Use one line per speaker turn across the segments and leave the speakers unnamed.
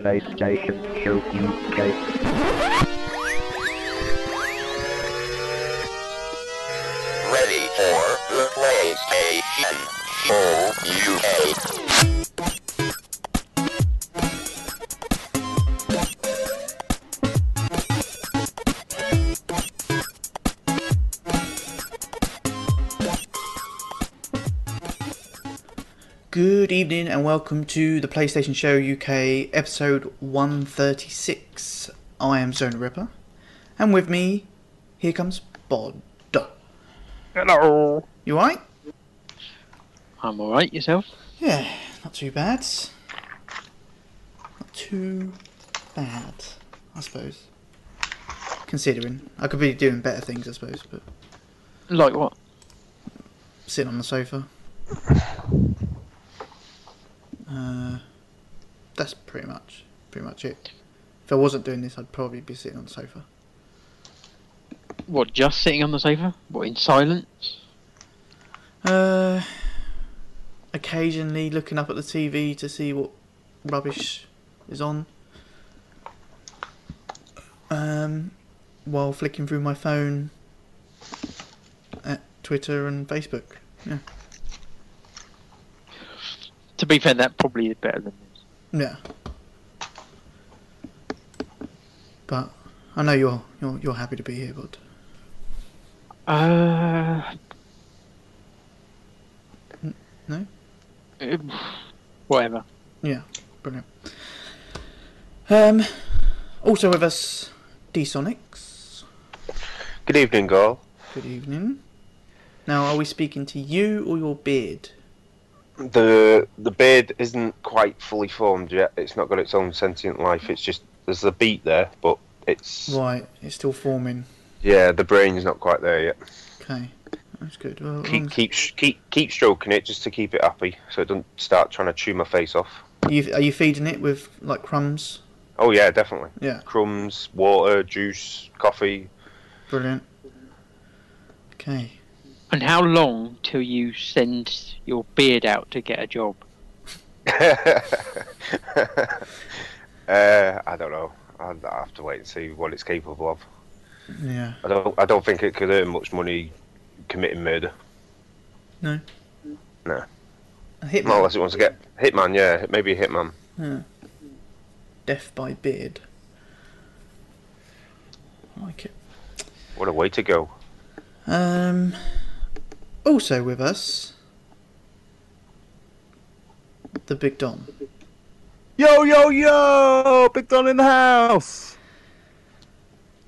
PlayStation Show UK.
Ready for the PlayStation Show UK.
Good evening and welcome to the PlayStation Show UK episode 136. I am Zona Ripper, and with me, here comes Bod.
Hello.
You alright?
I'm alright, yourself?
Yeah, not too bad. Not too bad, I suppose. Considering. I could be doing better things, I suppose, but
Like what?
sitting on the sofa. Uh, that's pretty much pretty much it. If I wasn't doing this, I'd probably be sitting on the sofa.
What, just sitting on the sofa? What, in silence?
Uh, occasionally looking up at the TV to see what rubbish is on. Um, while flicking through my phone at Twitter and Facebook. Yeah,
To be fair, that probably is better than this.
yeah. But I know you're you're you're happy to be here, but
Uh.
no?
Whatever.
Yeah, brilliant. Um, also with us, D Sonics.
Good evening, girl.
Good evening. Now, are we speaking to you or your beard?
The the beard isn't quite fully formed yet. It's not got its own sentient life. It's just there's a beat there, but it's
Right, it's still forming.
yeah, the brain's not quite there yet.
Okay, that's good. Well,
Keep keep keep keep stroking it just to keep it happy, so it doesn't start trying to chew my face off.
are you, are you feeding it with like crumbs?
Oh yeah, definitely.
Yeah,
Crumbs, water, juice, coffee.
brilliant. Okay.
And how long till you send your beard out to get a job?
uh, I don't know. I'll I'll have to wait and see what it's capable of.
Yeah.
I don't. I don't think it could earn much money committing murder.
No.
No.
A hitman.
Not unless it wants to get hitman. Yeah, maybe a hitman.
Yeah. Death by beard. I like it.
What a way to go.
Um. Also with us, the Big Don.
Yo, yo, yo! Big Don in the house!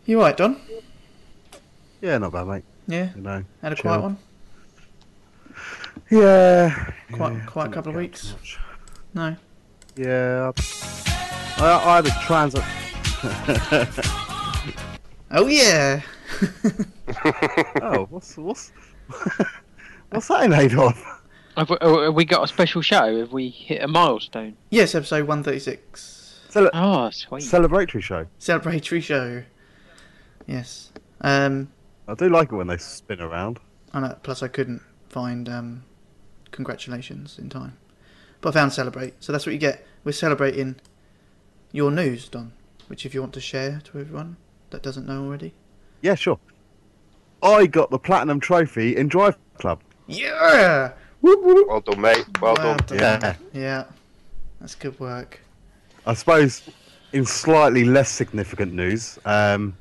You right, Don?
Yeah, not bad, mate.
Yeah.
You know.
Had a
chill.
quiet one.
Yeah.
Quite-
yeah,
quite a couple of weeks. No.
Yeah. I, I had a trans.
Oh yeah.
oh, what's what's what's that in aid of?
Have we, uh, have we got a special show? Have we hit a milestone?
yes, episode one thirty six.
Cele-
Oh, sweet.
celebratory show.
Celebratory show. Yes. Um.
I do like it when they spin around.
I know. Plus, I couldn't find um, congratulations in time, but I found celebrate. So that's what you get. We're celebrating your news, Don. Which, if you want to share to everyone that doesn't know already.
Yeah, sure. I got the platinum trophy in Drive Club.
Yeah. Whoop, whoop.
Well done, mate. Well, done.
Yeah.
Yeah. That's good work.
I suppose, in slightly less significant news, um,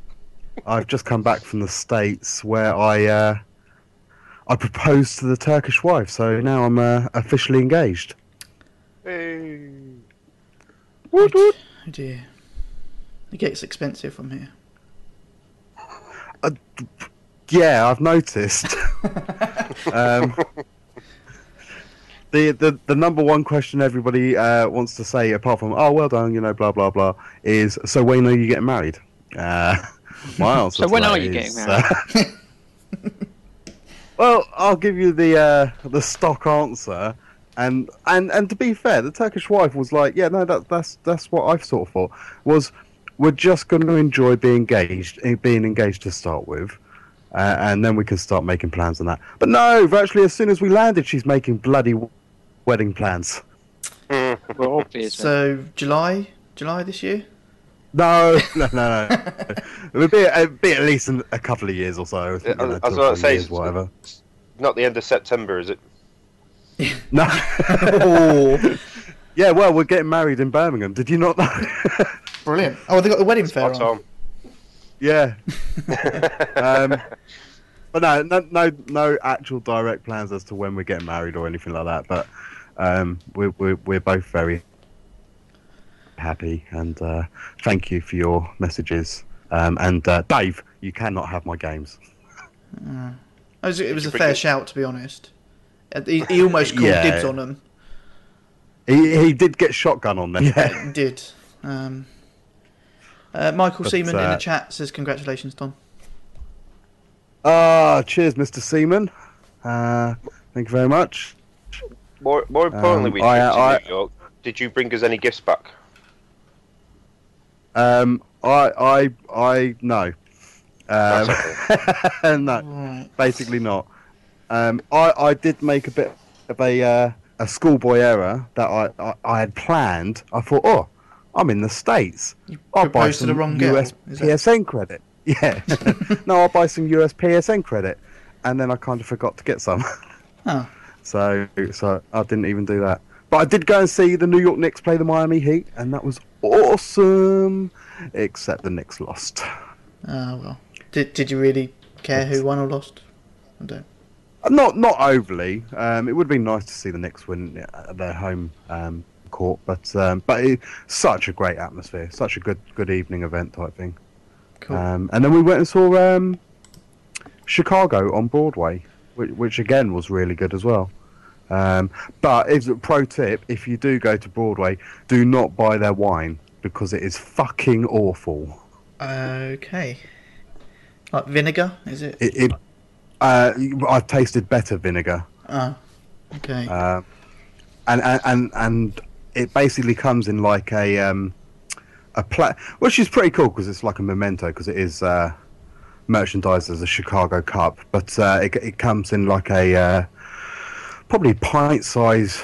I've just come back from the states where I uh, I proposed to the Turkish wife, so now I'm uh, officially engaged.
Hey.
Woot, woot. Oh dear. It gets expensive from here.
Yeah, I've noticed. um, the, the the number one question everybody uh, wants to say, apart from "oh, well done," you know, blah blah blah, is "so when are you getting married?" Uh, my answer.
So
to
when
that
are you
is,
getting married?
uh, well, I'll give you the uh, the stock answer, and and and to be fair, the Turkish wife was like, "Yeah, no, that that's that's what I've sort of thought was." We're just going to enjoy being engaged, eh, being engaged to start with, uh, and then we can start making plans on that. But no, virtually as soon as we landed, she's making bloody wedding plans.
Mm.
Well.
So July, July this year?
No, no, no, no. it would be, it'd be at least an, a couple of years or so.
Yeah,
you know,
I was
two
about to say,
years, whatever.
Not the end of September, is it?
No.
oh,
yeah, well, we're getting married in Birmingham. Did you not know?
brilliant! Oh, they got the wedding fair on.
on.
Yeah. Um, but no, no, no, no actual direct plans as to when we're getting married or anything like that. But um, we're, we're we're both very happy, and uh, thank you for your messages. Um, and uh, Dave, you cannot have my games.
It was, it was a fair
it?
shout, to be honest. Uh, He, he almost called
Yeah.
dibs on them.
He he did get shotgun on them.
Yeah, he did. Um, uh, Michael
But,
Seaman in
uh,
the chat says, "Congratulations, Tom."
Ah, cheers, Mr. Seaman. Uh, thank you very much.
More, more importantly,
Um,
we
I-
trip to
I-
New York. Did you bring us any gifts back?
Um, I, I, I, no. Um, no,
Right.
basically not. Um, I, I did make a bit of a, uh, a schoolboy error that I, I, I had planned. I thought, oh, I'm in the States.
You
I'll buy some
wrong girl.
US
Is
PSN credit. Yeah. no, I'll buy some US PSN credit. And then I kind of forgot to get some.
Oh,
So, so I didn't even do that. But I did go and see the New York Knicks play the Miami Heat, and that was awesome. Except the Knicks lost.
oh well. Did Did you really care who won or lost? I don't.
Not not overly. Um, it would have been nice to see the Knicks win at their home um, court, but um, but it, such a great atmosphere, such a good good evening event type thing.
Cool.
Um, and then we went and saw um, Chicago on Broadway, which, which again was really good as well. Um, but if, a pro tip: if you do go to Broadway, do not buy their wine because it is fucking awful.
okay. Like vinegar, is it?
It, it uh, I've tasted better vinegar.
Oh, okay.
And, and and and it basically comes in like a um, a pla- which is pretty cool because it's like a memento because it is uh, merchandised as a Chicago Cup, but uh, it it comes in like a uh, probably pint size,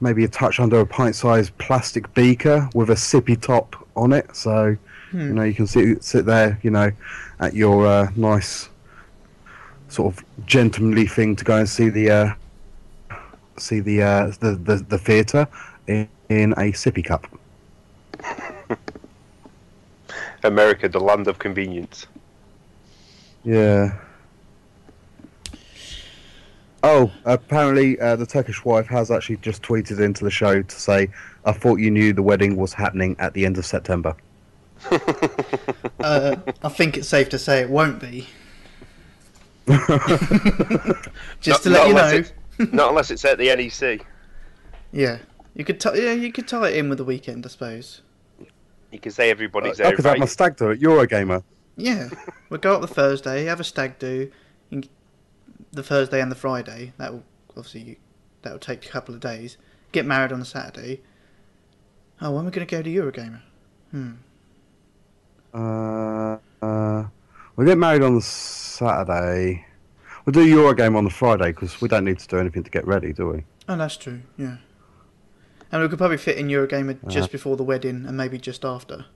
maybe a touch under a pint size plastic beaker with a sippy top on it, so
Hmm.
you know you can sit sit there, you know, at your uh, nice sort of gentlemanly thing to go and see the uh, see the uh, the the, the theatre in, in a sippy cup.
America, the land of convenience.
Yeah. Oh, apparently uh, the Turkish wife has actually just tweeted into the show to say, "I thought you knew the wedding was happening at the end of September."
uh, I think it's safe to say it won't be. Just to let you know.
unless Not unless it's at the NEC.
Yeah, you could t- yeah you could tie it in with the weekend, I suppose.
You can say everybody's
I
there.
could have my
invited.
stag do it. Eurogamer.
Yeah, we'll go up the Thursday, have a stag do, in- the Thursday and the Friday. That will obviously that will take a couple of days. Get married on the Saturday. Oh, when are we going to go to Eurogamer? Hmm.
Uh, uh, we get married on the Saturday. We'll do Eurogame on the Friday because we don't need to do anything to get ready, do we?
Oh, that's true. Yeah. And we could probably fit in Eurogamer just
Uh.
before the wedding and maybe just after.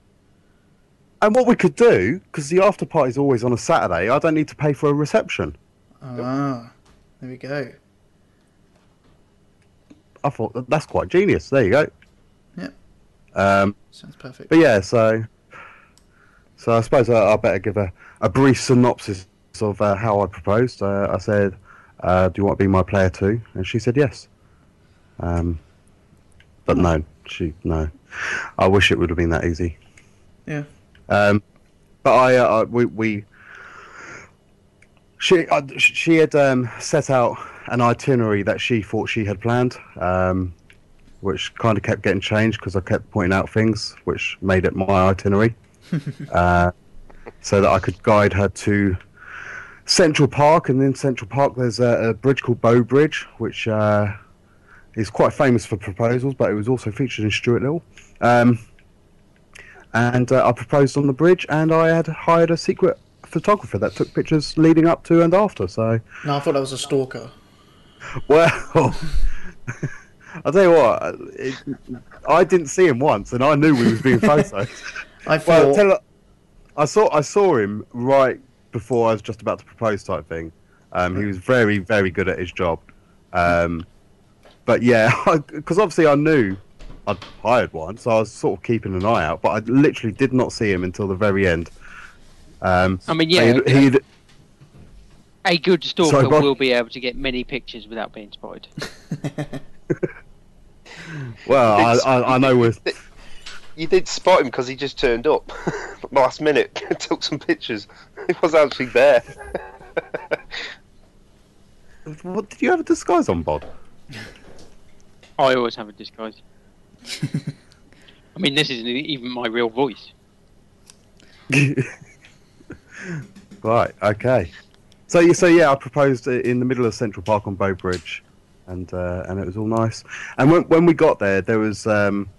And what we could do, because the after party party's always on a Saturday, I don't need to pay for a reception.
Ah, there we go.
I thought that's quite genius. There you go.
Yep.
Um,
Sounds perfect.
but yeah, so so I suppose I, I better give a, a brief synopsis of uh, how I proposed. Uh, I said, uh, "Do you want to be my player too?" And she said yes. Um, but no, she no. I wish it would have been that easy.
Yeah.
Um, but I, uh, I we we she uh, she had um, set out an itinerary that she thought she had planned, um, which kind of kept getting changed because I kept pointing out things which made it my itinerary, uh, so that I could guide her to Central Park. And in Central Park, there's a, a bridge called Bow Bridge, which uh, is quite famous for proposals, but it was also featured in Stuart Little. Um, and uh, I proposed on the bridge, and I had hired a secret photographer that took pictures leading up to and after. So,
No, I thought that was a stalker.
well, I'll tell you what. It, I didn't see him once, and I knew we was being photoed.
I thought.
well, tell, I saw I saw him right before I was just about to propose, type thing. Um, he was very very good at his job. Um, but yeah, because obviously I knew I'd hired one, so I was sort of keeping an eye out. But I literally did not see him until the very end. Um,
I mean, yeah,
he'd, he'd,
a good stalker
Sorry, Bob.
will be able to get many pictures without being spotted.
well, I, I, I know with
You did spot him because he just turned up last minute, and took some pictures. He was actually there.
what did you have a disguise on, Bod?
I always have a disguise. I mean, this isn't even my real voice.
right. Okay. So you so yeah, I proposed in the middle of Central Park on Bow Bridge, and uh, and it was all nice. And when when we got there, there was um,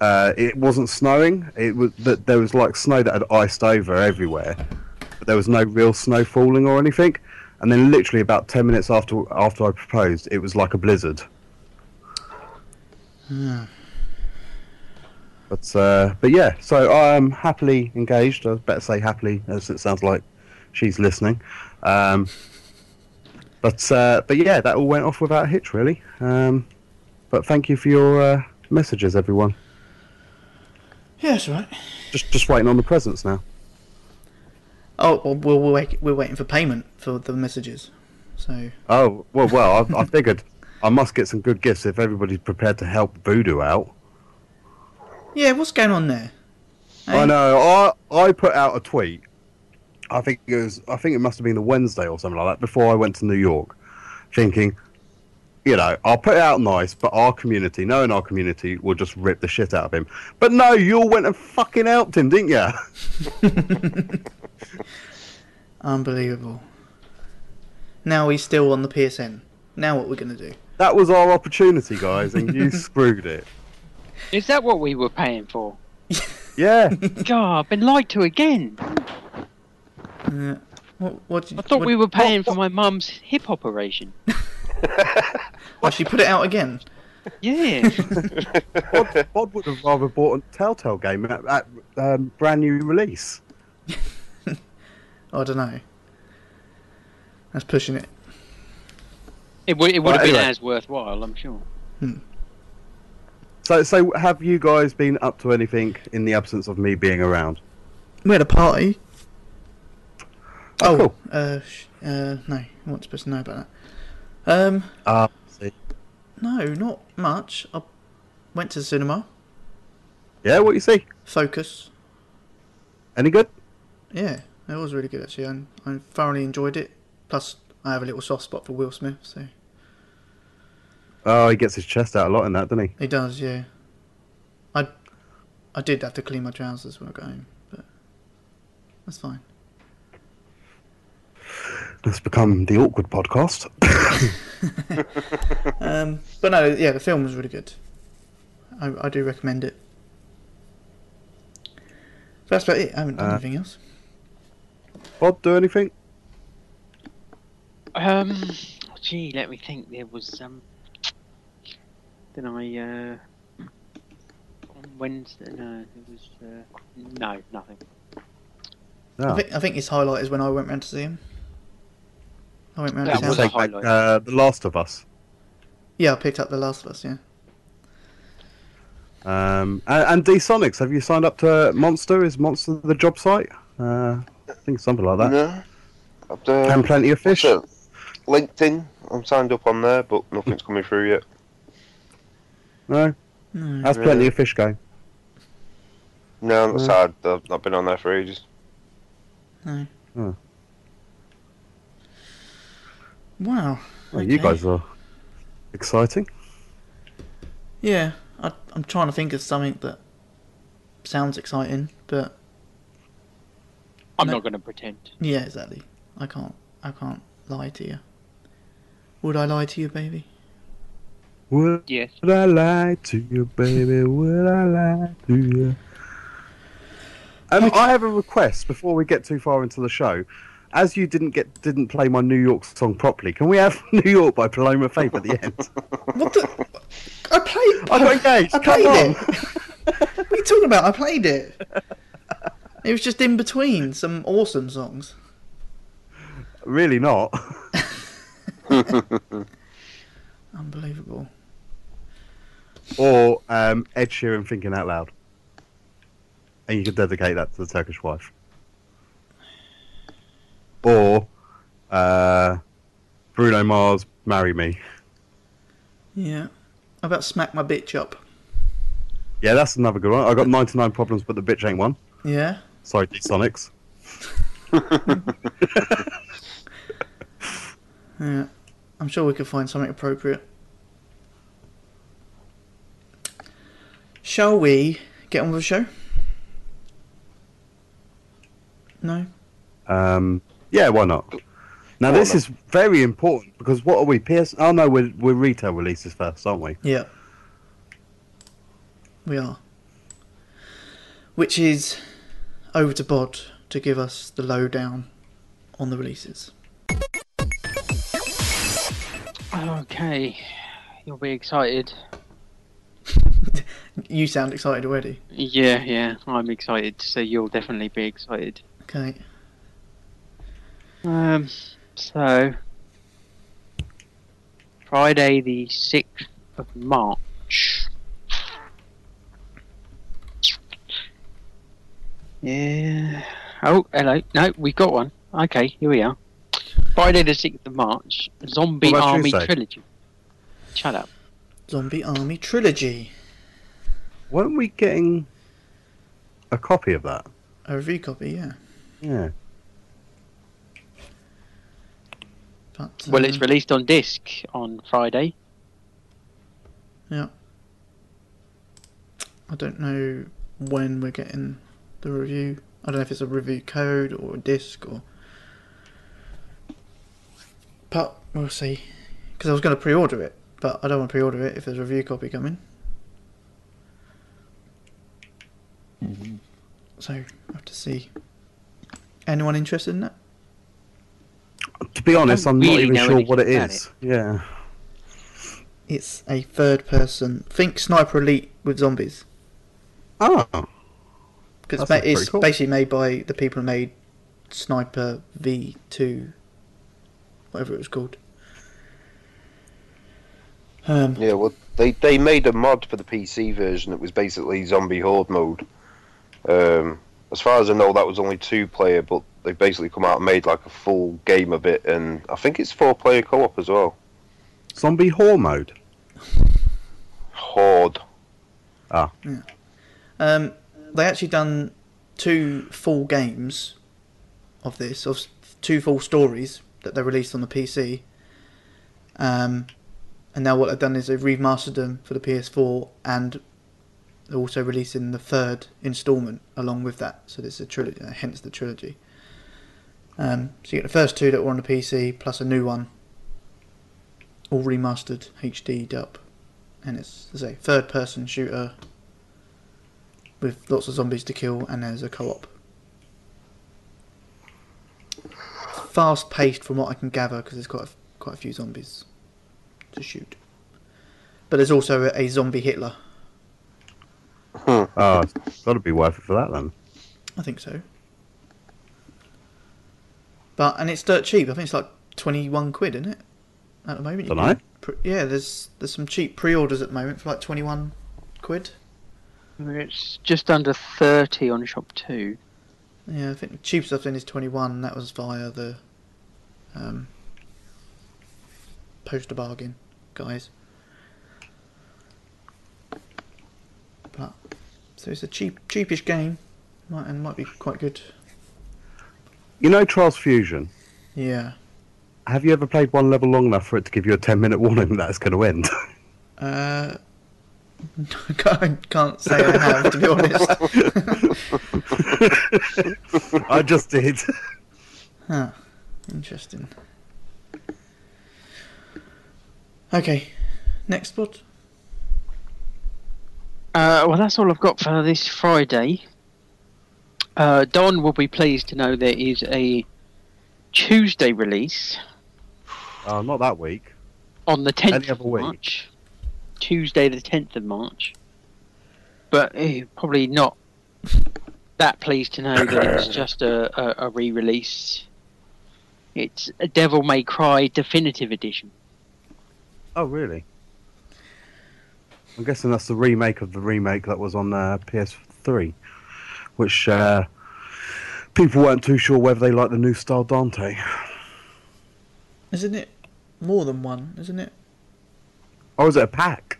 uh, it wasn't snowing. It was that there was like snow that had iced over everywhere, but there was no real snow falling or anything. And then literally about ten minutes after after I proposed, it was like a blizzard. But uh, but yeah, so I'm happily engaged. I better say happily, as it sounds like she's listening. Um, but uh, but yeah, that all went off without a hitch, really. Um, but thank you for your uh, messages, everyone.
yeah, that's right.
Just just waiting on the presents now.
Oh, well, we're, we're, wait, we're waiting for payment for the messages. So,
Oh well, well, I, I figured I must get some good gifts if everybody's prepared to help Voodoo out.
yeah, what's going on there?
I know. I I put out a tweet. I think it was. I think it must have been the Wednesday or something like that before I went to New York, thinking, you know, I'll put it out nice, but our community, knowing our community, will just rip the shit out of him. But no, you all went and fucking helped him, didn't you?
Unbelievable. Now he's still on the PSN. Now what we're going to do?
That was our opportunity, guys, and you screwed it.
Is that what we were paying for?
Yeah.
God, I've been lied to again.
Uh, what, what, did-
I thought
what-
we were paying for my mum's hip operation.
Oh, she put it out again.
Yeah.
Bod, Bod would have rather bought a Telltale game at, at um, brand new release.
I don't know. That's pushing it.
It would, it would
Well,
have been
anyway.
as worthwhile, I'm sure.
So, so have you guys been up to anything in the absence of me being around?
We had a party.
Oh,
Oh,
cool.
uh, sh- uh, no, you weren't supposed to know about that. Um,
Ah, see.
no, not much. I went to the cinema.
Yeah, what you see?
Focus.
Any good?
Yeah, it was really good actually. I, I thoroughly enjoyed it. Plus, I have a little soft spot for Will Smith, so
Oh, he gets his chest out a lot in that, doesn't he?
he does. Yeah, I, I did have to clean my trousers when I got home, but that's fine.
It's become the awkward podcast.
Um, but no, yeah, the film was really good. I, I do recommend it. That's about it. I haven't done
Uh,
anything else.
Bod, do anything?
Um, gee, let me think. There was um. Then I uh. On Wednesday, no, it was uh, no, nothing.
I think I think his highlight is when I went round to see him. I went round
That
to his
was
house.
a highlight.
uh, The Last of Us.
Yeah, I picked up The Last of Us. Yeah.
Um, and, and D Sonics, have you signed up to Monster? Is Monster the job site? Uh, I think something like that.
No. I've, uh,
And plenty of fish.
what's it? LinkedIn. I'm signed up on there, but nothing's coming through yet.
No,
No.
that's
Yeah.
plenty of fish going.
No, that's
Yeah.
sad. I've not been on there for ages.
no.
Oh.
Wow.
Well, You guys are exciting.
Yeah, I, I'm trying to think of something that sounds exciting, but
I'm
No.
not going to pretend.
yeah, exactly. I can't. I can't lie to you. Would I lie to you, baby?
Would
Yes.
I lie to you, baby? Would I lie to you? Um, I have a request before we get too far into the show. As you didn't get didn't play my New York song properly, can we have New York by Paloma Faith at the end?
What the? I played.
I got engaged.
I
Come
played
on.
it. what are you talking about? I played it. It was just in between some awesome songs.
Really not.
Unbelievable.
Or um, Ed Sheeran thinking out loud. And you could dedicate that to the Turkish wife. Or uh, Bruno Mars, marry me.
Yeah. How about smack my bitch up?
Yeah, that's another good one. I got 99 problems, but the bitch ain't one.
Yeah.
Sorry, D Sonics.
Yeah. I'm sure we could find something appropriate. Shall we get on with the show? No?
Um, yeah, why not? Now,
Why
this
not?
is very important because what are we? PS? Oh no, we're, we're retail releases first, aren't we?
Yeah. We are. Which is over to Bod to give us the lowdown on the releases.
Okay, you'll be excited.
You sound excited already.
Yeah, yeah, I'm excited. So you'll definitely be excited.
Okay.
Um, so Friday the sixth of March. Yeah. Oh, hello. No, we've got one. Okay, here we are. Friday the sixth of March. Zombie
What
Army
Tuesday?
Trilogy. Shut up.
Zombie Army Trilogy.
Weren't we getting a copy of that?
A review copy, yeah.
Yeah.
But,
Well, it's
uh,
released on disc on Friday.
Yeah. I don't know when we're getting the review. I don't know if it's a review code or a disc or. But we'll see. Because I was going to pre order it, but I don't want to pre order it if there's a review copy coming. So, I have to see. Anyone interested in that?
To be honest, I'm
really
not even sure what it
anything about
is. Yeah.
It's a third person. Think Sniper Elite with zombies.
Oh.
Because
That
ma- it's
cool.
basically made by the people who made Sniper V2, whatever it was called. Um,
Yeah, well, they they made a mod for the PC version that was basically zombie horde mode. Um, as far as I know, that was only two player, but they basically come out and made like a full game of it, and I think it's four player co op as well.
Zombie Whore mode.
Horde. Ah. Yeah.
Um, they actually done two full games of this, of two full stories that they released on the PC. Um, and now what they've done is they've remastered them for the PS4 and they're also releasing the third instalment along with that. So this is a trilogy, uh, hence the trilogy. Um, so you get the first two that were on the PC plus a new one, all remastered, HD'd up, and it's as I say third person shooter with lots of zombies to kill, and there's a co-op. Fast paced, from what I can gather, because there's quite a, quite a few zombies to shoot. But there's also a, a zombie Hitler.
Oh, it's got to be worth it for that then.
I think so. But and it's dirt cheap. I think it's like twenty one quid, isn't it? At the moment. You
Dunno.
can pre- yeah, there's there's some cheap pre-orders at the moment for like twenty one quid.
It's just under 30 on ShopTo.
Yeah, I think the cheap stuff then is twenty one. That was via the um, poster bargain guys. But so it's a cheap cheapish game, might and might be quite good.
You know Trials Fusion?
Yeah.
Have you ever played one level long enough for it to give you a 10 minute warning that it's going to end?
Uh, I can't say I have, to be honest.
I just did.
Huh. Interesting. Okay. Next spot.
Uh, well, that's all I've got for this Friday. Uh, Don will be pleased to know there is a Tuesday release
Oh, not that week.
on the 10th
Any
of
other week?
March. Tuesday, the 10th of March. But eh, probably not that pleased to know that it's just a, a, a re release. It's a Devil May Cry Definitive Edition.
Oh, really? I'm guessing that's the remake of the remake that was on uh, PS3, which uh, people weren't too sure whether they liked the new style Dante.
Isn't it more than one? Isn't it?
Oh, or was it a pack?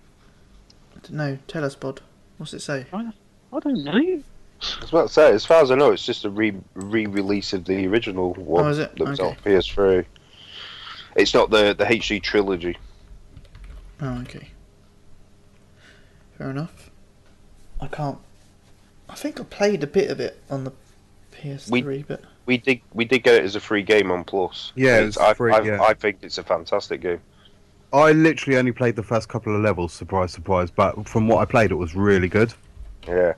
No, tell us, Bod. What's it say?
I don't know.
I was about to say, as far as I know, it's just a re re-release of the original one
Oh, is it?
that was
Okay.
on PS3. It's not the the HD trilogy.
Oh, okay. Fair enough. I can't. I think I played a bit of it on the PS3, but
We did we did get it as a free game on Plus.
Yeah,
And
it's
I,
free,
I,
yeah.
I think it's a fantastic game.
I literally only played the first couple of levels, surprise, surprise, but from what I played, it was really good.
Yeah,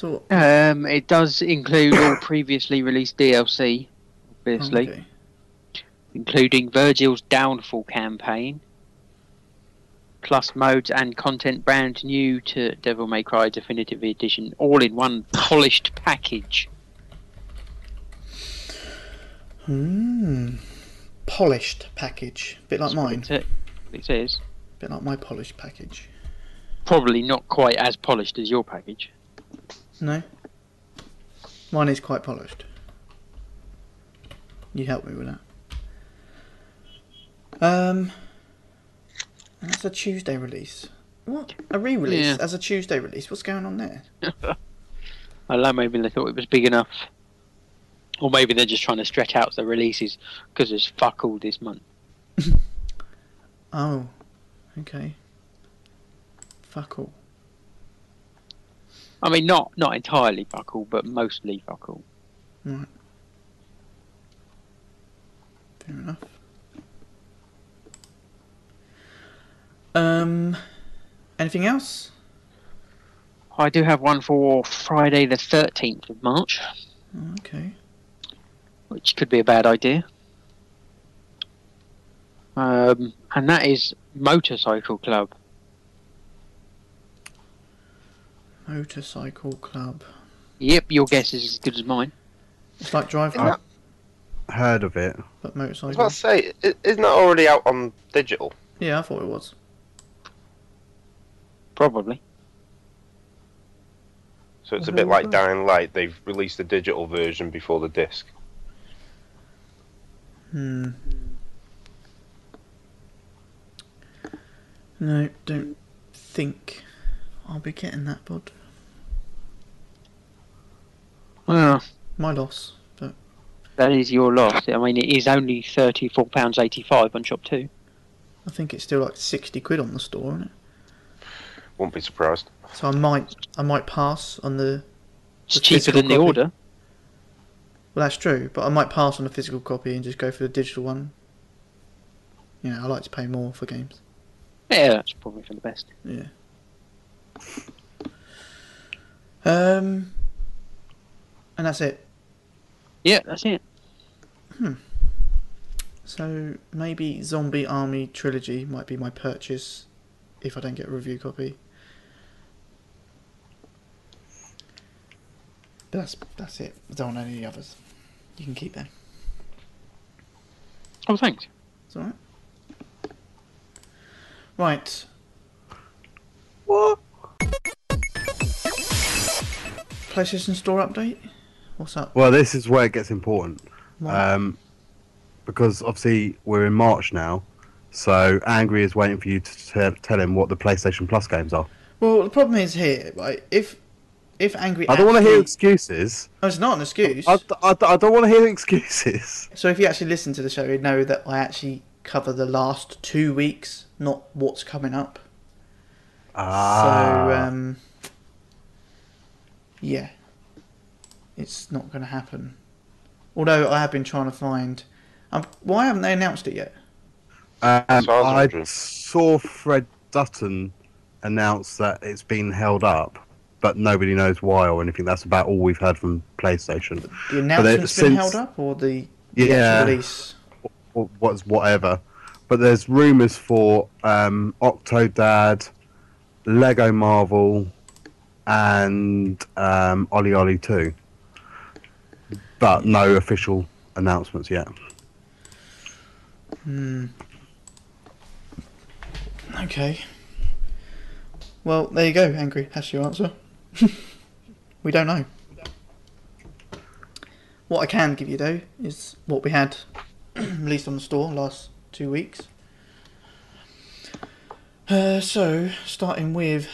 so
Um, it does include all previously released DLC, obviously,
okay.
including Vergil's Downfall campaign, plus modes and content brand new to Devil May Cry Definitive Edition, all in one polished package.
Hmm. Polished package, a bit like mine.
It it says
Bit like my polished package.
probably not quite as polished as your package.
No. Mine is quite polished. You help me with that. Um. That's a Tuesday release. What? A re-release
Yeah.
as a Tuesday release? What's going on there?
I don't know, maybe they thought it was big enough. Or maybe they're just trying to stretch out the releases because there's fuck all this month.
Oh, okay. Fuck all.
I mean, not not entirely fuck all, but mostly fuck all.
Right. Fair enough. Um, anything else?
I do have one for Friday the 13th of March,
Okay.
Which could be a bad idea. Um, and that is Motorcycle Club.
Motorcycle Club.
Yep, your guess is as good as mine.
It's like Drive
Isn't
Club,
Heard of it.
but motorcycle.
I was
motorcycle.
about to say, i- isn't that already out on digital?
Yeah, I thought it was.
Probably.
So it's a bit like Dying Light. They've released the digital version before the disc.
Hmm. No, don't think I'll be getting that, bud.
Well,
My loss. But
that is your loss. I mean, it is only £34.85 on ShopTo.
I think it's still like sixty quid on the store, isn't it?
Won't be surprised.
So I might, I might pass on the.
It's
The
cheaper
physical
than the
copy.
order.
Well, that's true, but I might pass on the physical copy and just go for the digital one. You know, I like to pay more for games.
Yeah, that's probably for the best.
Yeah. Um. And that's it.
Yeah, that's it. Hmm.
So maybe Zombie Army Trilogy might be my purchase if I don't get a review copy. But that's that's it. I don't want any others. You can keep them.
Oh, thanks.
It's alright. Right.
What?
PlayStation Store update? What's up?
Well, this is where it gets important.
Why?
Um, because obviously we're in March now, so Angry is waiting for you to tell tell him what the PlayStation Plus games are.
well, the problem is here, right? If if Angry
I don't want to hear excuses.
Oh, it's not an excuse.
I, I, I don't want to hear excuses.
So if you actually listen to the show, you know that I actually cover the last two weeks, not what's coming up.
Ah,
So um, yeah, it's not going to happen. Although I have been trying to find. Um, why haven't they announced it yet?
um,
I was
I
wondering.
saw Fred Dutton announce that it's been held up, but nobody knows why or anything. That's about all we've heard from PlayStation.
The announcement's been
since-
held up, or the, the
Yeah.
release?
or what's whatever. but there's rumours for um, Octodad, Lego Marvel, and um, OlliOlli 2. But no official announcements yet.
Hmm. Okay. Well, there you go, Angry. That's your answer. we don't know. What I can give you, though, is what we had released on the store last two weeks. Uh, so, starting with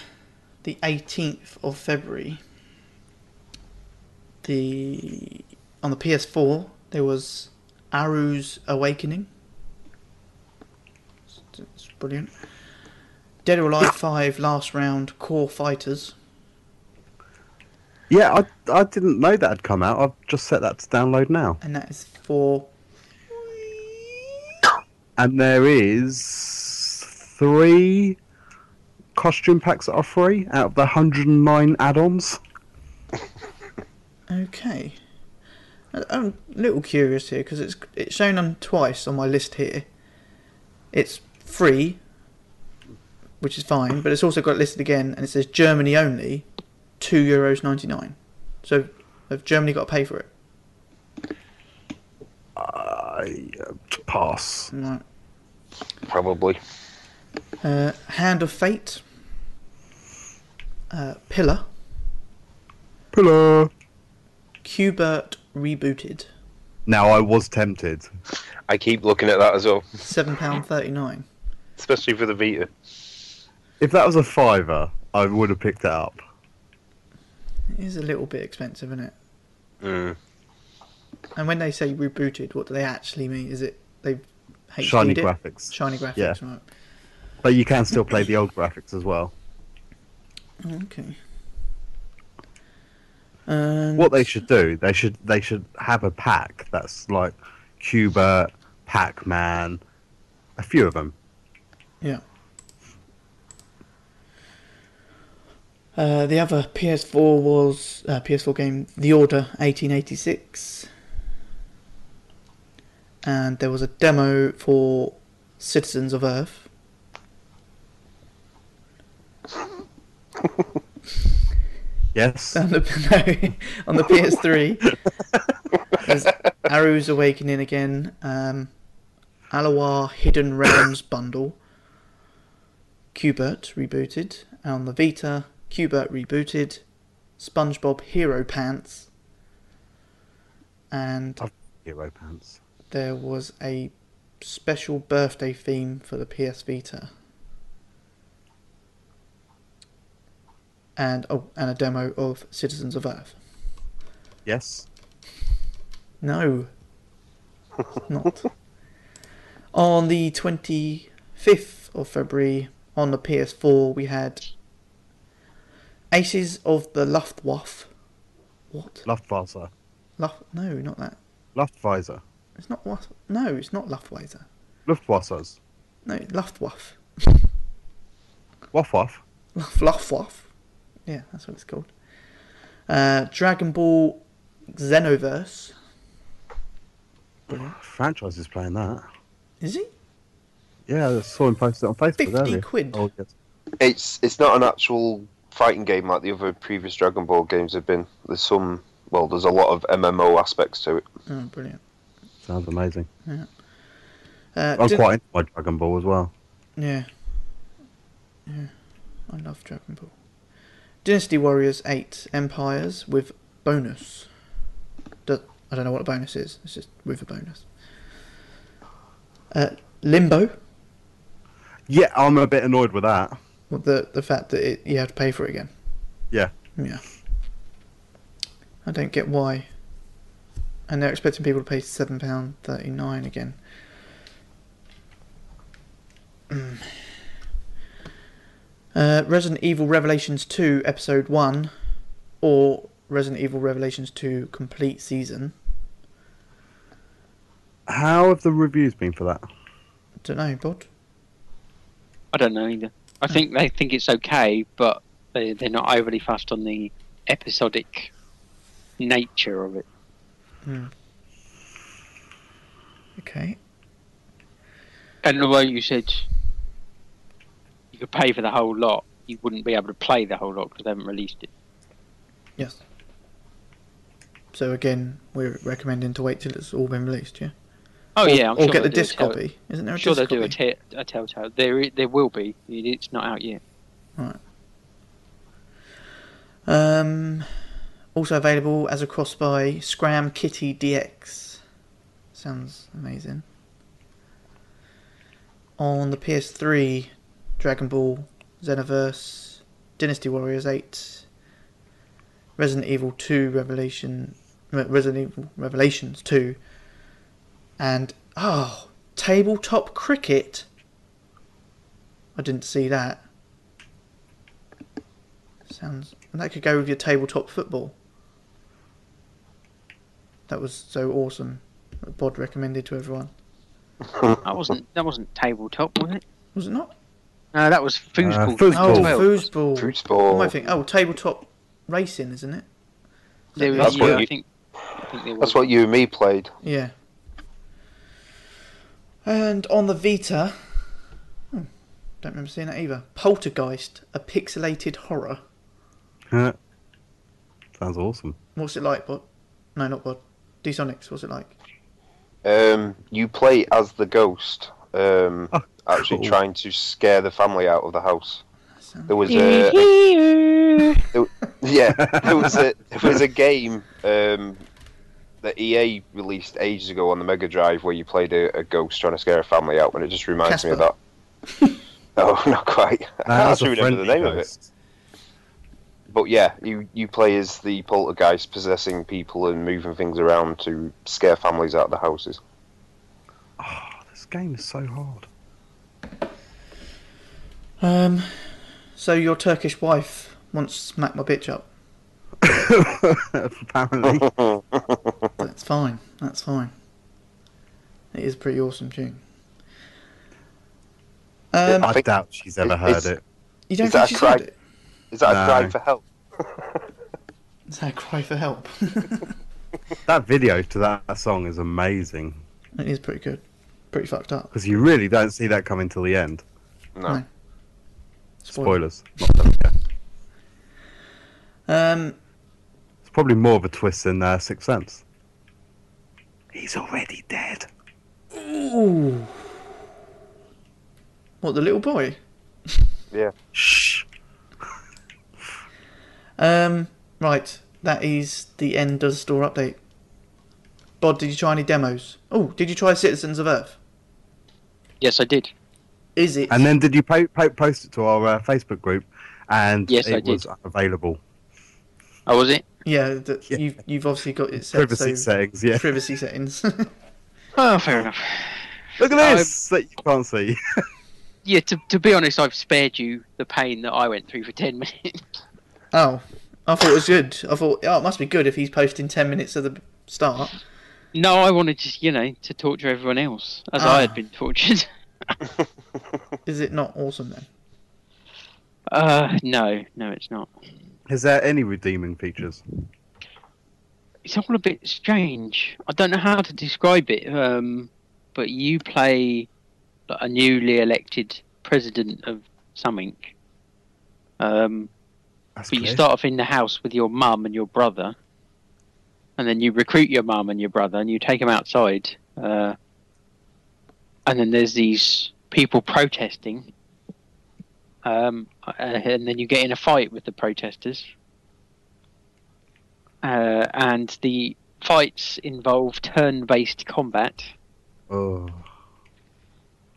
the 18th of February, the on the PS4 there was Aaru's Awakening. It's, it's brilliant. Dead or Alive 5 Last Round Core Fighters.
Yeah, I, I didn't know that had come out. I've just set that to download now.
and that is for
And there is three costume packs that are free out of the 109 add-ons.
okay. I- I'm a little curious here because it's it's shown on twice on my list here. It's free, which is fine, but it's also got listed again, and it says Germany only, two euros ninety nine. So, have Germany got to pay for it?
I uh, pass.
Right.
Probably.
Uh, Hand of Fate. Uh, Pillar.
Pillar.
Qbert rebooted.
Now I was tempted.
I keep looking at that as well,
Seven pound thirty nine.
especially for the Vita.
If that was a fiver, I would have picked it up.
It is a little bit expensive, isn't it?
Mm.
And when they say rebooted, what do they actually mean? Is it they've HD'd
Shiny
it?
graphics.
Shiny graphics,
Yeah.
right?
But you can still play the old graphics as well.
Okay. And
What they should do, they should they should have a pack that's like Cuba, Pac-Man, a few of them.
Yeah. Uh, the other PS4 was uh, PS4 game The Order 1886, and there was a demo for Citizens of Earth.
Yes.
on the, no, on the PS3. There's Aaru's Awakening again, um, Alawar Hidden Realms bundle, Qbert rebooted, and on the Vita, Qbert rebooted, SpongeBob Hero Pants, and
Hero pants.
there was a special birthday theme for the PS Vita. And oh, and a demo of Citizens of Earth.
Yes.
No, not. on the 25th of February, on the PS4, we had Aces of the Luftwaffe. What?
Luftwaffe.
Luft? No, not that.
Luftwaffe.
It's not what? No, it's not Luftwaffe.
Luftwaffe.
No, Luftwaffe.
Waff waff.
Luft- Luftwaffe. Yeah, that's what it's called. Uh, Dragon Ball Xenoverse.
Franchise is playing that.
Is he?
Yeah, I saw him post it on Facebook
50
earlier.
quid.
Oh, yes.
It's it's not an actual fighting game like the other previous Dragon Ball games have been. There's some well, there's a lot of MMO aspects to it.
Oh, brilliant.
Sounds amazing.
Uh,
I'm
Di-
quite into my Dragon Ball as well.
Yeah. Yeah. I love Dragon Ball. Dynasty Warriors 8 Empires with bonus. Do- I don't know what a bonus is. It's just with a bonus. Uh, Limbo.
Yeah, I'm a bit annoyed with that.
Well, The the fact that it, you have to pay for it again.
Yeah.
Yeah. I don't get why. And they're expecting people to pay seven pound thirty nine again. Mm. Uh, Resident Evil Revelations two episode one, or Resident Evil Revelations two complete season.
How have the reviews been for that?
I don't know, Bod.
I don't know either. I think they think it's okay, but they, they're not overly fussed on the episodic nature of it. Hmm.
Okay.
And the way you said you could pay for the whole lot, you wouldn't be able to play the whole lot because they haven't released it.
Yes. So again, we're recommending to wait till it's all been released, yeah.
Oh
or,
yeah, I'm
or
sure
get the
they'll do a
disc
tell-
copy. Isn't there a
I'm sure they'll do a,
copy?
te- a telltale. There, there will be. It's not out yet.
Um, also available as a cross buy, Scram Kitty DX. Sounds amazing. On the PS3, Dragon Ball, Xenoverse, Dynasty Warriors 8, Resident Evil 2 Revelation, Resident Evil Revelations 2, and oh, tabletop cricket. I didn't see that. Sounds and that could go with your tabletop football. That was so awesome. that Bod recommended to everyone.
That wasn't. That wasn't tabletop, was it?
Was it not?
No, that was foosball.
Uh, foosball.
Oh, foosball.
Foosball.
What am I thinking? Oh, tabletop racing, isn't it?
There was,
That's
yeah,
what
I
you-
think. I think there was.
That's what you and me played.
Yeah. And on the Vita, hmm, don't remember seeing that either. Poltergeist, a pixelated horror.
Sounds awesome.
What's it like, Bod? No, not Bod. D-Sonics, what's it like?
Um, you play as the ghost, um,
Oh,
actually
cool.
trying to scare the family out of the house. There was a, a- yeah, there was a there was a game um, that EA released ages ago on the Mega Drive where you played a, a ghost trying to scare a family out, and it just reminds me of that. no, not quite. I
Nah,
can't actually remember the
friendly
name of it. But yeah, you you play as the poltergeist possessing people and moving things around to scare families out of the houses.
Oh, this game is so hard.
Um, so your Turkish wife wants to smack my bitch up.
Apparently.
That's fine. That's fine. It is a pretty awesome tune. Um,
I
think-
doubt she's ever heard it.
you don't
is
think
that
she's
right?
heard it?
Is that a
No.
cry for help?
Is that a cry for help?
That video to that, that song is amazing
it is pretty good. Pretty fucked up.
because you really don't see that coming till the end.
No.
No. Spoiler.
Spoilers. Not that, yeah.
Um,
It's probably more of a twist than uh, Sixth Sense. He's already dead.
ooh. What, the little boy? Yeah.
Shh.
Um, right. That is the end of the store update. Bod, did you try any demos? Oh, did you try Citizens of Earth?
Yes, I did.
Is it?
And then did you po- po- post it to our uh, Facebook group? And
Yes,
it
I did.
was available.
Oh, was it?
Yeah, that
Yeah.
you've you've obviously got it set
Privacy
so
settings, yeah.
privacy settings.
Oh, fair enough.
Look at
I-
this that you can't see.
Yeah, to, to be honest, I've spared you the pain that I went through for 10 minutes.
oh, I thought it was good. I thought oh, it must be good if he's posting ten minutes at the start.
No, I wanted to, you know, to torture everyone else, as
Ah.
I had been tortured.
Is it not awesome then?
Uh, no, no, it's not.
Is there any redeeming features?
It's all a bit strange. I don't know how to describe it, um, but you play like, a newly elected president of something. Um,
That's
But you start off in the house with your mum and your brother, and then you recruit your mum and your brother, and you take them outside. Uh, and then there's these people protesting, um, uh, and then you get in a fight with the protesters. Uh, and the fights involve turn-based combat,
Oh.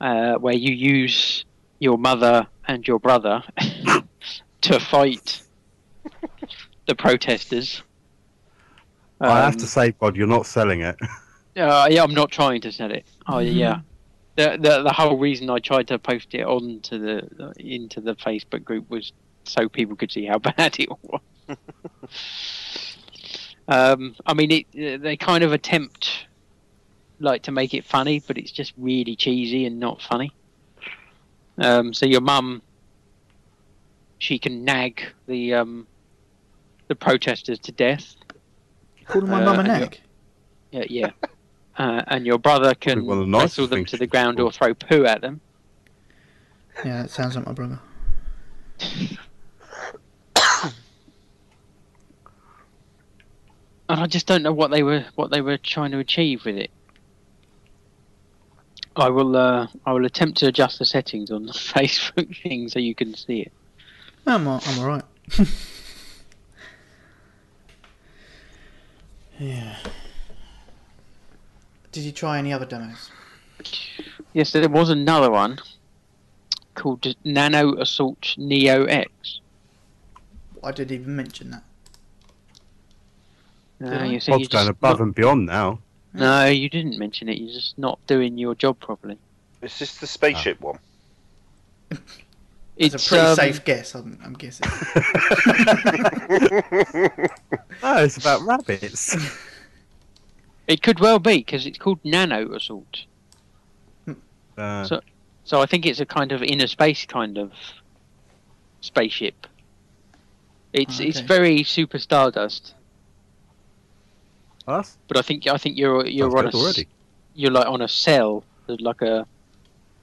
uh, where you use your mother and your brother to fight the protesters.
I have
Um,
to say, God, you're not selling it.
Uh, yeah, I'm not trying to sell it. Oh yeah, the, the the whole reason I tried to post it onto the into the Facebook group was so people could see how bad it was. um, I mean, it they kind of attempt like to make it funny, but it's just really cheesy and not funny. Um, so your mum, she can nag the um, the protesters to death.
Calling my
Uh,
mum a
and
nag.
Yeah, yeah. uh, and your brother can
one of the
wrestle them to the ground
do.
or throw poo at them.
Yeah, that sounds like my brother.
And I just don't know what they were what they were trying to achieve with it. I will uh, I will attempt to adjust the settings on the Facebook thing so you can see it.
I'm all, I'm all right. yeah. Did you try any other demos?
Yes, there was another one called Nano Assault Neo X.
I didn't even mention that.
No,
Did I?
you see,
Pod's
you're
going above
not-
and beyond now.
No, you didn't mention it. You're just not doing your job properly.
Is this the spaceship one?
It's,
It's
a pretty
um,
safe guess, I'm, I'm guessing.
No, it's about rabbits.
It could well be because it's called Nano Assault.
Uh,
So- So I think it's a kind of inner space kind of spaceship. It's it's very super Stardust,
well,
but I think I think you're you're
sounds
on a
already.
you're like on a cell, like a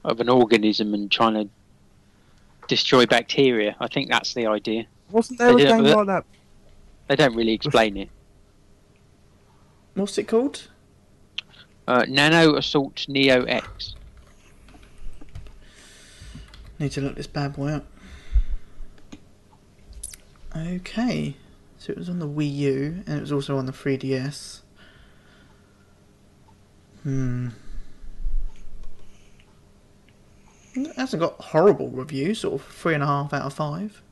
of an organism and trying to destroy bacteria. I think that's the idea.
Wasn't there a
They did it
game like that?
They don't really explain it.
What's it called?
Uh, Nano Assault Neo X.
Need to look this bad boy up. Okay. So it was on the Wii U and it was also on the 3DS. Hmm. It hasn't got horrible reviews, sort of three and a half out of five.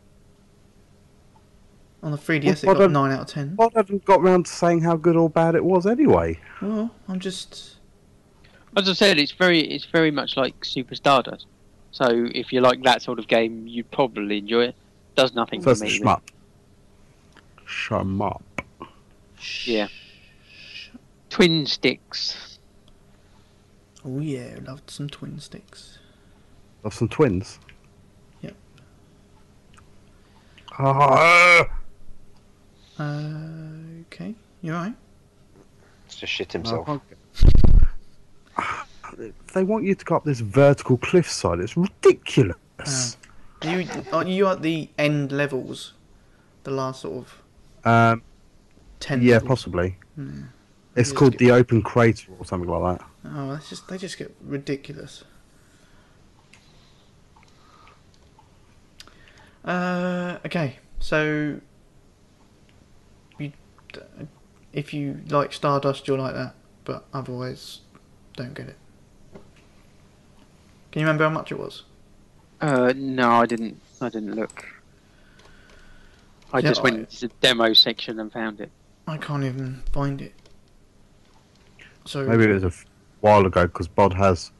On the 3DS, it
Well,
got
well,
nine out of ten.
I haven't got round to saying how good or bad it was anyway.
Well, I'm just
As I said, it's very it's very much like Super Stardust. So if you like that sort of game, you'd probably enjoy it. Does nothing
So
for
a
me.
shmup. Shmup.
Yeah. Twin sticks.
oh yeah, loved some twin sticks.
Of some twins.
Yep.
Ah,
Uh, okay, you alright?
It's just shit himself.
can't They want you to go up this vertical cliffside. It's ridiculous.
Are you are you at the end levels? The last sort of
Um,
ten.
yeah,
levels?
possibly.
Yeah.
It's called
get-
the open crater or something like that.
Oh, that's just they just get ridiculous. Uh, okay, so you, if you like Stardust, you'll like that, but otherwise, don't get it. Can you remember how much it was?
Uh, no, I didn't. I didn't look. I
Yeah,
just went
I-
into the demo section and found it.
I can't even find it. So
Maybe it was a while ago because Bod has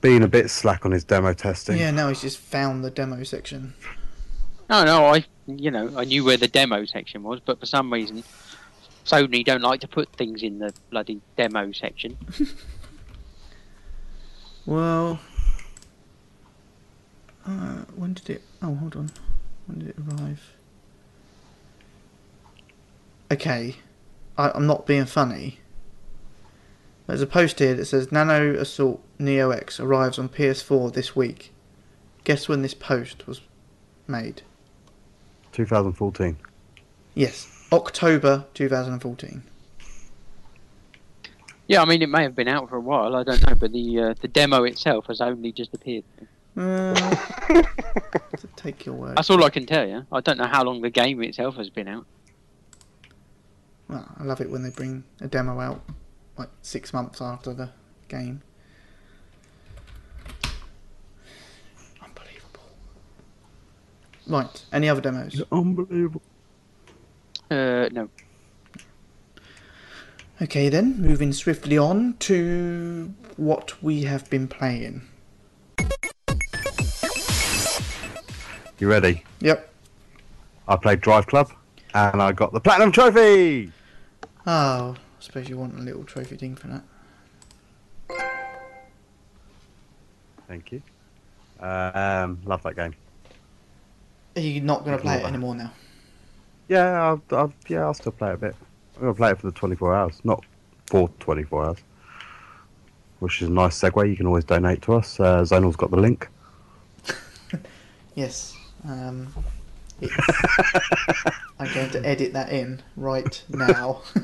been a bit slack on his demo testing.
yeah, now he's just found the demo section.
No, no, I you know I knew where the demo section was, but for some reason, Sony don't like to put things in the bloody demo section.
Well, uh, when did it? Oh, hold on. When did it arrive? Okay, I, I'm not being funny. There's a post here that says Nano Assault Neo X arrives on PS4 this week. Guess when this post was made?
2014.
Yes, October 2014.
Yeah, I mean it may have been out for a while. I don't know, but the uh, the demo itself has only just appeared.
Uh, to take your word.
That's all I can tell you. I don't know how long the game itself has been out.
Well, I love it when they bring a demo out like six months after the game. Right, any other demos?
It's unbelievable.
Uh, no.
Okay, then, moving swiftly on to what we have been playing.
You ready?
Yep.
I played Drive Club and I got the Platinum Trophy!
Oh, I suppose you want a little trophy thing for that.
Thank you. Um, love that game.
Are you not going to play it anymore now?
Yeah, I'll, I'll, yeah, I'll still play a bit. I'm going to play it for the 24 hours, not for 24 hours. Which is a nice segue. You can always donate to us. Uh, Zonal's got the link.
Yes. Um, I'm going to edit that in right now.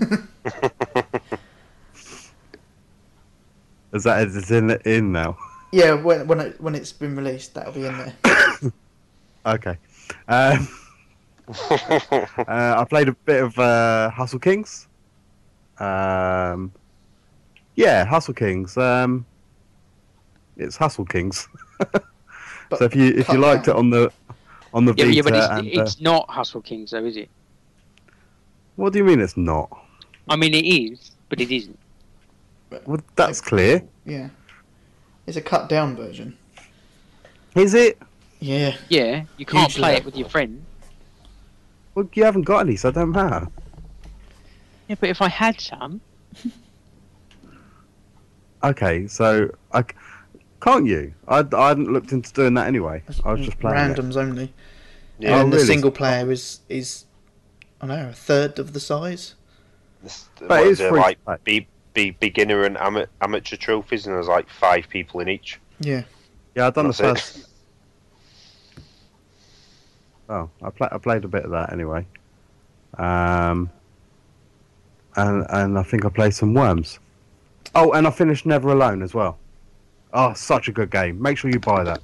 Is that is in in now?
yeah, when when it, when it's been released, that'll be in there.
Okay. Um, uh, I played a bit of uh, Hustle Kings. Um, yeah, Hustle Kings. Um, it's Hustle Kings. So if you if you liked it on the on the
Yeah,
Vita,
yeah but it's,
and, uh,
it's not Hustle Kings, though, is it?
what do you mean it's not?
I mean, it is, but it isn't.
Well, that's clear.
Yeah, it's a cut down version.
Is it?
Yeah,
Yeah, you can't
Hugely.
play it with your friend.
Well, you haven't got any, so it don't matter.
Yeah, but if I had some,
Okay, so I can't you? I, I hadn't looked into doing that anyway. I was mm, just playing it.
randoms only.
Yeah.
and
Oh,
the
really?
single player is is I don't know a third of the size.
This-
But it
is
is free.
like be, be beginner and ama- amateur trophies, and there's like five people in each.
Yeah,
Yeah, I've done
That's
the
it.
Oh, I played. I played a bit of that anyway. Um, and and I think I played some Worms. Oh, and I finished Never Alone as well. Oh, such a good game. Make sure you buy that.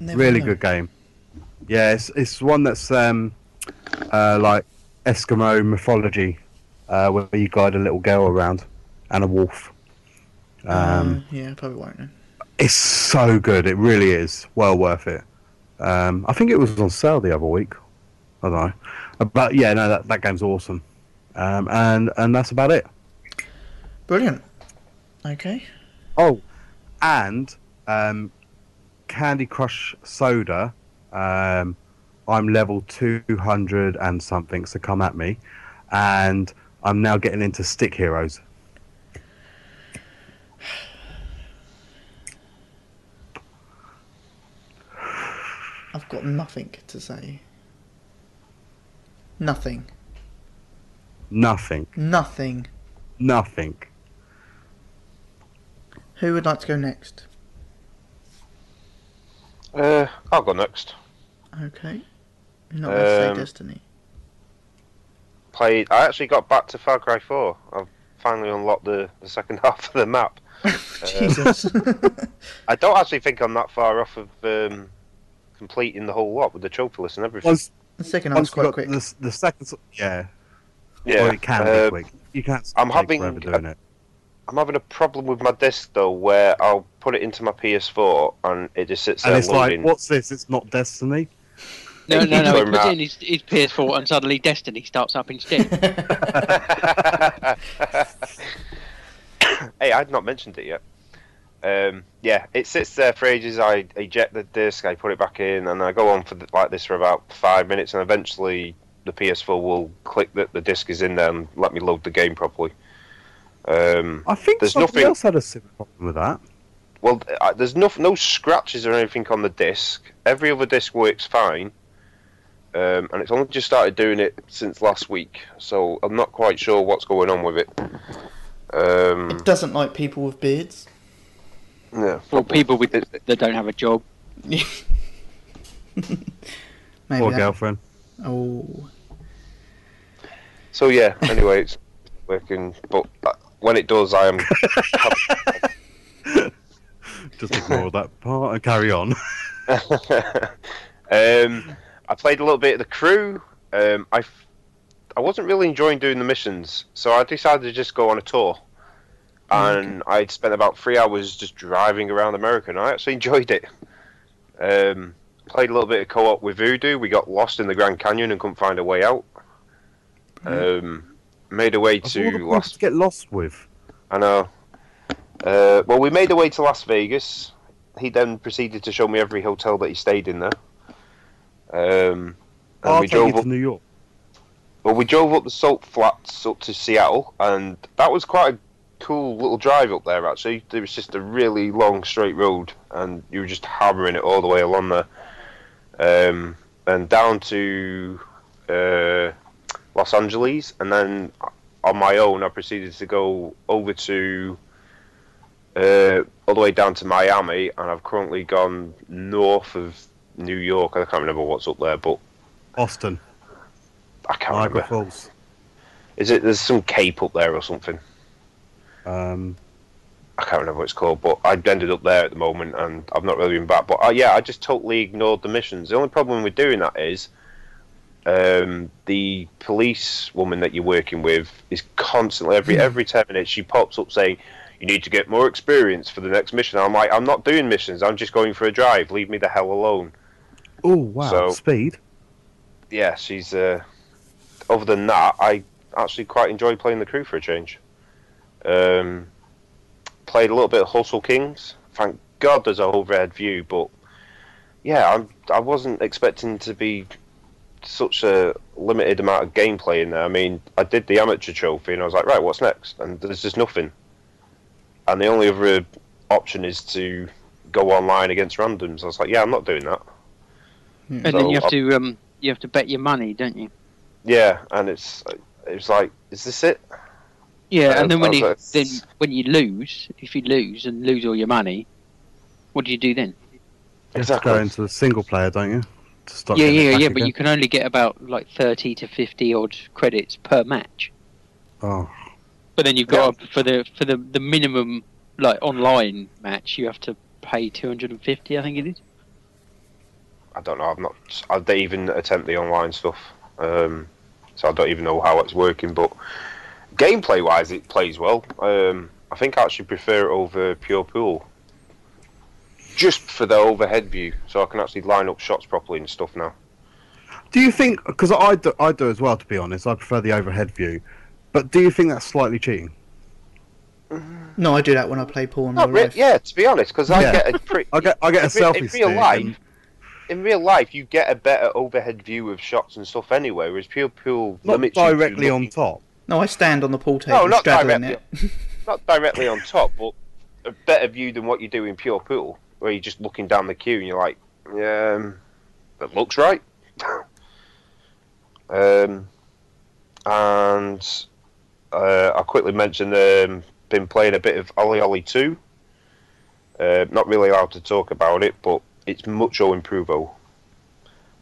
Never
really
know.
good game. Yeah, it's it's one that's um, uh, like Eskimo mythology, uh, where you guide a little girl around and a wolf. Um,
Uh, yeah, probably won't. Then.
it's so good. It really is. Well worth it. Um, I think it was on sale the other week. I don't know. Uh, But yeah, no, that, that game's awesome. Um, and and that's about it.
Brilliant. Okay.
Oh, and um, Candy Crush Soda. Um, I'm level 200 and something, so come at me. And I'm now getting into Stick Heroes.
I've got nothing to say. Nothing.
Nothing.
Nothing.
Nothing.
Who would like to go next?
Uh, I'll go next.
Okay. You're not going to say
Um,
Destiny.
Played. I actually got back to Far Cry 4. I've finally unlocked the, the second half of the map.
Jesus.
I don't actually think I'm that far off of um, completing the whole lot with the trophy list and everything.
Once,
the second one's
once
quite quick.
the, the second, yeah,
yeah,
Well, it can
uh,
be quick. You can't
I'm having-
forever doing it.
I'm having a problem with my disc though, where I'll put it into my PS4 and it just sits there
And it's
loading.
like, what's this? It's not Destiny.
no, no, no, he
Going
puts in his, his PS4 and suddenly Destiny starts up instead.
hey, I'd not mentioned it yet. Um, yeah, it sits there for ages. I eject the disc, I put it back in, and I go on for th- like this for about five minutes, and eventually the PS4 will click that the disc is in there and let me load the game properly. Um,
I think
There's
somebody
nothing-
else had a similar problem with that.
well, there's no no scratches or anything on the disc. Every other disc works fine, um, and it's only just started doing it since last week, so I'm not quite sure what's going on with it. Um,
it doesn't like people with beards.
Yeah,
For people with
It-
that don't have a job.
Maybe
Poor
that-
girlfriend.
Oh.
So yeah, anyway, it's working, but uh, when it does, I am.
Just ignore that part and carry on.
um, I played a little bit of the crew. Um, I, f- I wasn't really enjoying doing the missions, so I decided to just go on a tour. And I'd spent about three hours just driving around America, and I actually enjoyed it. Um, played a little bit of co-op with Voodoo. We got lost in the Grand Canyon and couldn't find a way out. Um, made a way
That's all the
to Las
to get lost with.
I know. Uh, well, we made a way to Las Vegas. He then proceeded to show me every hotel that he stayed in there. Um, and
I'll
we drove up.
to New York.
Well, we drove up the Salt Flats up to Seattle, and that was quite a cool little drive up there. Actually, there was just a really long straight road, and you were just hammering it all the way along there. Um, and down to uh, Los Angeles, and then on my own, I proceeded to go over to uh, all the way down to Miami, and I've currently gone north of New York. I can't remember what's up there, but
Boston,
I can't
Niagara
remember.
Falls.
Is it there's some cape up there or something?
Um,
I can't remember what it's called, but I ended up there at the moment, and I've not really been back. But uh, yeah, I just totally ignored the missions. The only problem with doing that is um, the police woman that you're working with is constantly every every ten minutes she pops up saying you need to get more experience for the next mission. I'm like, I'm not doing missions. I'm just going for a drive. Leave me the hell alone.
oh wow,
So-
speed.
Yeah, she's. Uh, other than that, I actually quite enjoy playing the crew for a change. Um, played a little bit of Hustle Kings. Thank God there's a overhead view, but yeah, I'm, I wasn't expecting to be such a limited amount of gameplay in there. I mean, I did the amateur trophy, and I was like, right, what's next? And there's just nothing. And the only other option is to go online against randoms. I was like, yeah, I'm not doing that.
And then you have
I-
to um you have to bet your money, don't you?
Yeah, and it's it's like, is this it?
Yeah, and then when you
was
then when you lose, if you lose and lose all your money, what do you do then?
You have to go into the single player, don't you? To start
yeah,
getting
yeah,
back
yeah, but you can only get about like thirty to fifty odd credits per match.
Oh,
But then you've got for the for the the minimum like online match, you have to pay two hundred and fifty. I think it is.
I don't know. I've not. I don't even attempt the online stuff, um, so I don't even know how it's working. But gameplay wise, it plays well. Um, I think I actually prefer it over Pure Pool, just for the overhead view, so I can actually line up shots properly and stuff now.
do you think? Because I do, I do as well. To be honest, I prefer the overhead view. But do you think that's slightly cheating?
No, I do that when I play pool
Not re-
life.
yeah, to be honest, because I
Yeah.
get a pretty.
I get I get a
in,
selfie
in real life.
and-
In real life, you get a better overhead view of shots and stuff anyway, whereas Pure Pool
not
limits you to
directly on top.
No, I stand on the pool table,
No, not directly.
it.
not directly on top, but a better view than what you do in pure pool, where you're just looking down the queue and you're like, um, that looks right. um, and uh, I quickly mentioned um, been playing a bit of OlliOlli two. Uh, not really allowed to talk about it, but it's much mucho improvo.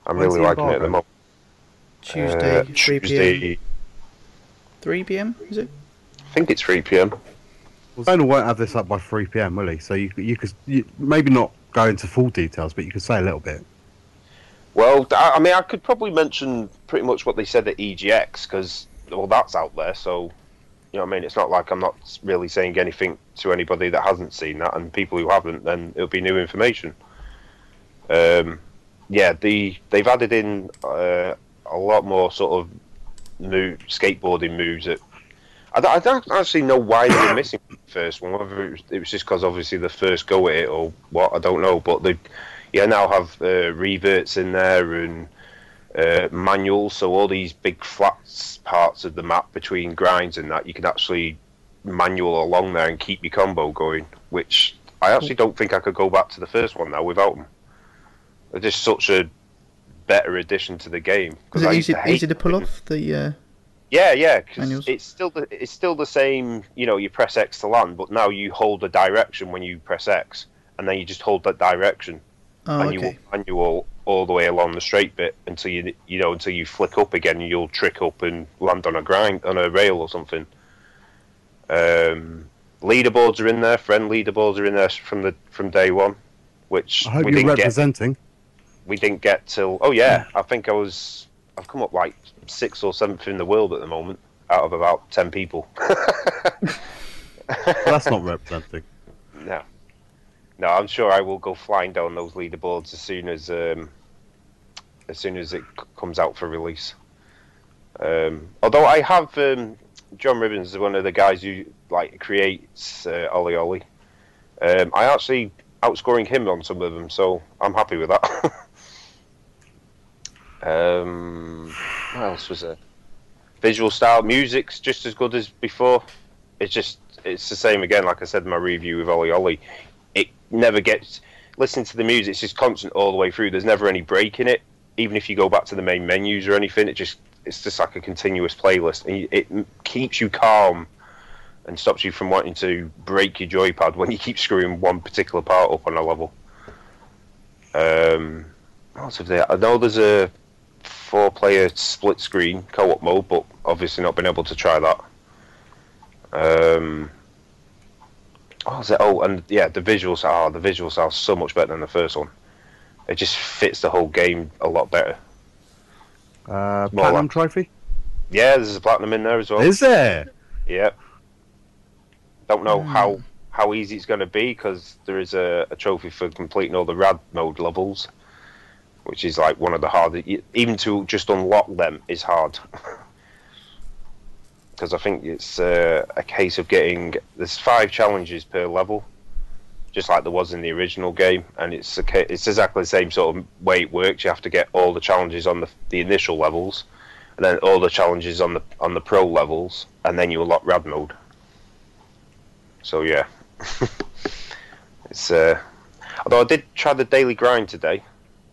I'm
When's
really liking it at the
embargo?
moment.
Tuesday,
Uh,
3
Tuesday,
3 p.m. Is it?
I think it's 3 p.m.
Well, Zonal won't have this up by 3 p.m. Will he? So you you could you, maybe not go into full details, but you could say a little bit.
Well, I I mean, I could probably mention pretty much what they said at EGX because well, that's out there. So, you know, what I mean, it's not like I'm not really saying anything to anybody that hasn't seen that, and people who haven't, then it'll be new information. Um, yeah, the they've added in uh, a lot more sort of move, skateboarding moves that. I don't, I don't actually know why they were missing the first one. Whether it was, it was just because obviously the first go at it or what, I don't know. But they, yeah, now have uh, reverts in there and uh, manuals. So all these big flat parts of the map between grinds and that, you can actually manual along there and keep your combo going. Which I actually don't think I could go back to the first one now without them. They're just such a better addition to the game. 'cause
Is
I
it easy,
to
easy to pull off the? Uh,
Yeah, yeah, 'cause
Manuals.
it's still the it's still the same. You know, you press X to land, but now you hold the direction when you press X, and then you just hold that direction,
oh,
and you
okay.
will manual all the way along the straight bit until you you know until you flick up again, you'll trick up and land on a grind on a rail or something. Um, leaderboards are in there. Friend leaderboards are in there from the from day one, which
I hope
we
you're
didn't get
representing.
We didn't get till oh yeah, I think I was I've come up like sixth or seventh in the world at the moment out of about ten people.
Well, that's not representing.
no, no, I'm sure I will go flying down those leaderboards as soon as um, as soon as it c- comes out for release. Um, although I have um, John Ribbins is one of the guys who like creates uh, OlliOlli. Um, I actually outscoring him on some of them, so I'm happy with that. um, what else was there? Visual style, music's just as good as before. It's just it's the same again. Like I said in my review with OlliOlli, it never gets listening to the music. It's just constant all the way through. There's never any break in it. Even if you go back to the main menus or anything, it just it's just like a continuous playlist. It keeps you calm and stops you from wanting to break your joypad when you keep screwing one particular part up on a level. Um, what else? I know there's a four-player split screen co-op mode, but obviously not been able to try that. Um, what was it? Oh, and yeah, the visuals are the visuals are so much better than the first one. It just fits the whole game a lot better.
Uh, platinum
like-
trophy.
Yeah, there's a platinum in there as well.
Is there?
Yeah. Don't know how how easy it's going to be because there is a, a trophy for completing all the rad mode levels, which is like one of the hardest. Even to just unlock them is hard. Because I think it's uh, a case of getting there's five challenges per level, just like there was in the original game, and it's a, it's exactly the same sort of way it works. You have to get all the challenges on the the initial levels, and then all the challenges on the on the pro levels, and then you unlock rad mode. So yeah, it's. Uh, although I did try the daily grind today,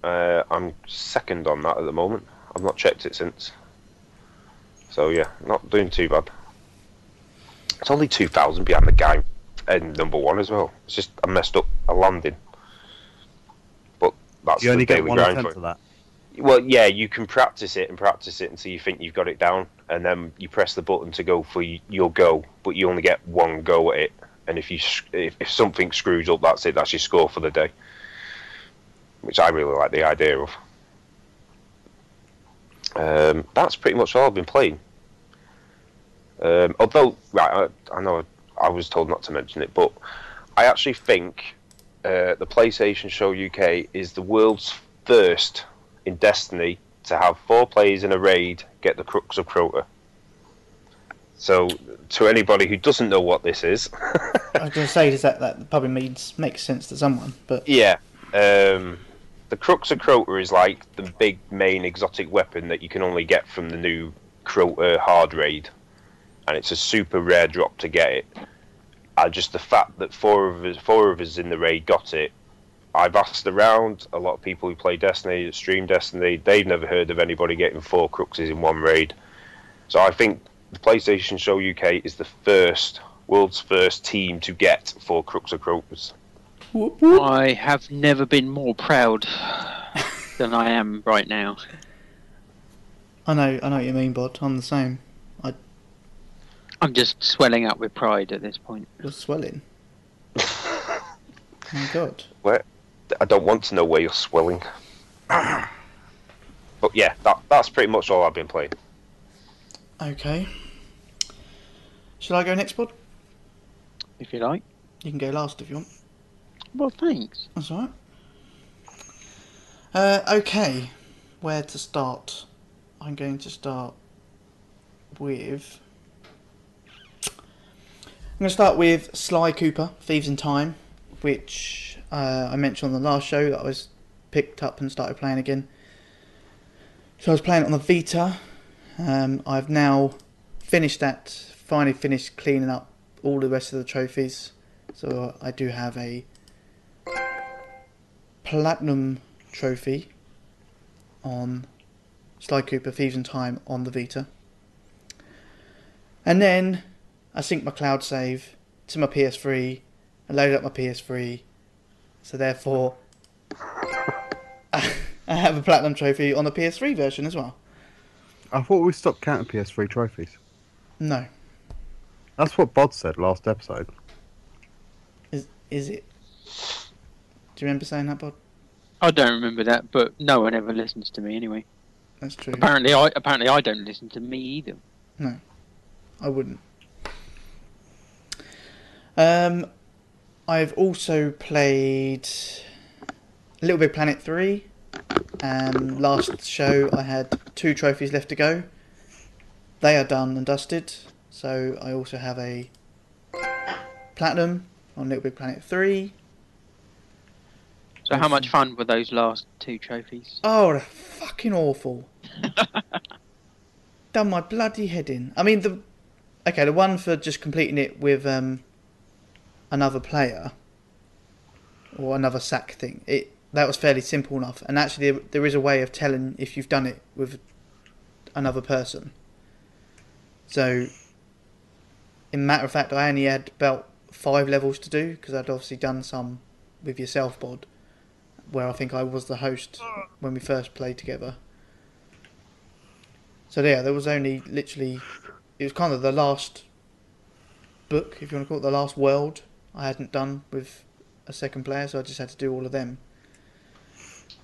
uh, I'm second on that at the moment. I've not checked it since. So yeah, not doing too bad. It's only two thousand behind the guy and number one as well. It's just I messed up a landing. But that's
You only
the
get
daily
one
grind
attempt
for
for that.
Well, yeah, you can practice it and practice it until you think you've got it down, and then you press the button to go for your go, but you only get one go at it. And if you if, if something screws up, that's it. That's your score for the day. Which I really like the idea of. Um, that's pretty much all I've been playing. Um, although, right, I, I know I was told not to mention it, but I actually think uh, the PlayStation Show UK is the world's first in Destiny to have four players in a raid get the Crux of Crota. So, to anybody who doesn't know what this is,
I was going to say does that that probably means makes sense to someone, but
yeah, um, the Crux of Crota is like the big main exotic weapon that you can only get from the new Crota hard raid, and it's a super rare drop to get it. And just the fact that four of us, four of us in the raid got it, I've asked around a lot of people who play Destiny, stream Destiny, they've never heard of anybody getting four Cruxes in one raid. So I think the PlayStation Show UK is the first, world's first team to get four Crux of.
Whoop, whoop.
I have never been more proud than I am right now.
I know I know what you mean, Bod. I'm the same.
I'm just swelling up with pride at this point.
You're swelling. My God. Where?
I don't want to know where you're swelling. but yeah, that, that's pretty much all I've been playing.
Okay. Shall I go next, Bod?
If you like.
You can go last if you want.
Well, thanks.
That's all right. Uh, okay, where to start? I'm going to start with. I'm going to start with Sly Cooper, Thieves in Time, which uh, I mentioned on the last show that I was picked up and started playing again. So I was playing it on the Vita. Um, I've now finished that, finally finished cleaning up all the rest of the trophies. So I do have a platinum trophy on Sly Cooper Thieves in Time on the Vita. And then I sync my cloud save to my PS3 and load up my PS3. So therefore I have a platinum trophy on the PS3 version as well.
I thought we stopped counting PS3 trophies.
No.
That's what Bod said last episode.
Is is it? Do you remember saying that, Bob?
I don't remember that, but no one ever listens to me anyway.
That's true.
Apparently, I apparently I don't listen to me either.
No, I wouldn't. Um, I've also played Little Big Planet 3. Um, last show I had two trophies left to go. They are done and dusted. So I also have a platinum on Little Big Planet 3.
So, how much fun were those last two trophies?
Oh, they're fucking awful. Done my bloody head in. I mean, the okay, the one for just completing it with um, another player or another sack thing. It that was fairly simple enough, and actually there, there is a way of telling if you've done it with another person. So, in matter of fact, I only had about five levels to do because I'd obviously done some with yourself, Bod, where I think I was the host when we first played together. So yeah, there was only literally, it was kind of the last book, if you want to call it, the last world I hadn't done with a second player, so I just had to do all of them.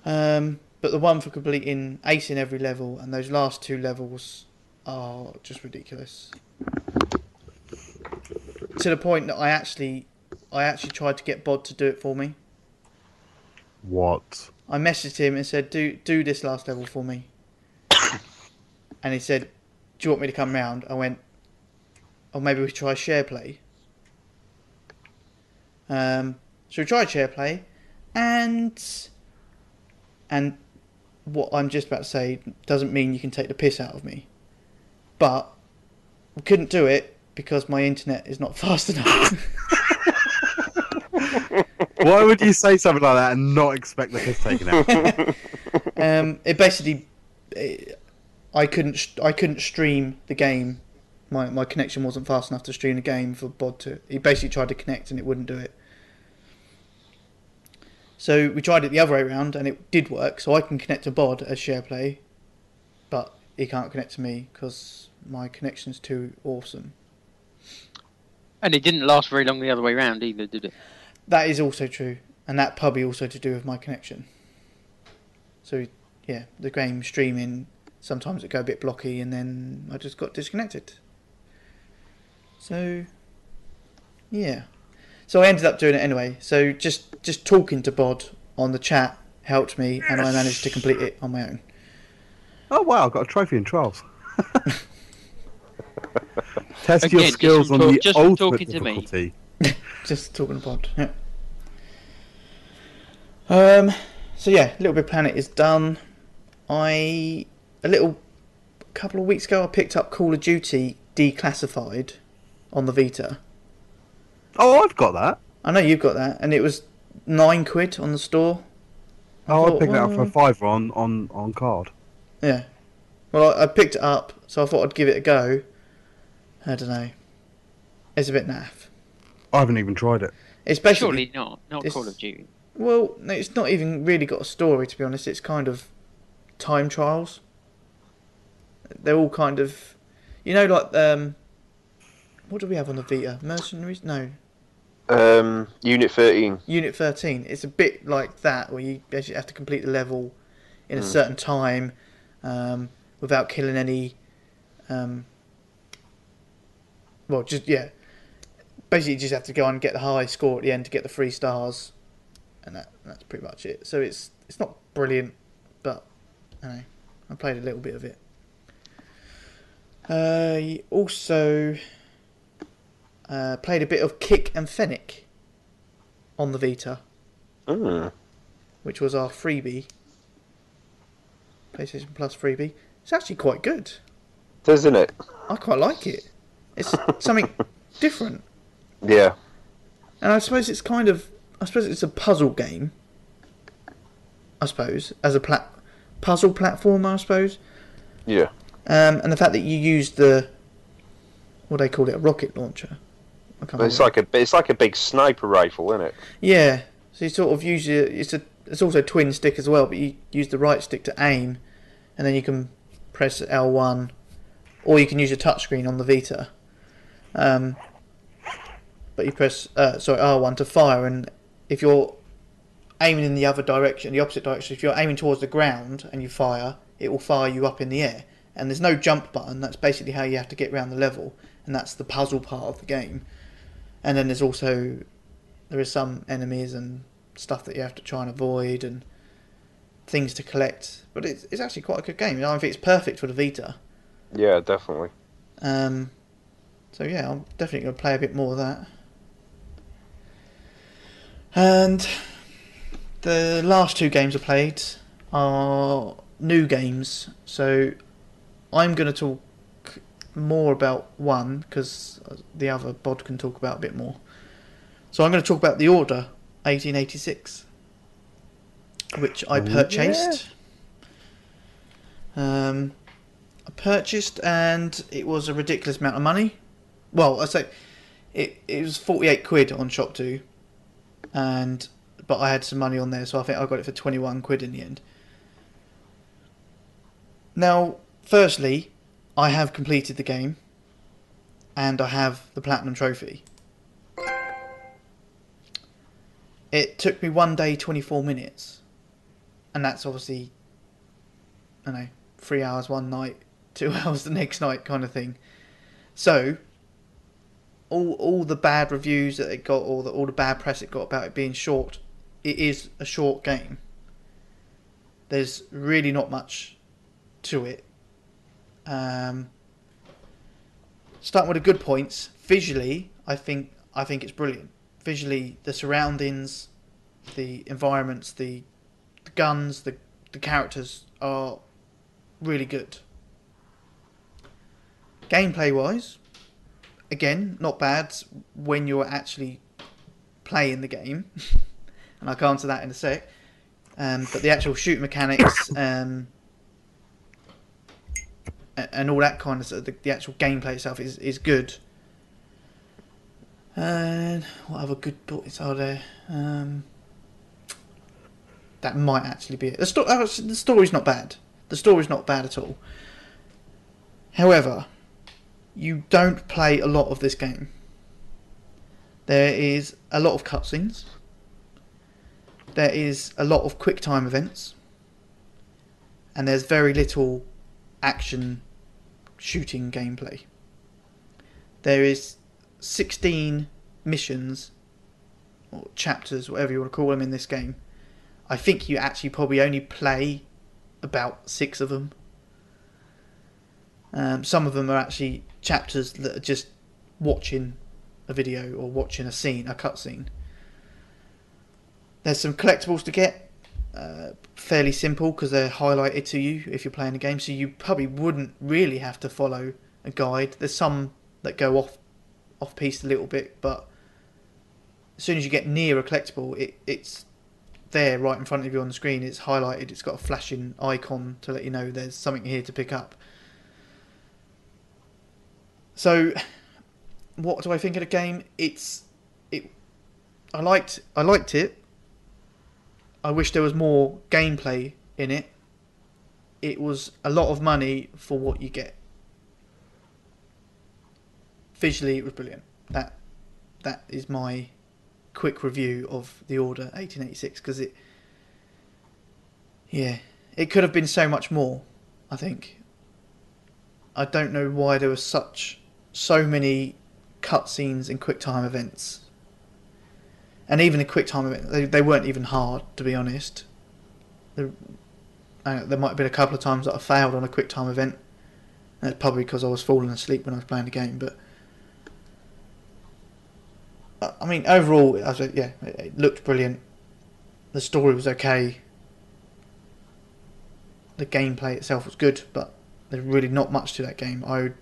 Um, but the one for completing ace in every level and those last two levels are just ridiculous. To the point that I actually, I actually tried to get Bod to do it for me.
What?
I messaged him and said, "Do do this last level for me." and he said, "Do you want me to come round?" I went, "Or maybe we try share play." Um, so we tried share play, and and what I'm just about to say doesn't mean you can take the piss out of me, but we couldn't do it because my internet is not fast enough.
Why would you say something like that and not expect the piss taken out?
um, it basically, it, I couldn't st- I couldn't stream the game. My my connection wasn't fast enough to stream the game for Bod to. He basically tried to connect and it wouldn't do it. So we tried it the other way around and it did work. So I can connect to Bod as SharePlay, but he can't connect to me because my connection's too awesome.
And it didn't last very long the other way round either, did it?
That is also true, and that probably also to do with my connection. So yeah, the game streaming sometimes it go a bit blocky, and then I just got disconnected. So yeah, so I ended up doing it anyway. So just just talking to Bod on the chat helped me, and I managed to complete it on my own.
Oh wow, I've got a trophy in trials. Test
Again,
your
just
skills
from
on
talk-
the
just from
ultimate
talking to me.
difficulty.
just talking to Bod. Yeah. Um. So yeah, Little Big Planet is done. I a little couple of weeks ago I picked up Call of Duty Declassified on the Vita.
Oh, I've got that.
I know you've got that, and it was nine quid on the store.
Oh, I
thought,
picked that up for a fiver on, on, on card.
Yeah. Well, I, I picked it up, so I thought I'd give it a go. I don't know. It's a bit naff.
I haven't even tried it.
It's basically
Surely not. Not Call of Duty.
Well, no, it's not even really got a story to be honest. It's kind of time trials. They're all kind of, you know, like um, what do we have on the Vita? Mercenaries? No,
Um, Unit 13.
Unit Thirteen. It's a bit like that, where you basically have to complete the level in a certain time, um, without killing any. Um, well, just yeah. Basically, you just have to go and get the high score at the end to get the three stars, and that that's pretty much it. So it's it's not brilliant, but I know I played a little bit of it. Uh, also uh, played a bit of Kick and Fennec on the Vita,
Mm.
which was our freebie. PlayStation Plus freebie. It's actually quite good.
Isn't it?
I quite like it. It's something different.
Yeah.
And I suppose it's kind of, I suppose it's a puzzle game. I suppose as a plat, puzzle platformer. I suppose.
Yeah.
Um, and the fact that you use the, what do they call it, a rocket launcher.
It's
remember.
like a it's like a big sniper rifle, isn't it?
Yeah. So you sort of use your, it's a, it's also a twin stick as well, but you use the right stick to aim, and then you can press L1, or you can use your touchscreen on the Vita. Um, but you press, uh, sorry, R1 to fire, and if you're aiming in the other direction, the opposite direction, if you're aiming towards the ground and you fire, it will fire you up in the air. And there's no jump button. That's basically how you have to get around the level, and that's the puzzle part of the game. And then there's also there is some enemies and stuff that you have to try and avoid and things to collect. But it's, it's actually quite a good game. I think it's perfect for the Vita.
Yeah, definitely.
Um, so yeah, I'm definitely going to play a bit more of that. And the last two games I played are new games. So I'm going to talk more about one because the other bod can talk about a bit more. So I'm going to talk about the Order 1886, which I
Oh,
purchased. Um, I purchased, and it was a ridiculous amount of money. Well, I say it it was forty eight quid on ShopTo, and but I had some money on there, so I think I got it for twenty one quid in the end. Now, firstly, I have completed the game, and I have the platinum trophy. It took me one day, twenty four minutes, and that's obviously, I don't know, three hours one night, two hours the next night, kind of thing. So, all all the bad reviews that it got, all the all the bad press it got about it being short, it is a short game. There's really not much to it. Um, starting with the good points, visually, I think I think it's brilliant. Visually, the surroundings, the environments, the the guns, the the characters are really good. Gameplay wise, again, not bad when you're actually playing the game, and I'll come to that in a sec. Um, but the actual shoot mechanics um, and all that kind of stuff, the, the actual gameplay itself is, is good. And what other good points are there? Um, that might actually be it. The, sto- uh, the story's not bad. The story's not bad at all. However, you don't play a lot of this game. There is a lot of cutscenes. There is a lot of quick time events. And there's very little action shooting gameplay. There is 16 missions or chapters, whatever you want to call them in this game. I think you actually probably only play about six of them. Um, some of them are actually chapters that are just watching a video or watching a scene, a cutscene. There's some collectibles to get, uh, fairly simple because they're highlighted to you if you're playing the game, so you probably wouldn't really have to follow a guide. There's some that go off off piece a little bit, but as soon as you get near a collectible, it, it's there right in front of you on the screen. It's highlighted. It's got a flashing icon to let you know there's something here to pick up. So, what do I think of the game? It's it. I liked I liked it. I wish there was more gameplay in it. It was a lot of money for what you get. Visually, it was brilliant. That that is my quick review of the Order 1886 because it, yeah, it could have been so much more. I think. I don't know why there was such so many cutscenes and quick time events and even the quick time event, they, they weren't even hard to be honest. There, uh, there might have been a couple of times that I failed on a quick time event. That's probably because I was falling asleep when I was playing the game. But I mean, overall, I was, yeah, it, it looked brilliant. The story was okay. The gameplay itself was good, but there's really not much to that game. I would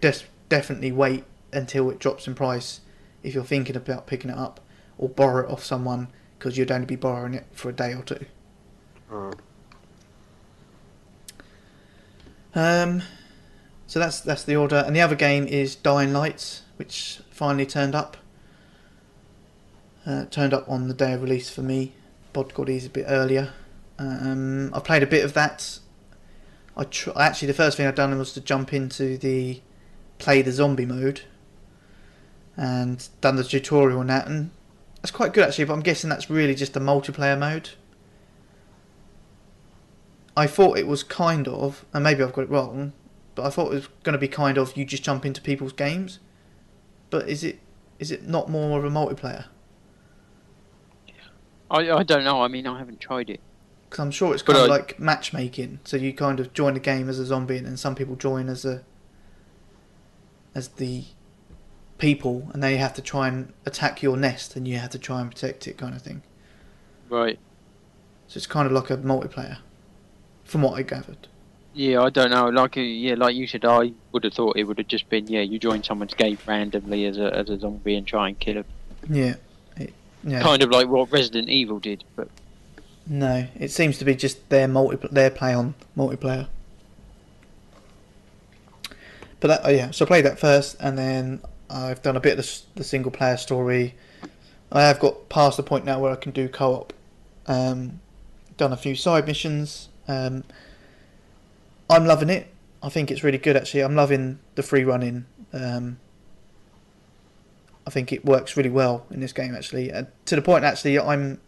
des- definitely wait until it drops in price if you're thinking about picking it up or borrow it off someone because you'd only be borrowing it for a day or two.
Mm.
Um, so that's that's the order, and the other game is Dying Lights, which finally turned up. Uh, turned up on the day of release for me. Bod got easy a bit earlier. Um, I played a bit of that. I tr- actually the first thing I'd done was to jump into the play the zombie mode, and done the tutorial on that, and that's quite good actually. But I'm guessing that's really just the multiplayer mode. I thought it was kind of, and maybe I've got it wrong, but I thought it was going to be kind of you just jump into people's games. But is it is it not more of a multiplayer?
I, I don't know. I mean, I haven't tried it.
Because I'm sure it's
But
kind of
I-
like matchmaking. So you kind of join the game as a zombie, and then some people join as a as the people, and they have to try and attack your nest, and you have to try and protect it, kind of thing.
Right.
So it's kind of like a multiplayer, from what I gathered.
Yeah, I don't know. Like, uh, yeah, like you said, I would have thought it would have just been, yeah, you join someone's game randomly as a as a zombie and try and kill them.
Yeah, it, yeah.
Kind of like what Resident Evil did, but
No, it seems to be just their multi their play on multiplayer. But that, oh yeah, so I played that first, and then I've done a bit of the, single player story. I have got past the point now where I can do co op. Um, done a few side missions. Um, I'm loving it. I think it's really good actually. I'm loving the free running. Um, I think it works really well in this game actually, uh, to the point actually I'm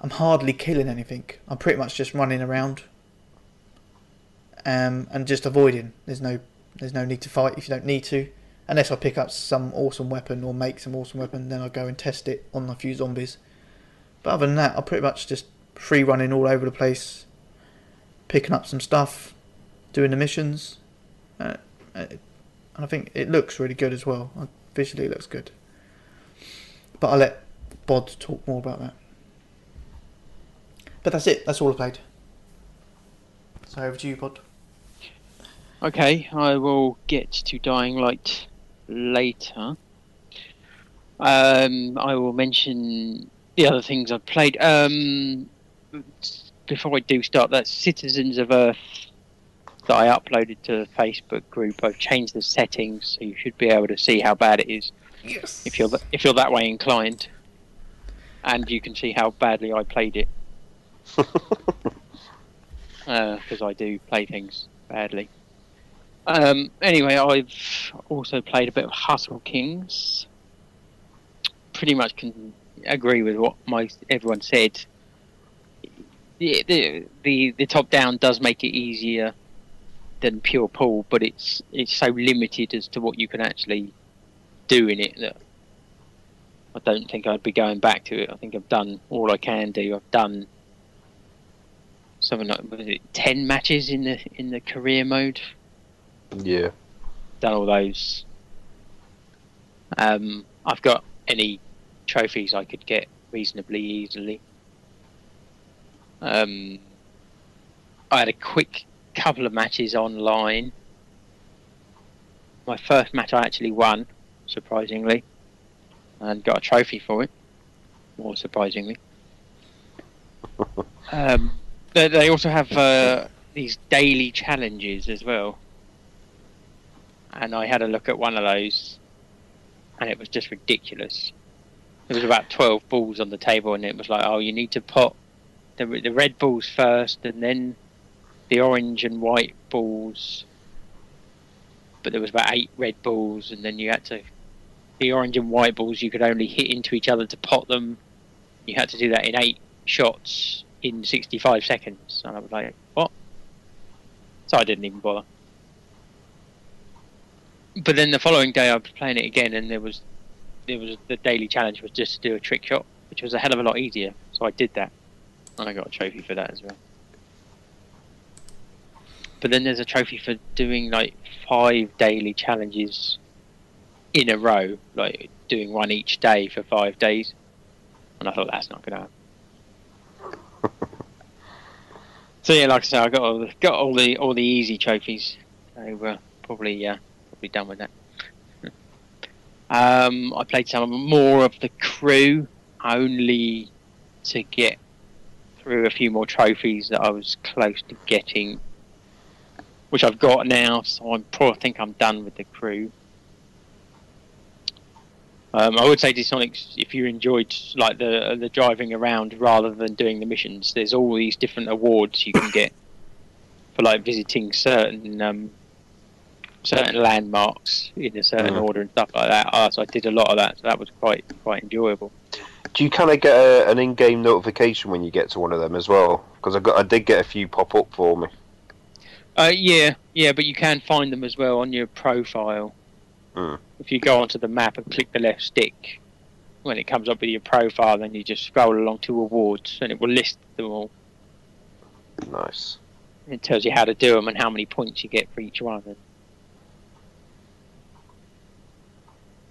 I'm hardly killing anything. I'm pretty much just running around um, and just avoiding. There's no there's no need to fight if you don't need to, unless I pick up some awesome weapon or make some awesome weapon. Then I go and test it on a few zombies. But other than that, I'm pretty much just free running all over the place, picking up some stuff, doing the missions, uh, uh, and I think it looks really good as well. Uh, Visually, it looks good. But I'll let Bod talk more about that. But that's it. That's all I played. So over to you, Bod.
Okay, I will get to Dying Light later. Um, I will mention the other things I've played. Um, before I do start, that Citizens of Earth that I uploaded to the Facebook group. I've changed the settings, so you should be able to see how bad it is
Yes.
if you're th- if you're that way inclined, and you can see how badly I played it because I do play things badly. Um, anyway, I've also played a bit of Hustle Kings. Pretty much can agree with what most everyone said. The the the, the top down does make it easier than pure pool, but it's it's so limited as to what you can actually do in it that I don't think I'd be going back to it. I think I've done all I can do. I've done something like it ten matches in the in the career mode.
Yeah.
Done all those. Um, I've got any trophies I could get reasonably easily. Um, I had a quick couple of matches online. My first match I actually won, surprisingly, and got a trophy for it. More surprisingly. um, they, they also have uh, these daily challenges as well. And I had a look at one of those, and it was just ridiculous. There was about twelve balls on the table, and it was like, oh, you need to put the the red balls first, and then the orange and white balls. But there was about eight red balls, and then you had to the orange and white balls. You could only hit into each other to pot them. You had to do that in eight shots in sixty-five seconds, and I was like, what? So I didn't even bother. But then the following day, I was playing it again, and there was there was the daily challenge was just to do a trick shot, which was a hell of a lot easier. So I did that, and I got a trophy for that as well. But then there's a trophy for doing like five daily challenges in a row, like doing one each day for five days. And I thought that's not going to happen. so yeah, like I said, I got all the, got all the all the easy trophies. So we're probably uh, probably done with that. Um, I played some more of the crew, only to get through a few more trophies that I was close to getting, which I've got now. So I'm probably think I'm done with the crew. Um, I would say Disonics, if you enjoyed like the the driving around rather than doing the missions, there's all these different awards you can get for like visiting certain um, certain landmarks in a certain
Mm.
order and stuff like that. Uh, so I did a lot of that. So that was quite quite enjoyable.
Do you kind of get a, an in-game notification when you get to one of them as well? Because I got, I did get a few pop up for me.
Uh, yeah, yeah, but you can find them as well on your profile.
Mm.
If you go onto the map and click the left stick, when it comes up with your profile, then you just scroll along to awards, and it will list them all.
Nice.
It tells you how to do them and how many points you get for each one. And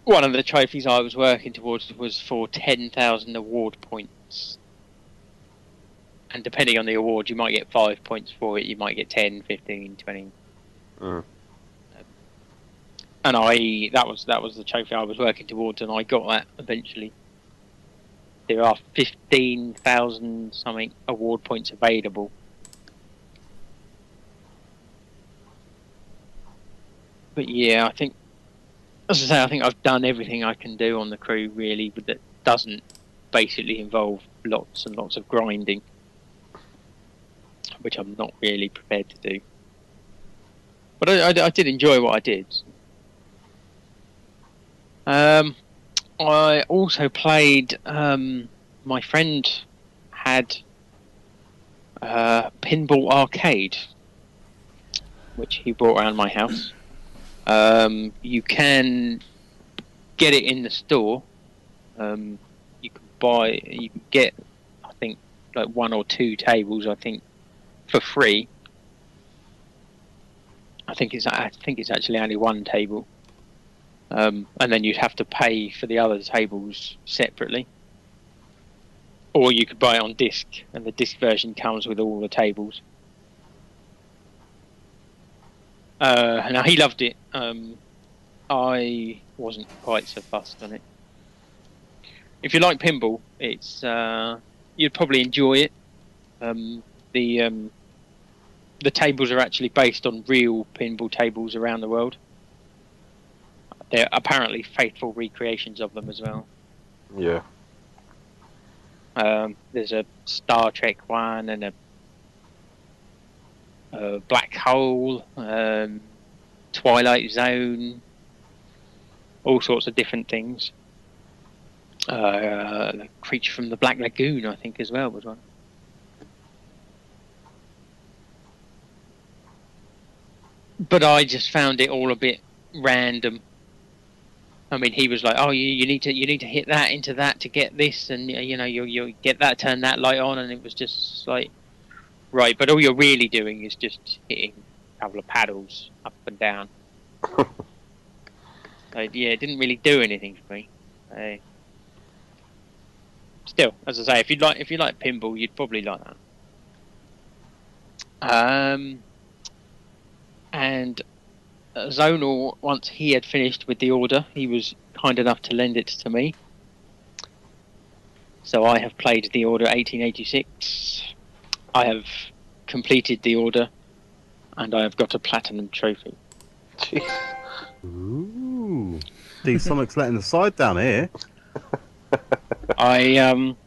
one of the trophies I was working towards was for 10,000 award points. And depending on the award, you might get 5 points for it, you might get 10, 15, 20.
Mm.
And I that was that was the trophy I was working towards and I got that eventually. There are 15,000 something award points available. but yeah, I think, as I say, I think I've done everything I can do on the crew really, that doesn't basically involve lots and lots of grinding, which I'm not really prepared to do. But I, I, I did enjoy what I did. Um, I also played. Um, my friend had uh, Pinball Arcade, which he brought around my house. Um, you can get it in the store. Um, you can buy. You can get. I think like one or two tables. I think for free. I think it's. I think it's actually only one table. Um, and then you'd have to pay for the other tables separately. Or you could buy it on disc, and the disc version comes with all the tables. Uh, now he loved it. Um, I wasn't quite so fussed on it. If you like pinball, it's uh, you'd probably enjoy it. Um, the um, the tables are actually based on real pinball tables around the world. They're apparently faithful recreations of them as well.
Yeah.
Um, there's a Star Trek one and a, a black hole, um, Twilight Zone, all sorts of different things. Uh, the creature from the Black Lagoon, I think, as well was one. But I just found it all a bit random. I mean, he was like, "Oh, you, you need to you need to hit that into that to get this, and you know you you get that, turn that light on," and it was just like, right. But all you're really doing is just hitting a couple of paddles up and down. so yeah, it didn't really do anything for me. Uh, still, as I say, if you like if you like pinball, you'd probably like that. Um, and Zonal, once he had finished with the order, he was kind enough to lend it to me. So I have played the order 1886. I have completed the order, and I have got a platinum trophy.
Jeez.
Ooh. D Sonic's letting the side down here.
I um,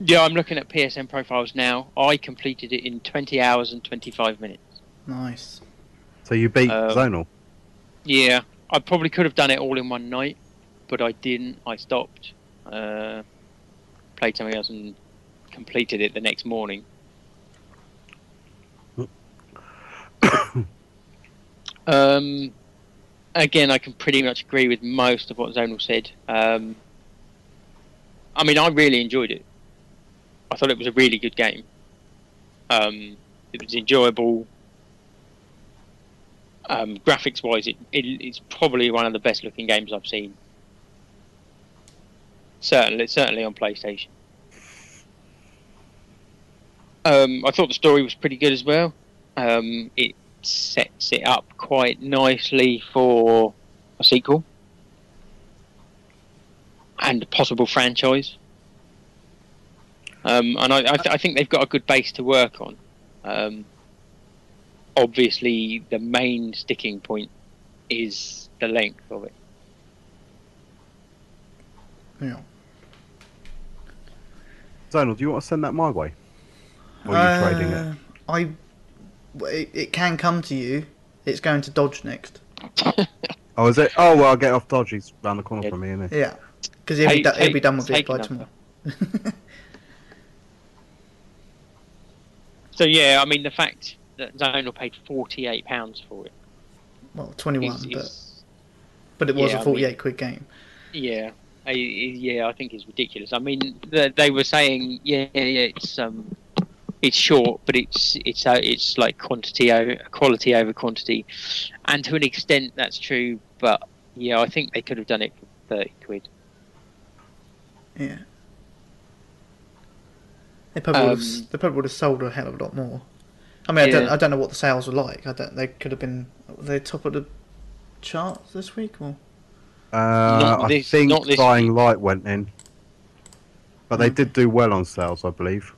yeah, I'm looking at PSN profiles now. I completed it in 20 hours and 25 minutes.
Nice.
So you beat
Um,
Zonal.
Yeah, I probably could have done it all in one night, but I didn't. I stopped, uh, played something else, and completed it the next morning. um, again, I can pretty much agree with most of what Zonal said. Um, I mean, I really enjoyed it. I thought it was a really good game. Um, it was enjoyable um, graphics wise, it, it, it's probably one of the best looking games I've seen. Certainly, certainly on PlayStation. Um, I thought the story was pretty good as well. Um, it sets it up quite nicely for a sequel and a possible franchise. Um, and I, I, th- I think they've got a good base to work on. Um, obviously the main sticking point is the length of it.
Yeah.
Zonal, do you want to send that my way? Or are you trading it?
Uh, I. w- It, it can come to you. It's going to Dodge next.
Oh, is it? Oh, well, I'll get off Dodge. He's round the corner
Yeah.
from me, isn't he?
Yeah. Because he'll, be do- he'll be done with it
take
by tomorrow.
So yeah, I mean the fact that Zonal paid forty eight pounds for it
well, 21,
is,
but,
is
but it was
yeah, I
a
mean-
48 quid game.
yeah, I, yeah, I think it's ridiculous. I mean, they, they were saying yeah, yeah, it's um, it's short, but it's it's uh, it's like quantity over quality over quantity, and to an extent that's true. But yeah, I think they could have done it for thirty quid.
Yeah. They probably, would
Um,
have, they probably would have sold a hell of a lot more. I mean, I don't, I don't know what the sales were like. I don't. They could have been. Were they top of the charts this week, or
Uh,
Not
I think
not this
Light went in. But they
Mm.
did do well on sales, I believe.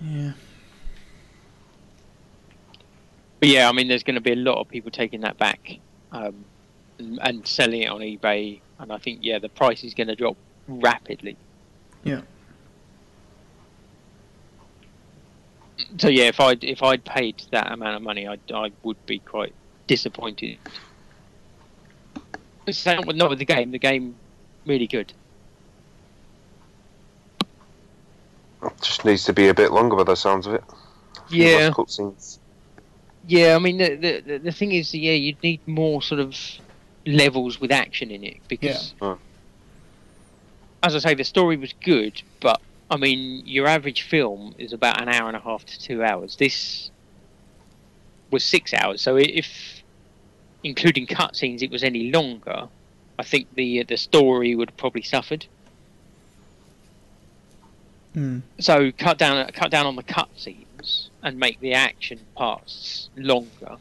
Yeah.
But yeah, I mean, there's going to be a lot of people taking that back um, and, and selling it on eBay, and I think yeah, the price is going to drop rapidly.
Yeah.
So yeah, if I if I'd paid that amount of money, I I would be quite disappointed. With not with the game. The game really good.
Just needs to be a bit longer by the sounds of it. A few less
Yeah,
Cutscenes.
yeah. I mean, the, the the- thing is, yeah, you'd need more sort of levels with action in it because,
Yeah. Mm.
as I say, the story was good, but I mean, your average film is about an hour and a half to two hours. This was six hours, so if including cutscenes, it was any longer, I think the the story would have probably suffered.
Mm.
So cut down cut down on the cutscenes and make the action parts longer.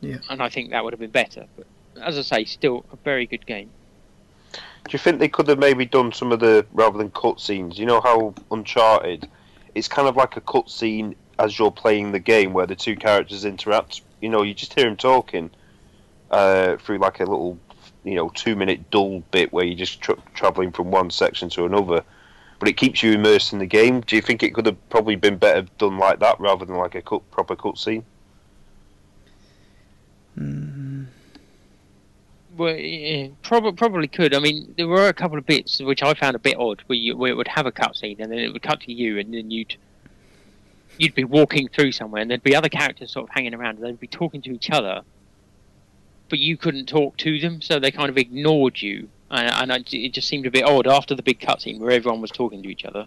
Yeah.
And I think that would have been better. But as I say, still a very good game.
Do you think they could have maybe done some of the rather than cutscenes? You know how Uncharted, it's kind of like a cutscene as you're playing the game where the two characters interact. You know, you just hear them talking uh, through like a little, you know, two minute dull bit where you're just tra- traveling from one section to another. But it keeps you immersed in the game. Do you think it could have probably been better done like that rather than like a cut, proper cutscene?
Mm.
Well, yeah, probably probably could. I mean, there were a couple of bits which I found a bit odd, where, you, where it would have a cutscene and then it would cut to you, and then you'd you'd be walking through somewhere, and there'd be other characters sort of hanging around, and they'd be talking to each other, but you couldn't talk to them, so they kind of ignored you, and, and I, it just seemed a bit odd after the big cutscene where everyone was talking to each other.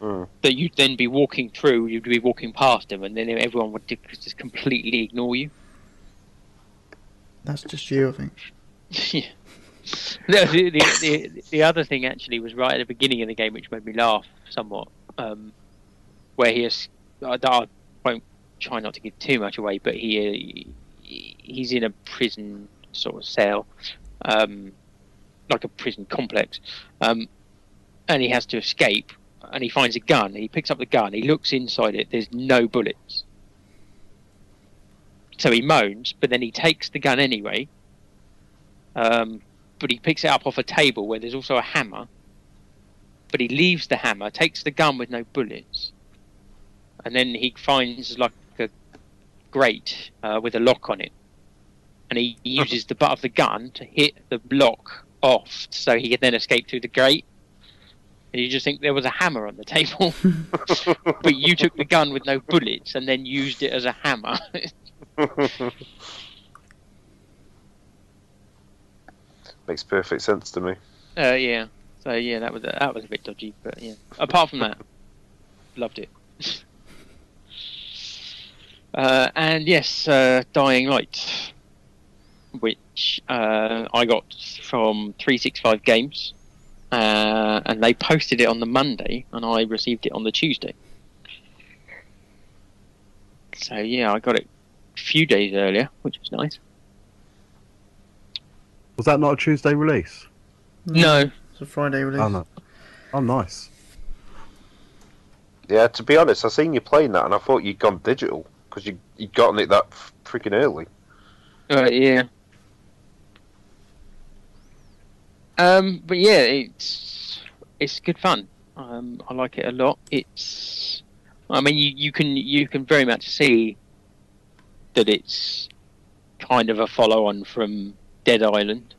Hmm.
That you'd then be walking through, you'd be walking past them, and then everyone would just completely ignore you.
That's just you, I think.
yeah. No, the, the, the, the other thing actually was right at the beginning of the game, which made me laugh somewhat, um, where he is. I, I won't try not to give too much away, but he he's in a prison sort of cell, um, like a prison complex, um, and he has to escape. And he finds a gun. He picks up the gun. He looks inside it. There's no bullets. So he moans, but then he takes the gun anyway. Um, but he picks it up off a table where there's also a hammer. But he leaves the hammer, takes the gun with no bullets, and then he finds like a grate uh, with a lock on it, and he uses the butt of the gun to hit the lock off, so he can then escape through the grate. And you just think there was a hammer on the table, but you took the gun with no bullets and then used it as a hammer.
Makes perfect sense to me.
Uh, yeah. So yeah, that was that was a bit dodgy, but yeah. Apart from that, loved it. uh, and yes, uh, Dying Light, which uh, I got from Three Six Five Games, uh, and they posted it on the Monday, and I received it on the Tuesday. So yeah, I got it a few days earlier, which was nice.
Was that not a Tuesday release?
No,
It's a Friday release.
Oh no. Oh, nice.
Yeah, to be honest, I seen you playing that and I thought you'd gone digital because you you'd gotten it that freaking early.
Uh, yeah. Um, but yeah, it's it's good fun. Um, I like it a lot. It's, I mean, you, you can you can very much see that it's kind of a follow-on from Dead Island,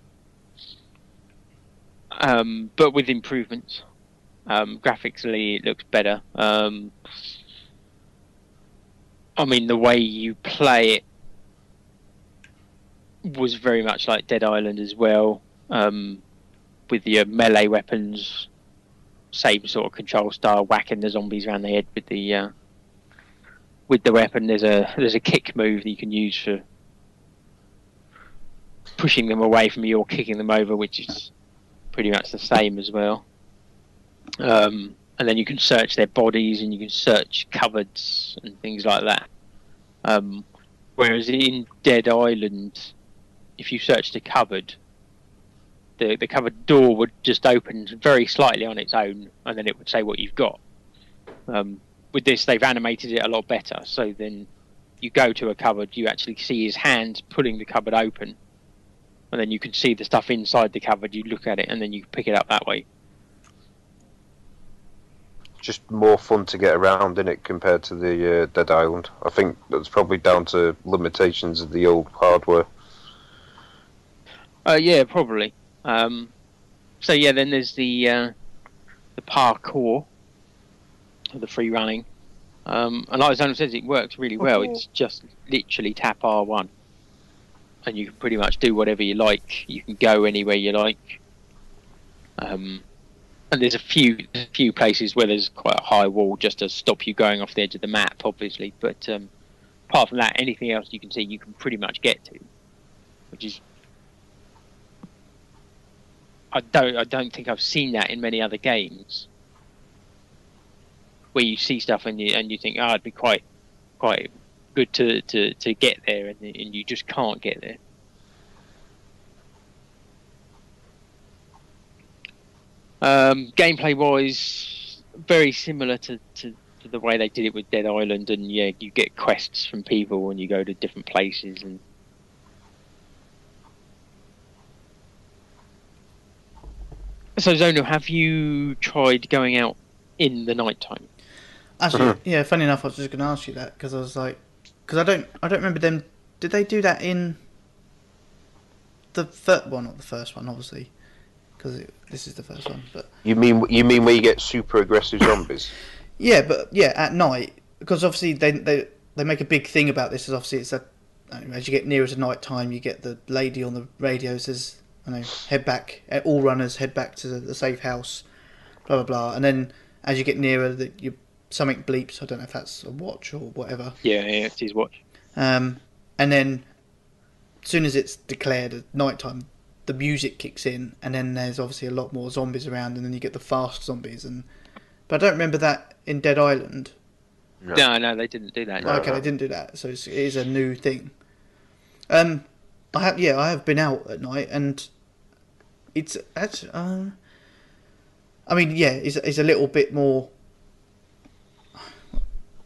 um, but with improvements. Um, graphically, it looks better. Um, I mean, the way you play it was very much like Dead Island as well, um, with your melee weapons, same sort of control style, whacking the zombies around the head with the uh, with the weapon. There's a there's a kick move that you can use for pushing them away from you or kicking them over, which is pretty much the same as well. Um, and then you can search their bodies and you can search cupboards and things like that. Um, whereas in Dead Island, if you searched a cupboard, the the cupboard door would just open very slightly on its own, and then it would say what you've got. Um, with this, they've animated it a lot better. So then you go to a cupboard, you actually see his hands pulling the cupboard open, and then you can see the stuff inside the cupboard. You look at it, and then you pick it up that way.
Just more fun to get around in it compared to the uh, Dead Island. I think that's probably down to limitations of the old hardware.
Uh, yeah, probably. Um, so yeah, then there's the uh, the parkour, the free running, um, and like Zonal says, it works really well. It's just literally tap R1, and you can pretty much do whatever you like. You can go anywhere you like. Um, and there's a few a few places where there's quite a high wall just to stop you going off the edge of the map, obviously. But um, apart from that, anything else you can see, you can pretty much get to, which is I don't I don't think I've seen that in many other games where you see stuff and you and you think oh it'd be quite quite good to, to, to get there and, and you just can't get there. Um, gameplay wise, very similar to, to, to the way they did it with Dead Island, and yeah, you get quests from people and you go to different places and So Zonal, have you tried going out in the night time?
Actually, uh-huh. yeah. Funny enough, I was just going to ask you that because I was like, because I don't, I don't remember them. Did they do that in the third one, or the first one, obviously, because this is the first one. But
You mean you mean where you get super aggressive zombies?
yeah, but yeah, at night because obviously they they they make a big thing about this. Is obviously it's a as you get nearer to night time, you get the lady on the radio says, "I know, head back. eh, All runners head back to the, the safe house." Blah blah blah. And then as you get nearer, that you something bleeps. I don't know if that's a watch or whatever.
Yeah, yeah, it's his watch.
Um, and then, as soon as it's declared at night time, the music kicks in, and then there's obviously a lot more zombies around, and then you get the fast zombies. And but I don't remember that in Dead Island.
No.
No, no, they didn't do that.
No.
okay, they didn't do that, so it's, it is a new thing. Um, I have yeah, I have been out at night, and it's that's um. I mean, yeah, it's, it's a little bit more.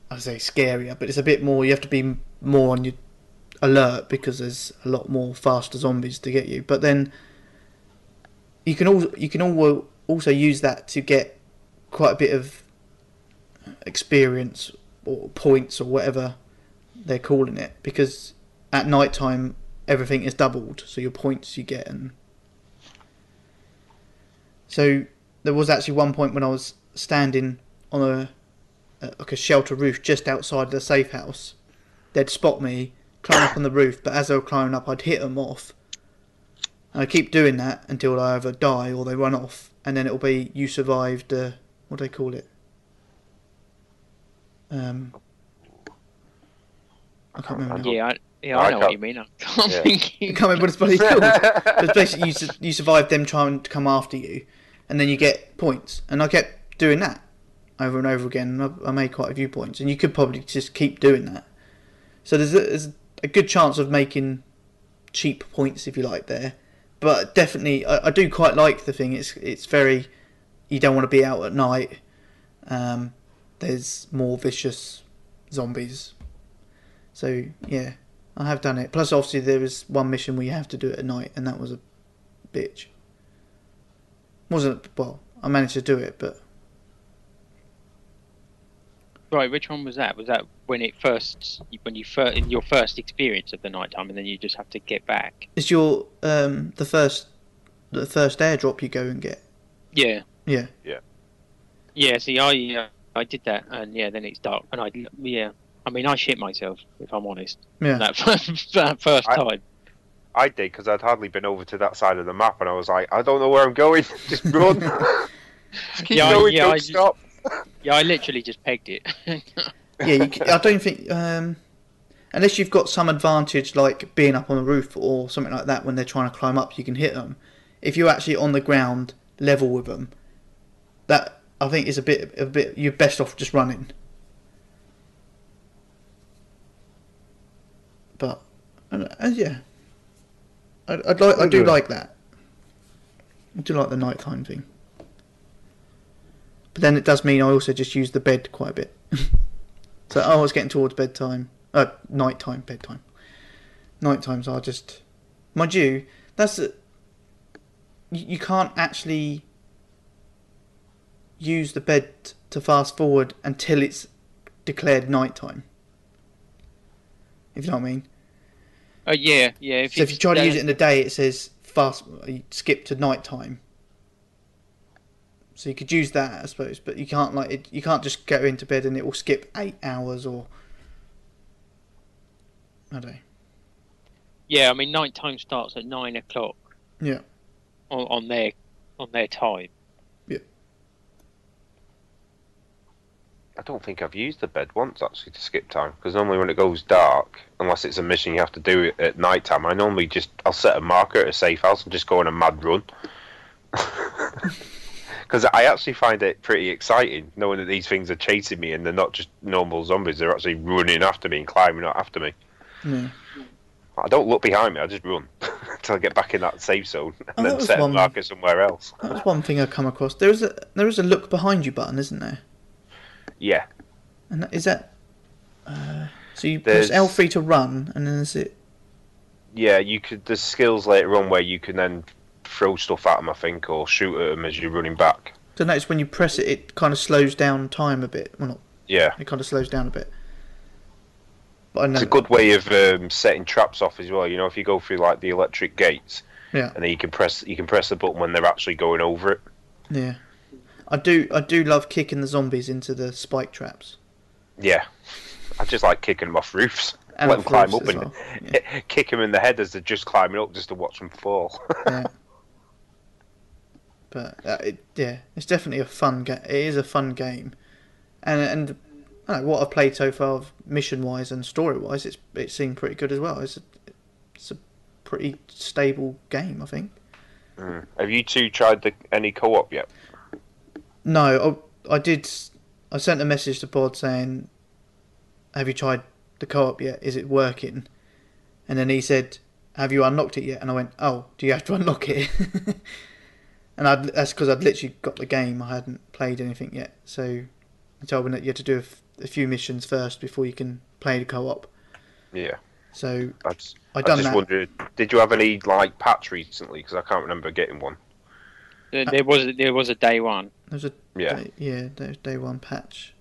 I say scarier, but it's a bit more. You have to be more on your alert because there's a lot more faster zombies to get you. But then you can also you can al- also use that to get quite a bit of experience or points or whatever they're calling it because at night time everything is doubled so your points you get and so there was actually one point when I was standing on a, a like a shelter roof just outside the safe house they'd spot me climb up on the roof but as they were climbing up I'd hit them off and I keep doing that until I either die or they run off and then it'll be you survived uh, what do they call it um, I can't remember now.
Yeah, I, yeah,
I
I know what
can't-
you mean. I can't
Yeah.
think.
I can't remember what it's bloody called. But it's basically you, su- you survive them trying to come after you, and then you get points. And I kept doing that over and over again. I, I made quite a few points, and you could probably just keep doing that. So there's a, there's a good chance of making cheap points if you like there. But definitely, I, I do quite like the thing. It's it's very you don't want to be out at night. Um, there's more vicious zombies. So yeah, I have done it. Plus, obviously, there was one mission where you have to do it at night, and that was a bitch. Wasn't well. I managed to do it, but
Right, which one was that? Was that when it first, when you first, in your first experience of the night time, and then you just have to get back?
it's your um the first the first airdrop you go and get.
Yeah.
Yeah,
Yeah, yeah. See, I uh, I did that, and yeah, then it's dark, and I yeah. I mean, I shit myself if I'm honest.
yeah.
That first, that first
I-
time.
I did because I'd hardly been over to that side of the map, and I was like, I don't know where I'm going. Just run. just keep
Yeah, I-
going.
yeah,
don't
I just-
stop.
Yeah, I literally just pegged it.
yeah, you, c- I don't think um, unless you've got some advantage like being up on the roof or something like that when they're trying to climb up, you can hit them. If you're actually on the ground level with them, that I think is a bit a bit. You're best off just running. But and, uh, yeah, I'd, I'd like I do like that. I do like the nighttime thing. But then it does mean I also just use the bed quite a bit. so oh, it's getting towards bedtime. Uh, night time, bedtime. Night times are just, mind you, that's a, you, you can't actually use the bed to fast forward until it's declared nighttime. If you know what I mean.
Uh, yeah, yeah. If
So if you try to use it in the day, it says fast. Skip to night time. So you could use that, I suppose, but you can't like it, you can't just go into bed and it will skip eight hours or I don't know.
Yeah, I mean, night time starts at nine o'clock.
Yeah.
On, on their on their time.
I don't think I've used the bed once actually to skip time because normally when it goes dark, unless it's a mission you have to do it at night time, I normally just I'll set a marker at a safe house and just go on a mad run. Because I actually find it pretty exciting knowing that these things are chasing me and they're not just normal zombies; they're actually running after me and climbing up after me.
Yeah.
I don't look behind me; I just run until I get back in that safe zone oh, and
Oh,
then set a marker somewhere else.
That was one thing I've come across. There is a there is a look behind you button, isn't there?
Yeah,
And that, is that uh, so you press L three to run and then is it
yeah. You could there's skills later on where you can then throw stuff at them, I think, or shoot at them as you're running back.
so notice when you press it it kind of slows down time a bit. Well not
Yeah.
it kind of slows down a bit. But I know
It's a good way of um, setting traps off as well. You know, if you go through like the electric gates,
Yeah.
and then you can press you can press the button when they're actually going over it.
Yeah. I do I do love kicking the zombies into the spike traps.
Yeah, I just like kicking them off roofs,
And
let them climb up and
well. Yeah.
kick them in the head as they're just climbing up, just to watch them fall.
yeah. But uh, it, yeah, it's definitely a fun game. It is a fun game, and and I don't know, what I've played so far, mission wise and story wise, it's it seemed pretty good as well. It's a, it's a pretty stable game, I think.
Mm. Have you two tried the, any co-op yet?
No, I, I did. I sent a message to Bod saying, "Have you tried the co-op yet? Is it working?" And then he said, "Have you unlocked it yet?" And I went, "Oh, do you have to unlock it?" and I'd, that's because I'd literally got the game. I hadn't played anything yet, so he told me that you had to do a, f- a few missions first before you can play the co-op.
Yeah,
So
I just,
I
I just
that.
wondered, did you have any like patch recently? Because I can't remember getting one.
There, there was there was a day one.
There's a
Yeah,
day, yeah, there's day one patch.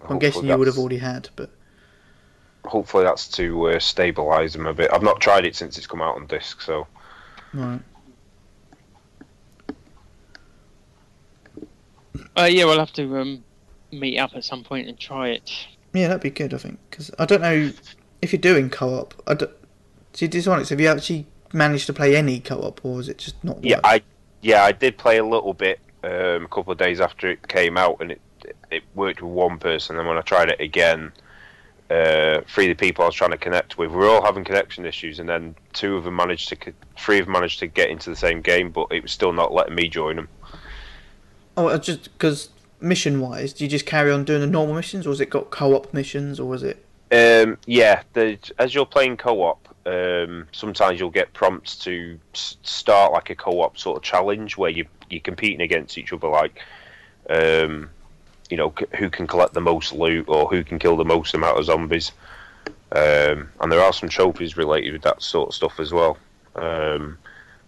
I'm
Hopefully
guessing you would have already had, but
Hopefully that's to uh, stabilise them a bit. I've not tried it since it's come out on disc, so
right.
Uh, yeah, we'll have to um, meet up at some point and try it.
Yeah, that'd be good, I think. Because I don't know if you're doing co-op. I don't, see, Dishonest, have you actually managed to play any co-op, or is it just not?
yeah,
work?
I yeah I did play a little bit um, a couple of days after it came out, and it it worked with one person. And when I tried it again, uh, three of the people I was trying to connect with were all having connection issues, and then two of them managed to, three of them managed to get into the same game, but it was still not letting me join them.
Oh, just because mission-wise, do you just carry on doing the normal missions, or has it got co-op missions, or is it?
Um, yeah, the, as you're playing co-op, um, sometimes you'll get prompts to s- start like a co-op sort of challenge where you you're competing against each other, like, um, you know, c- who can collect the most loot or who can kill the most amount of zombies. Um, and there are some trophies related with that sort of stuff as well. Um,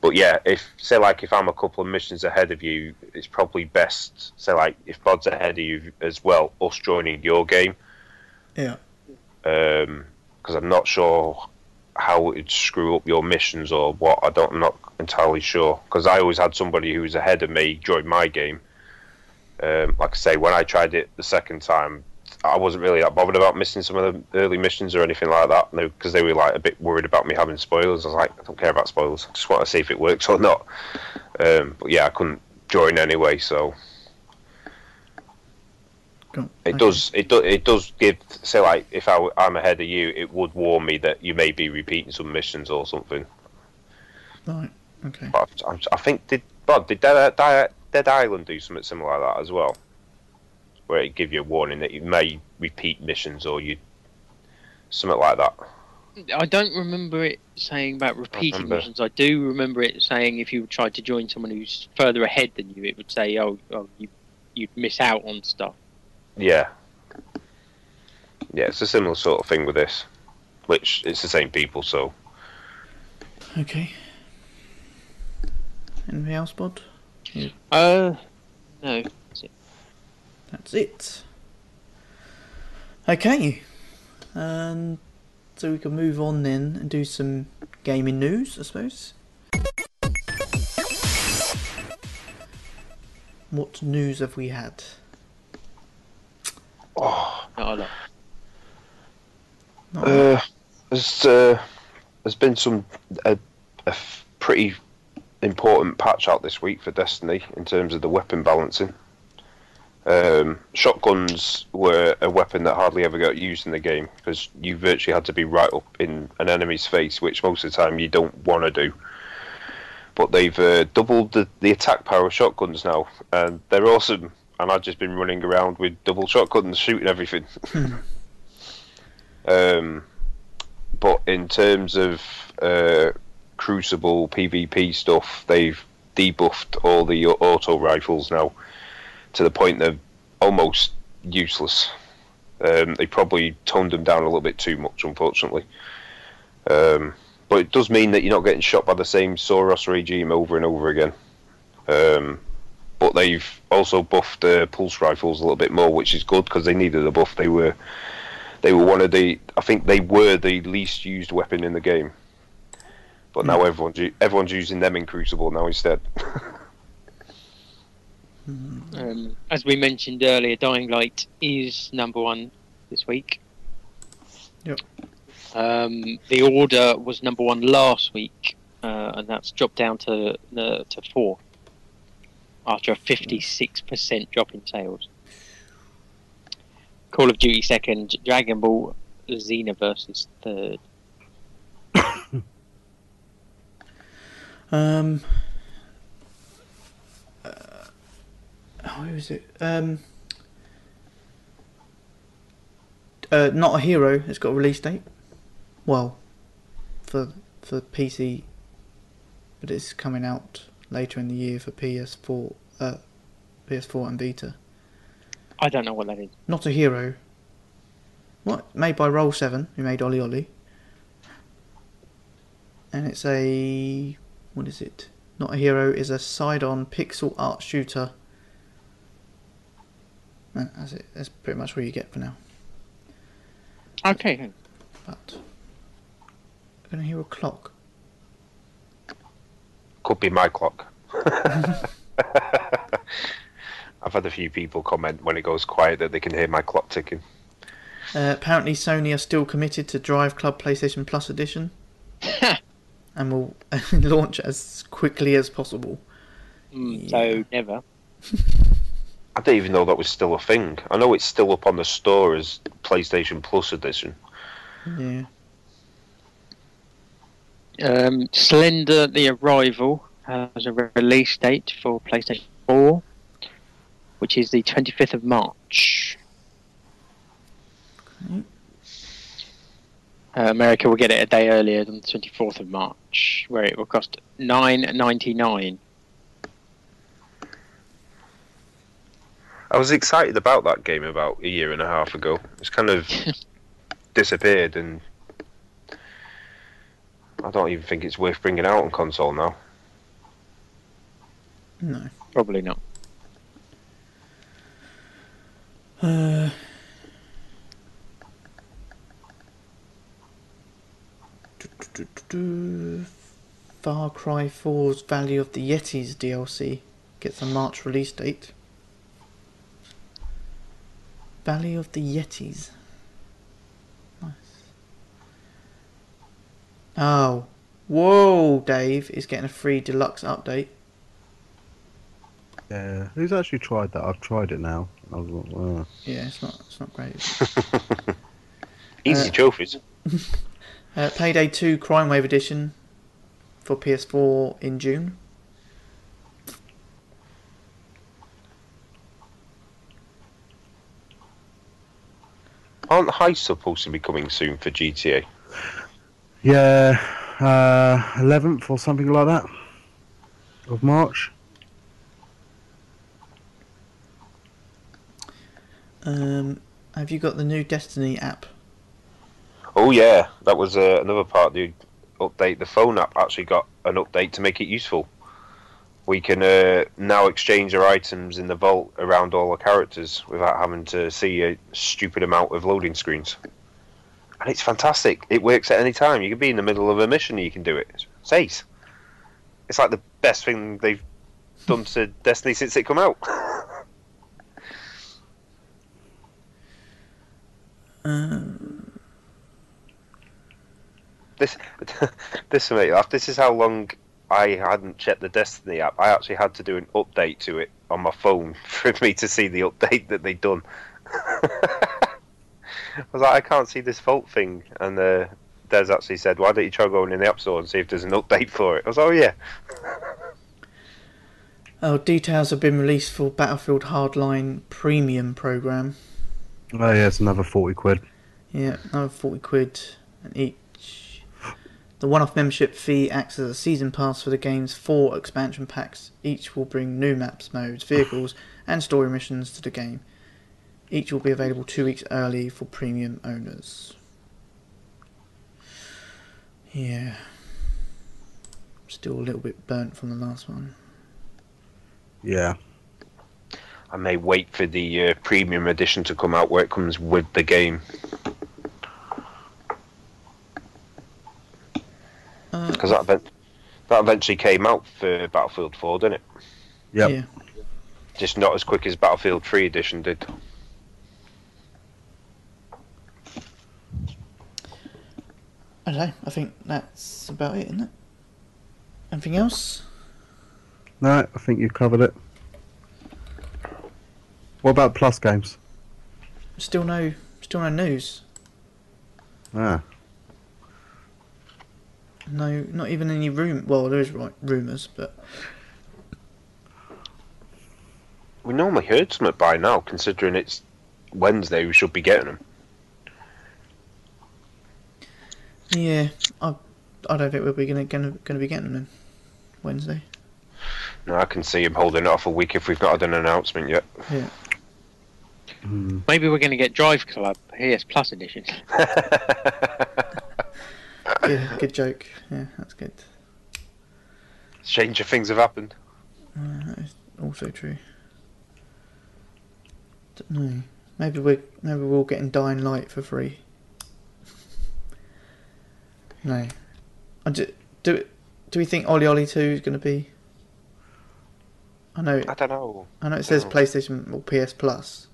but yeah, if say like if I'm a couple of missions ahead of you, it's probably best. Say like if Bod's ahead of you as well, us joining your game
Yeah.
Because I'm not sure how it would screw up your missions or what. I don't, I'm not entirely sure because I always had somebody who was ahead of me join my game. Um, like I say, when I tried it the second time, I wasn't really that bothered about missing some of the early missions or anything like that because they were like a bit worried about me having spoilers. I was like, I don't care about spoilers. I just want to see if it works or not. Um, but yeah, I couldn't join anyway, so
Cool.
it
Okay.
does. It does. It does give. Say, like, if I, am ahead of you, it would warn me that you may be repeating some missions or something.
Right. Okay.
But I, I think did Bod did Dead, Dead, Dead Island do something similar like that as well, where it give you a warning that you may repeat missions or you something like that.
I don't remember it saying about repeating
remember.
missions. I do remember it saying if you tried to join someone who's further ahead than you, it would say, "Oh, oh you you'd miss out on stuff."
Yeah. yeah, it's a similar sort of thing with this, which it's the same people, so
Okay. Anything else, Bod?
Uh, no.
That's it. Okay. And so we can move on then and do some gaming news, I suppose. What news have we had?
Oh,
Not a lot.
Not
uh, there's uh, there's been some a, a f- pretty important patch out this week for Destiny in terms of the weapon balancing. Um, shotguns were a weapon that hardly ever got used in the game because you virtually had to be right up in an enemy's face, which most of the time you don't want to do. But they've uh, doubled the, the attack power of shotguns now, and they're awesome. And I've just been running around with double shotguns, shooting everything. um, but in terms of uh, Crucible PvP stuff, they've debuffed all the auto rifles now to the point they're almost useless. Um, they probably toned them down a little bit too much, unfortunately. Um, but it does mean that you're not getting shot by the same Suros Regime over and over again. Um, but they've also buffed uh, pulse rifles a little bit more, which is good because they needed a buff. They were they were one of the I think they were the least used weapon in the game. But now everyone's everyone's using them in Crucible now instead.
Um, as we mentioned earlier, Dying Light is number one this week.
Yep.
Um, the Order was number one last week, uh, and that's dropped down to uh, to four after a fifty-six percent drop in sales. Call of Duty second, Dragon Ball Xenoverse is third.
Um. Uh, who is it? Um. Uh, not a hero. It's got a release date. Well, for for PC, but it's coming out later in the year for PS4, uh, PS4 and Vita.
I don't know what that is.
Not a hero. What? Made by Roll7, who made OlliOlli. And it's a what is it? Not a hero is a side-on pixel art shooter. And that's it. That's pretty much what you get for now.
Okay,
But I'm gonna hear a clock.
Could be my clock. I've had a few people comment when it goes quiet that they can hear my clock ticking.
Uh, apparently, Sony are still committed to Driveclub PlayStation Plus Edition, and will launch as quickly as possible.
Mm,
Yeah.
so never.
I didn't even know that was still a thing. I know it's still up on the store as PlayStation Plus edition.
Yeah.
Um, Slender: The Arrival has a release date for PlayStation 4, which is the 25th of March.
Okay.
Uh, America will get it a day earlier than the 24th of March, where it will cost 9.99.
I was excited about that game about a year and a half ago. It's kind of disappeared, and I don't even think it's worth bringing out on console now.
No.
Probably not.
Uh, Far Cry 4's Valley of the Yetis DLC gets a March release date. Valley of the Yetis. Nice. Oh. Whoa, Dave is getting a free deluxe update.
Yeah, who's actually tried that? I've tried it now. I was like, wow.
Yeah, it's not it's not great. it?
Easy
Uh,
trophies.
Uh, Payday 2 Crime Wave Edition for PS4 in June.
Aren't heists supposed to be coming soon for GTA?
Yeah, uh, 11th or something like that of March.
Um, have you got the new Destiny app?
Oh yeah, that was uh, another part of the update. The phone app actually got an update to make it useful. We can uh, now exchange our items in the vault around all our characters without having to see a stupid amount of loading screens. And it's fantastic. It works at any time. You can be in the middle of a mission, and you can do it. It's ace. It's like the best thing they've done to Destiny since it come out.
Um,
this this mate laugh. This is how long I hadn't checked the Destiny app. I actually had to do an update to it on my phone for me to see the update that they'd done. I was like, I can't see this fault thing, and uh, Des actually said, "Why don't you try going in the app store and see if there's an update for it?" I was, like, "Oh yeah."
oh, details have been released for Battlefield Hardline Premium program.
Oh yeah, it's another forty quid.
Yeah, another 40 quid and each. The one off membership fee acts as a season pass for the game's four expansion packs. Each will bring new maps, modes, vehicles, and story missions to the game. Each will be available two weeks early for premium owners. Yeah. Still a little bit burnt from the last one.
Yeah.
I may wait for the uh, premium edition to come out where it comes with the game
Uh,
because that event that eventually came out for Battlefield 4, didn't it?
Yep.
Yeah.
Just not as quick as Battlefield 3 edition did.
I don't know. I think that's about it, isn't it? Anything else?
No, I think you've covered it. What about plus games?
Still no, still no news.
Ah,
No, not even any room. Well, there is right rumors, but
We normally heard something by now, considering it's Wednesday. We should be getting them.
Yeah, I, I don't think we'll be gonna gonna, gonna be getting them Wednesday.
No, I can see him holding it off a week if we've not had an announcement yet.
Yeah.
hmm.
Maybe we're going to get Driveclub PS Plus edition.
Yeah, good joke. Yeah, that's good.
Stranger things have happened.
Uh, that is also true. Don't know. Maybe we maybe we're all getting Dying Light for free. No. I do, do do we think OlliOlli 2 is going to be? I know.
I don't know.
I know it says
Oh.
PlayStation or PS Plus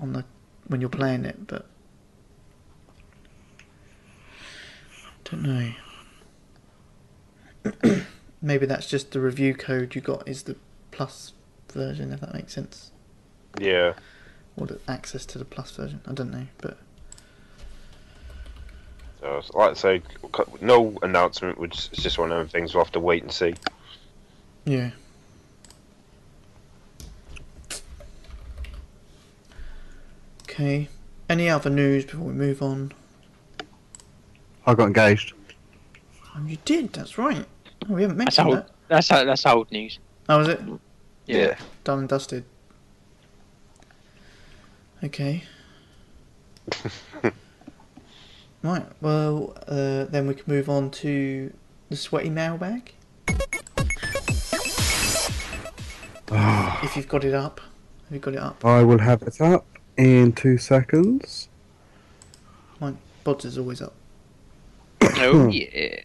on the when you're playing it, but I don't know. Maybe that's just the review code you got is the Plus version, if that makes sense,
Yeah.
or the access to the Plus version. I don't know, but
So, like I say, no announcement. Which is just one of them things we'll have to wait and see.
yeah. Okay. Any other news before we move on?
I got engaged.
Oh, you did. That's right. Oh, we haven't
That's
mentioned
old.
that.
That's that's old news.
Oh, was it?
Yeah.
Done and dusted. Okay. right. Well, uh, then we can move on to the sweaty mailbag. if you've got it up, have you got it up?
I will have it up in two seconds.
Mine, Bod's is always up.
oh yeah.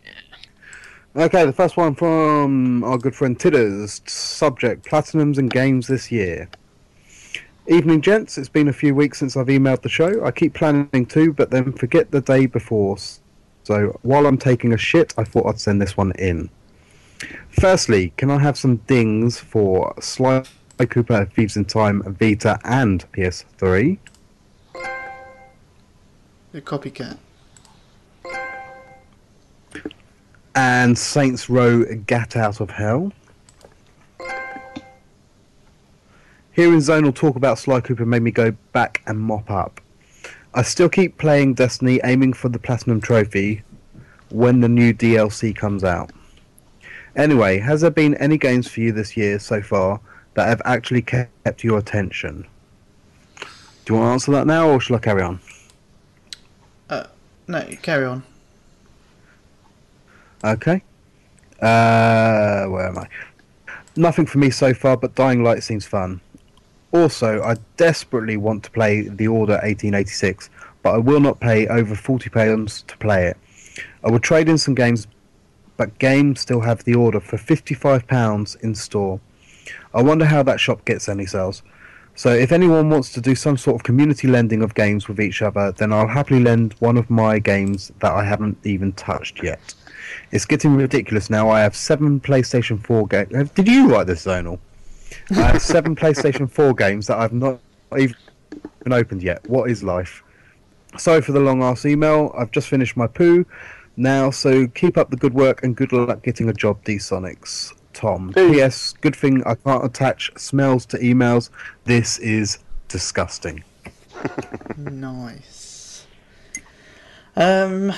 Okay, the first one from our good friend Tidders. Subject Platinums and games this year. Evening, gents. It's been a few weeks since I've emailed the show. I keep planning to, but then forget the day before. So while I'm taking a shit, I thought I'd send this one in. Firstly, can I have some dings for Sly Cooper, Thieves in Time, Vita, and PS3?
The copycat.
and Saints Row Gat Out of Hell. Hearing Zonal talk about Sly Cooper made me go back and mop up. I still keep playing Destiny, aiming for the Platinum Trophy when the new DLC comes out. Anyway, has there been any games for you this year so far that have actually kept your attention? Do you want to answer that now, or shall I carry on?
No, carry on.
Okay. Uh, where am I? Nothing for me so far, but Dying Light seems fun. Also, I desperately want to play The Order 1886, but I will not pay over forty pounds to play it. I will trade in some games, but games still have The Order for fifty-five pounds in store. I wonder how that shop gets any sales. So, if anyone wants to do some sort of community lending of games with each other, then I'll happily lend one of my games that I haven't even touched yet. It's getting ridiculous now. I have seven PlayStation 4 games. Did you write this, Zonal? I have seven PlayStation 4 games that I've not even opened yet. What is life? Sorry for the long ass email. I've just finished my poo now, so keep up the good work and good luck getting a job, Disonics. Tom.
Poo.
P.S. Good thing I can't attach smells to emails. This is disgusting.
Nice. Um,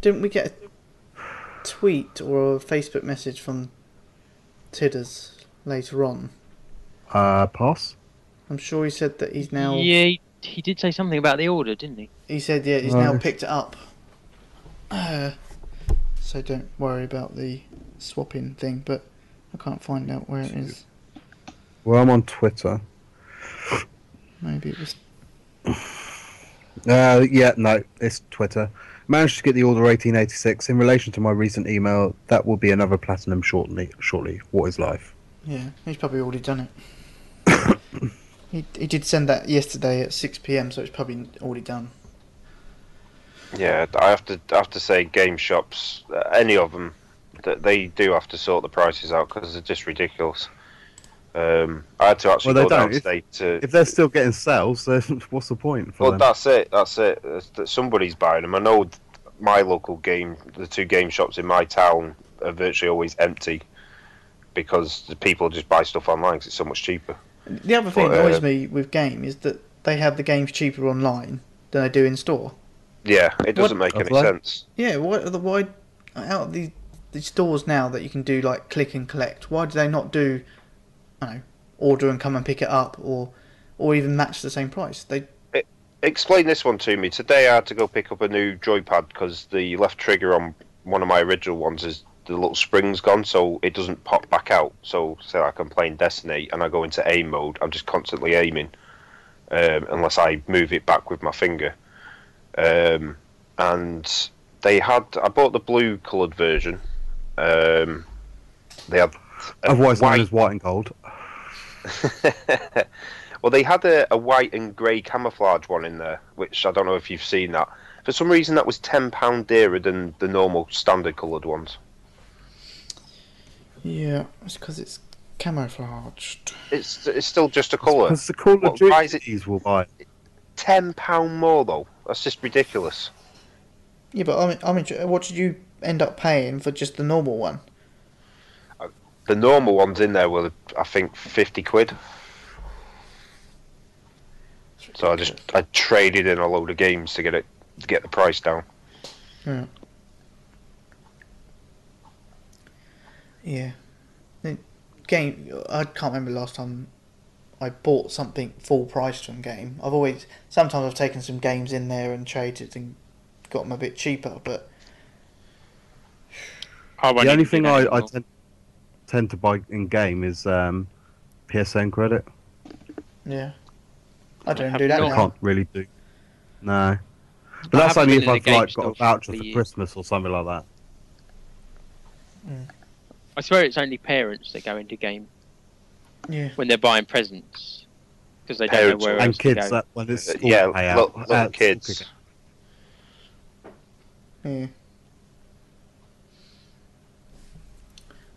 didn't we get a tweet or a Facebook message from Tidders later on?
Uh, pass.
I'm sure he said that he's now.
Yeah, he, he did say something about the order, didn't he?
He said yeah, he's now picked it up. Uh, so don't worry about the swapping thing, but I can't find out where it is.
Well, I'm on Twitter.
Maybe it was.
Uh, yeah, no, it's Twitter. Managed to get the order 1886. In relation to my recent email, that will be another platinum shortly. Shortly, what is life?
Yeah, he's probably already done it. He he did send that yesterday at six p.m., so it's probably already done.
Yeah, I have to I have to say, game shops, uh, any of them, that they do have to sort the prices out because they're just ridiculous. Um, I had to actually
Well,
go down
don't. If-
today to.
If they're still getting sales, then what's the point for
well,
them?
that's it. That's it. That somebody's buying them. I know my local game, the two game shops in my town, are virtually always empty because the people just buy stuff online because it's so much cheaper.
The other thing
But,
that annoys
uh,
me with game is that they have the games cheaper online than they do in store.
Yeah, it doesn't make any
right.
sense.
Yeah, why are the why out of the the stores now that you can do like click and collect? Why do they not do, I don't know, order and come and pick it up, or or even match the same price? They
Explain this one to me. Today I had to go pick up a new joypad because the left trigger on one of my original ones is the little spring's gone, so it doesn't pop back out. So, say like I'm playing Destiny and I go into aim mode, I'm just constantly aiming, um, unless I move it back with my finger. Um, and they had, I bought the blue coloured version. Um, they had
Otherwise known
white
as white and gold.
well, they had a, a white and grey camouflage one in there, which I don't know if you've seen that. For some reason, that was ten pound dearer than the normal standard coloured ones.
Yeah, it's because it's camouflaged.
It's it's still just a colour.
Because the Call of
What, why is it-
Duties will buy.
Ten pound more though. That's just ridiculous.
Yeah, but I mean, I mean, what did you end up paying for just the normal one?
Uh, the normal ones in there were, I think, fifty quid. So I just I traded in a load of games to get it to get the price down.
Yeah. The game. I can't remember last time I bought something full price from game. I've always sometimes I've taken some games in there and traded and got them a bit cheaper, but
The only thing I, I tend, tend to buy in game is um, PSN credit.
yeah, I don't
have
do that
I can't really do. No. But
I
that's only if
in a
I've like got a
for
voucher
a
for
year.
Christmas or something like that.
I swear it's only parents that go into game
Yeah,
when they're buying presents because they don't know where
and
else
kids
to go.
that when it's
Uh, yeah,
payout,
little,
uh,
little kids.
yeah.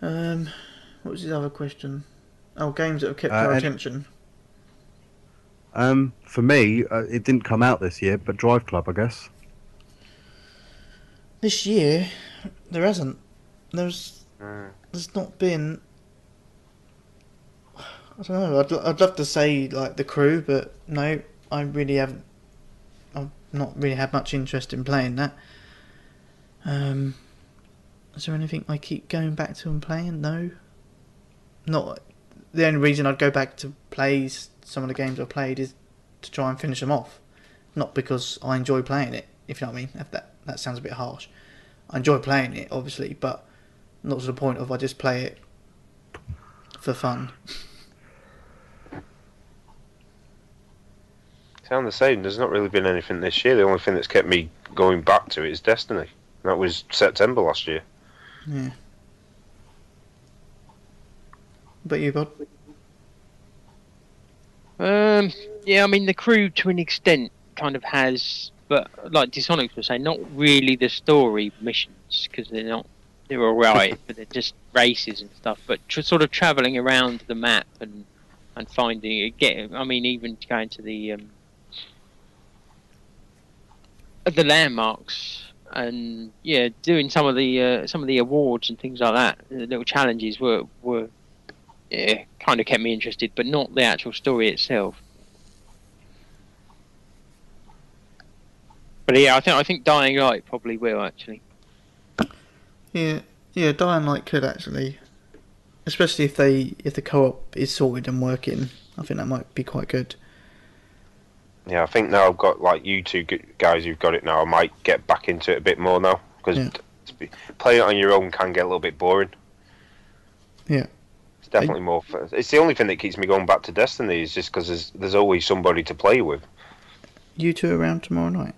Um, what was his other question? Oh, games that have kept
Uh,
our
any-
attention.
Um, for me, uh, it didn't come out this year, but Driveclub, I guess.
This year, there hasn't. There's
Mm.
There's not been. I don't know. I'd, I'd love to say like the crew, but no, I really haven't. I've not really had much interest in playing that. Um, is there anything I keep going back to and playing? No. Not the only reason I'd go back to play some of the games I played is to try and finish them off, not because I enjoy playing it. If you know what I mean. If that that sounds a bit harsh. I enjoy playing it, obviously, but not to the point of I just play it for fun.
Sound the same. There's not really been anything this year. The only thing that's kept me going back to it is Destiny. That was September last year.
Yeah. But you, Bod?
Um, yeah, I mean the crew to an extent kind of has, but like Disonics was saying, not really the story missions because they're not they're all right, but they're just races and stuff. But tr- sort of traveling around the map and and finding it. Get, I mean, even going to the um, the landmarks and yeah, doing some of the uh, some of the awards and things like that. The little challenges were were yeah, kind of kept me interested, but not the actual story itself. But yeah, I think I think Dying Light probably will actually.
Yeah, yeah. Dying Light could actually, especially if they if the co-op is sorted and working. I think that might be quite good.
Yeah, I think now I've got like you two guys who've got it now. I might get back into it a bit more now because
Yeah.
playing it on your own can get a little bit boring.
Yeah.
It's definitely more. Fun. It's the only thing that keeps me going back to Destiny is just because there's there's always somebody to play with.
You two around tomorrow night?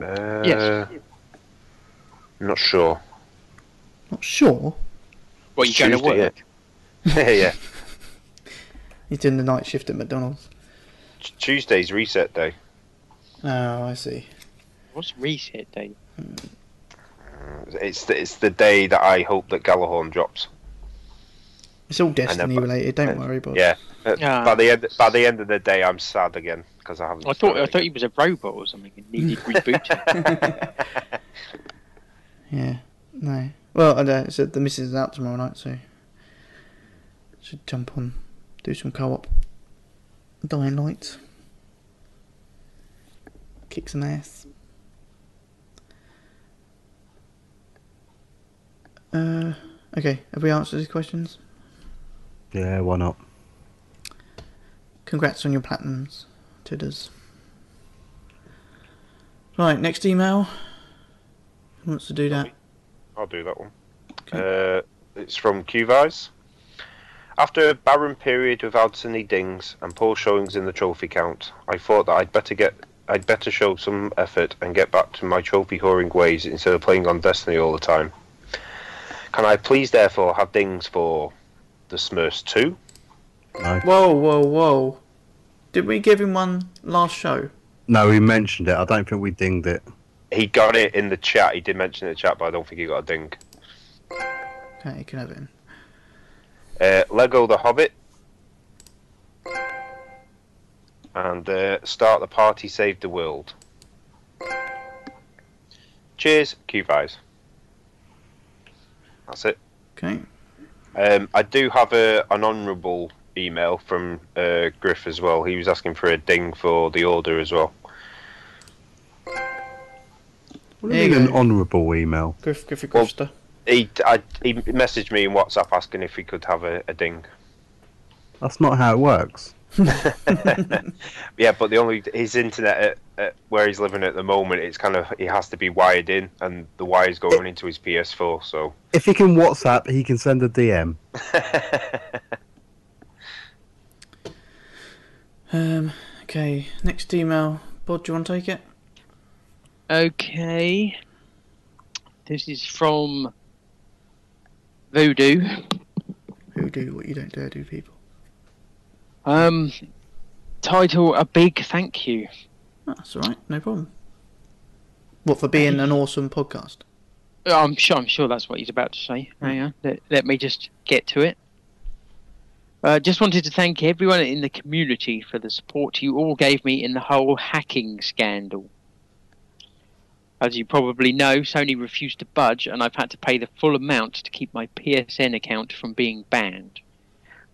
Uh,
Yes.
I'm not sure.
Not sure.
What you going to
Tuesday,
work?
yeah, yeah.
He's doing the night shift at McDonald's.
T- Tuesday's reset day.
Oh, I see.
What's reset day?
It's the, it's the day that I hope that Gjallarhorn drops.
It's all Destiny
but-
related. Don't worry, Bod.
Yeah. Uh,
Ah.
By the end by the end of the day, I'm sad again because I haven't.
I thought
started
I thought he was a robot or something and needed rebooting.
Yeah. No. Well, I know. So the missus is out tomorrow night, so should jump on, do some co-op. Dying Light. Kick some ass. Uh, okay. Have we answered these questions?
Yeah, why not?
Congrats on your platinums, Tidders. Right, next email. Who wants to do that?
I'll do that one. Uh, it's from QVise. After a barren period without any dings and poor showings in the trophy count, I thought that I'd better get I'd better show some effort and get back to my trophy whoring ways instead of playing on Destiny all the time. Can I please therefore have dings for the Smurfs 2?
No.
Whoa, whoa, whoa. Did we give him one last show?
No, he mentioned it. I don't think we dinged it.
He got it in the chat. He did mention it in the chat, but I don't think he got a ding.
Okay, you can have it in.
Uh, Lego The Hobbit. And uh, Start the Party Save the World. Cheers, Q-Vise. That's it.
Okay.
Um, I do have a, an honourable email from uh, Griff as well. He was asking for a ding for the order as well.
What do
There
you
you
mean an honourable email?
Griff, Griffy
Well-
Grifter.
He, I, he messaged me in WhatsApp asking if he could have a, a ding.
That's not how it works.
Yeah, but the only his internet at, at where he's living at the moment, it's kind of he has to be wired in, and the wire's going into his PS4. So
If he can WhatsApp, he can send a DM.
Um, okay, next email. Bod, do you want to take it?
Okay. This is from Voodoo.
Voodoo, what you don't dare do, people.
Um, title A Big Thank You.
Oh, that's alright, no problem. What, for being an awesome podcast?
I'm sure. I'm sure that's what he's about to say. Hang on. Let, let me just get to it. Uh, just wanted to thank everyone in the community for the support you all gave me in the whole hacking scandal. As you probably know, Sony refused to budge, and I've had to pay the full amount to keep my PSN account from being banned.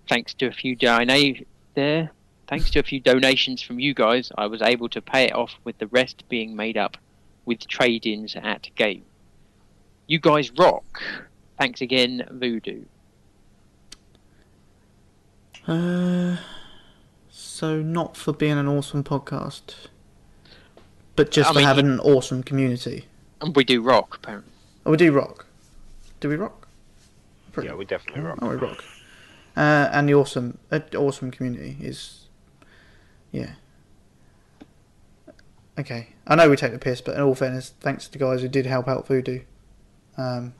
Thanks to a few dona- there, thanks to a few donations from you guys, I was able to pay it off, with the rest being made up with trade-ins at game. You guys rock. Thanks again, Voodoo.
Uh, So not for being an awesome podcast, but just
I
for
mean,
having an awesome community.
And we do rock, apparently.
Oh, we do rock. Do we rock? Pretty-
Yeah, we definitely rock.
Oh, we rock. Uh, and the awesome, uh, awesome community is, yeah. Okay, I know we take the piss, but in all fairness, thanks to the guys who did help out Voodoo. Um,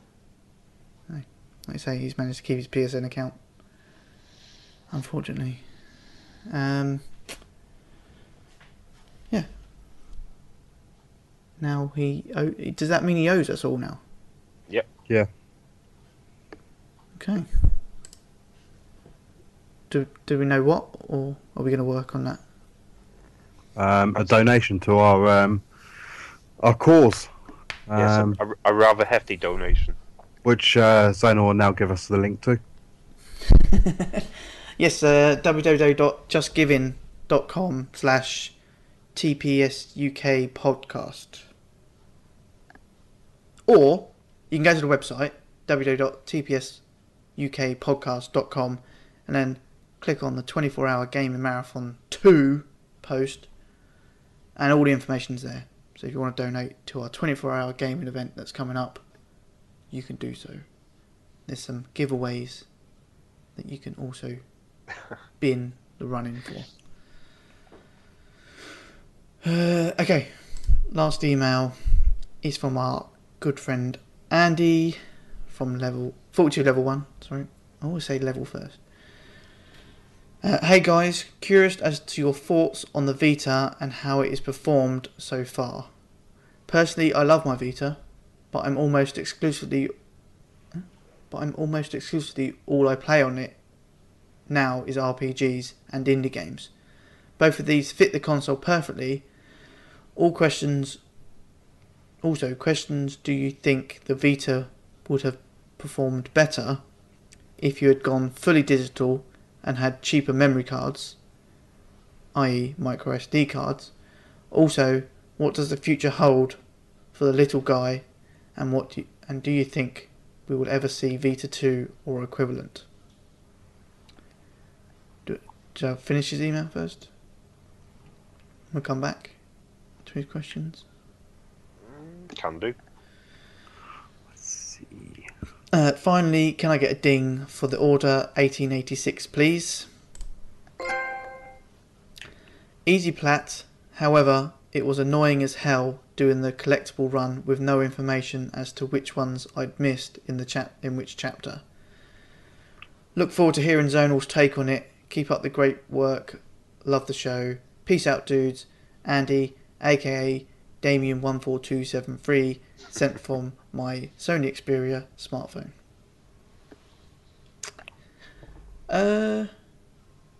like I say, he's managed to keep his PSN account. Unfortunately, um, yeah. Now he oh, does that mean he owes us all now?
Yep.
Yeah.
Okay. Do do we know what, or are we going to work on that?
Um, a donation to our um, our cause,
Yes,
um,
a, a rather hefty donation.
which uh, Zonal will now give us the link to.
Yes, uh, www.justgiving.com slash tpsuk podcast. Or you can go to the website www.tpsukpodcast.com and then click on the 24 hour gaming marathon 2 post and all the information's there. So if you want to donate to our 24 hour gaming event that's coming up, you can do so. There's some giveaways that you can also be in the running for. Uh, okay, last email is from our good friend Andy from level 42 level 1. Sorry, I always say level first. Uh, hey guys, curious as to your thoughts on the Vita and how it is performed so far. Personally, I love my Vita, but I'm almost exclusively but I'm almost exclusively all I play on it now is RPGs and indie games. Both of these fit the console perfectly. All questions also questions do you think the Vita would have performed better if you had gone fully digital and had cheaper memory cards, i.e. micro SD cards? Also, what does the future hold for the little guy and what do you, and do you think we will ever see Vita 2 or equivalent? Do, should I finish his email first? We'll come back to his questions.
Can do.
Let's see.
Uh, finally, can I get a ding for the order 1886, please? Easy plat, however, it was annoying as hell doing the collectible run with no information as to which ones I'd missed in the chap in which chapter. Look forward to hearing Zonal's take on it. Keep up the great work. Love the show. Peace out, dudes. Andy, aka Damien14273, sent from my Sony Xperia smartphone. Uh,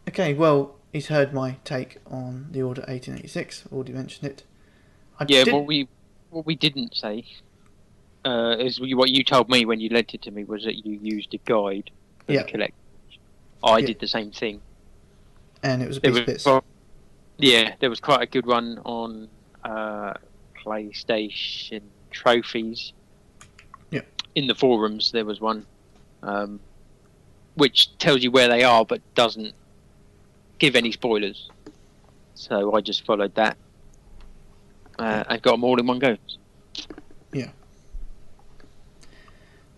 okay, well, he's heard my take on the Order 1886. Already mentioned it. I
Yeah,
did-
what we what we didn't say uh, is what you told me when you lent it to me was that you used a guide for
Yeah.
the collect. I
Yeah.
did the same thing.
and it was a
There yeah, there was quite a good one on uh, PlayStation trophies.
Yeah.
In the forums, there was one, um, which tells you where they are, but doesn't give any spoilers. So I just followed that. Uh, and got them all in one go. Yeah.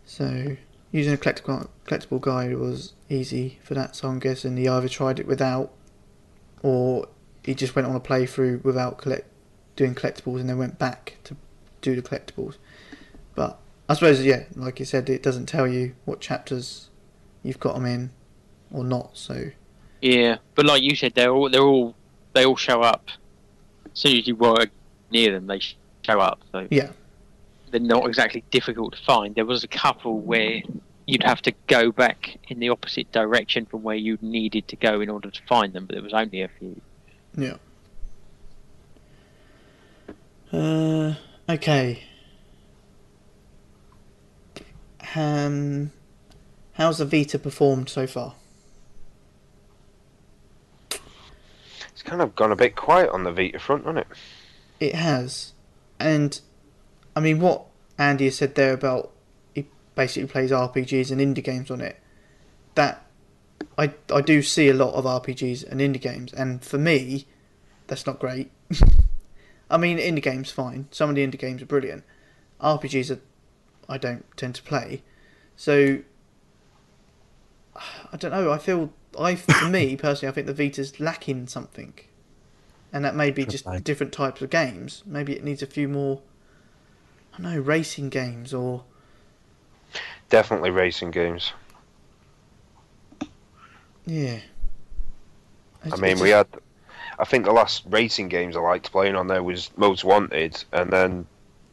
So using a collectible collectible guide was easy for that. So I'm guessing he either tried it without, or he just went on a playthrough without collect doing collectibles and then went back to do the collectibles. But I suppose yeah, like you said, it doesn't tell you what chapters you've got them in or not. So
Yeah, but like you said, they're all they're all they all show up as soon as you were near them. They show up, so
yeah,
they're not exactly difficult to find. There was a couple where you'd have to go back in the opposite direction from where you needed to go in order to find them, but there was only a few.
Yeah. Uh, okay. Um, how's the Vita performed so far?
It's kind of gone a bit quiet on the Vita front, hasn't it?
It has, and I mean what Andy has said there about he basically plays RPGs and indie games on it. That I I do see a lot of RPGs and indie games, and for me, that's not great. I mean, indie games fine. Some of the indie games are brilliant. RPGs are I don't tend to play, so I don't know. I feel I for me personally, I think the Vita's lacking something, and that may be just different types of games. Maybe it needs a few more. I don't know racing games or
Definitely racing games.
Yeah.
I mean, we had. I think the last racing games I liked playing on there was Most Wanted, and then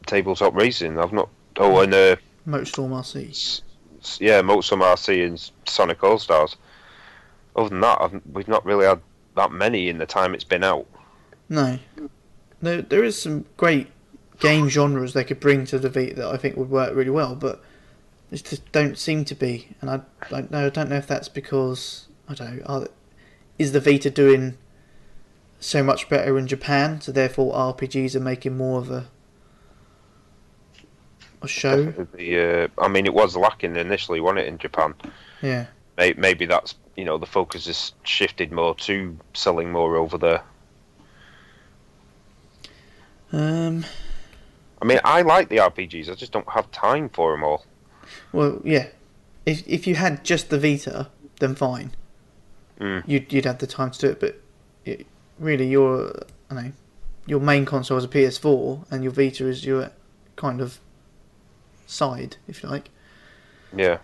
Tabletop Racing. I've not. Oh, and uh,
Motorstorm RC.
yeah, Motorstorm RC and Sonic All Stars. Other than that, I've, we've not really had that many in the time it's been out.
No, there there is some great game genres they could bring to the Vita that I think would work really well, but it just don't seem to be. And I don't know. I don't know if that's because I don't know. Are, is the Vita doing so much better in Japan, so therefore RPGs are making more of a a show?
The, uh, I mean, it was lacking initially, wasn't it, in Japan?
Yeah.
May- Maybe that's you know the focus has shifted more to selling more over there.
Um.
I mean, I like the RPGs. I just don't have time for them all.
Well, yeah. If if you had just the Vita, then fine.
Mm.
You'd you'd have the time to do it, but it, really, your I know your main console is a PS4, and your Vita is your kind of side, if you like.
Yeah.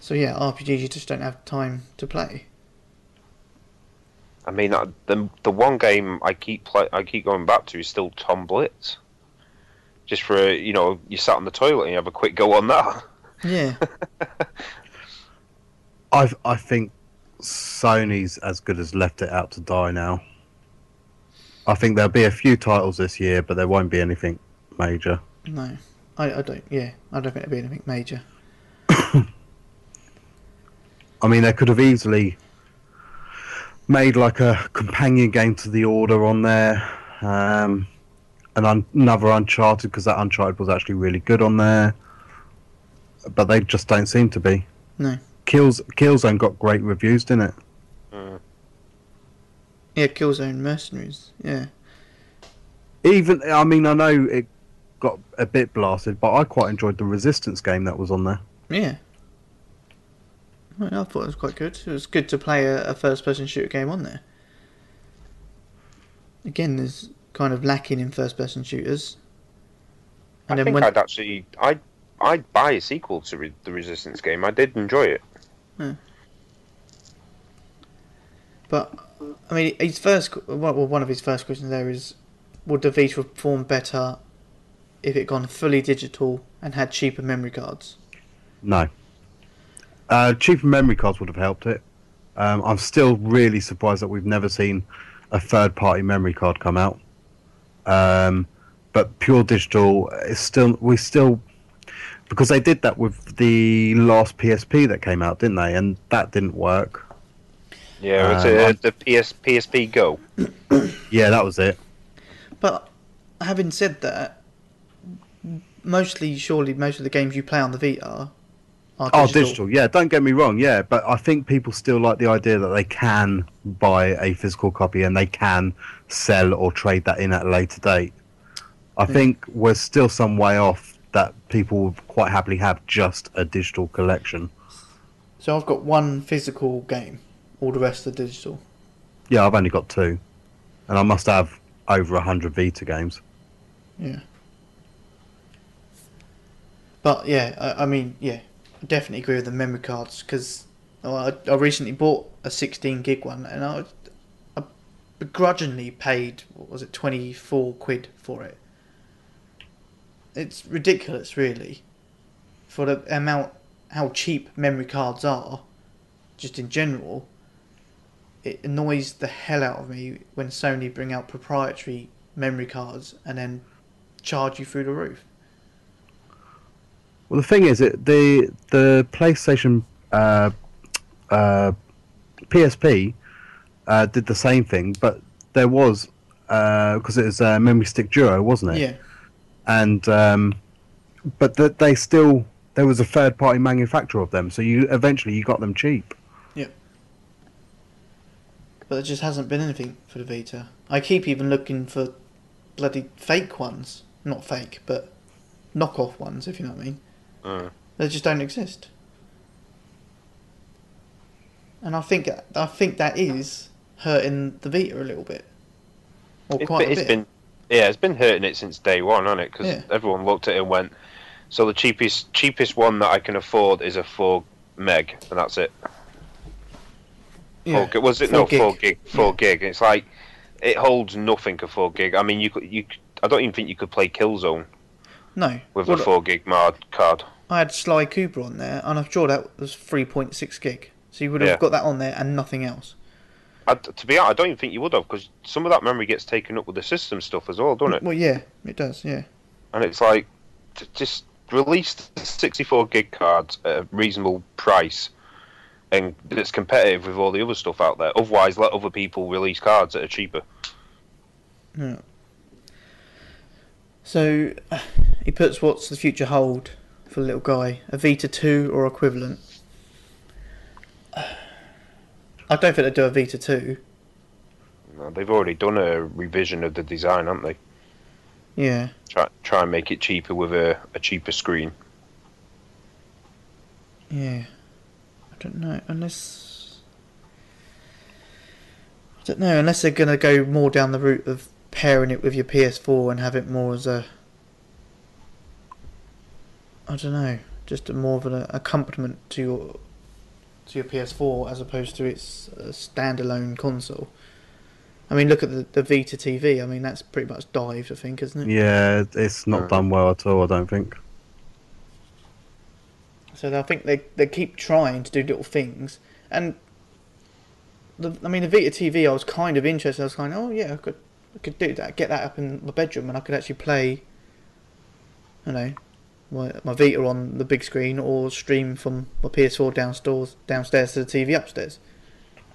So yeah, RPGs you just don't have time to play.
I mean, uh, the the one game I keep play, I keep going back to is still Tom Blitz. Just for you know, you sat on the toilet and you have a quick go on that.
Yeah,
I I think Sony's as good as left it out to die now. I think there'll be a few titles this year, but there won't be anything major.
no, I, I don't. Yeah, I don't think it'd be anything major.
I mean, they could have easily made like a companion game to the Order on there, um, and un- another Uncharted because that Uncharted was actually really good on there, but they just don't seem to be.
No.
Kills Killzone got great reviews, didn't it?
Uh, yeah, Killzone Mercenaries. Yeah,
Even I mean, I know it got a bit blasted, but I quite enjoyed the Resistance game that was on there.
yeah. Well, I thought it was quite good. It was good to play a, a first-person shooter game on there. Again, there's kind of lacking in first-person shooters.
And I think I'd actually, I, I'd buy a sequel to Re- the Resistance game. I did enjoy it.
But I mean, his first well, one of his first questions there is, would the Vita perform better if it gone fully digital and had cheaper memory cards?
No. Uh, cheaper memory cards would have helped it. Um, I'm still really surprised that we've never seen a third party memory card come out. Um, but pure digital is still, we still, because they did that with the last PSP that came out, didn't they? And that didn't work.
Yeah, it's
Um,
uh,
I'm-
the PS PSP Go.
Yeah, that was it.
But having said that, mostly, surely, most of the games you play on the VR are
Oh,
digital.
digital. Yeah, don't get me wrong. Yeah, but I think people still like the idea that they can buy a physical copy and they can sell or trade that in at a later date. I think we're still some way off that people would quite happily have just a digital collection.
So I've got one physical game. All the rest are digital.
Yeah, I've only got two, and I must have over a hundred Vita games.
Yeah. But yeah, I, I mean, yeah, I definitely agree with the memory cards because I, I recently bought a 16 gig one and I, I begrudgingly paid what was it 24 quid for it. It's ridiculous, really, for the amount how cheap memory cards are, just in general. It annoys the hell out of me when Sony bring out proprietary memory cards and then charge you through the roof.
Well, the thing is, it the the PlayStation uh, uh, PSP uh, did the same thing, but there was because it was uh, Memory Stick Duo, wasn't it?
Yeah,
and um, but that they still there was a third party manufacturer of them, so you eventually you got them cheap.
Yeah. but there just hasn't been anything for the Vita. I keep even looking for bloody fake ones, not fake, but knockoff ones, if you know what I mean.
Mm.
They just don't exist. And I think I think that is hurting the Vita a little bit, or
It's,
quite
been,
a
it's
bit.
been yeah, it's been hurting it since day one, hasn't it? Because
Yeah.
everyone looked at it and went, "So the cheapest cheapest one that I can afford is a four meg, and that's it."
yeah.
Four, was it
four
no
gig.
four gig? Four
Yeah.
gig. It's like it holds nothing for four gig. I mean, you could you. I don't even think you could play Killzone
No,
with
Well,
a four gig mod card.
I had Sly Cooper on there, and I'm sure that was 3.6 gig. So you would have
Yeah.
got that on there and nothing else.
I, to be honest, I don't even think you would have because some of that memory gets taken up with the system stuff as well, doesn't it?
Well, yeah, it does. Yeah,
And it's like just release the 64 gig cards at a reasonable price and that's competitive with all the other stuff out there. Otherwise, let other people release cards that are cheaper.
yeah. So uh, he puts what's the future hold for the little guy? A Vita 2 or equivalent? I don't think they do a Vita 2.
No, They've already done a revision of the design, haven't they?
Yeah.
Try try and make it cheaper with a, a cheaper screen.
Yeah. I don't know. Unless. I don't know. Unless they're going to go more down the route of pairing it with your PS4 and have it more as a. I don't know. Just a more of an accompaniment to your to your PS4 as opposed to its uh, standalone console. I mean, look at the, the Vita TV. I mean, that's pretty much dived, I think, isn't it?
Yeah, it's not done well at all. I don't think.
So I think they they keep trying to do little things, and the, I mean the Vita TV. I was kind of interested. I was kind of, oh yeah, I could I could do that. Get that up in my bedroom, and I could actually play. You know, my my Vita on the big screen or stream from my PS4 downstairs downstairs to the TV upstairs.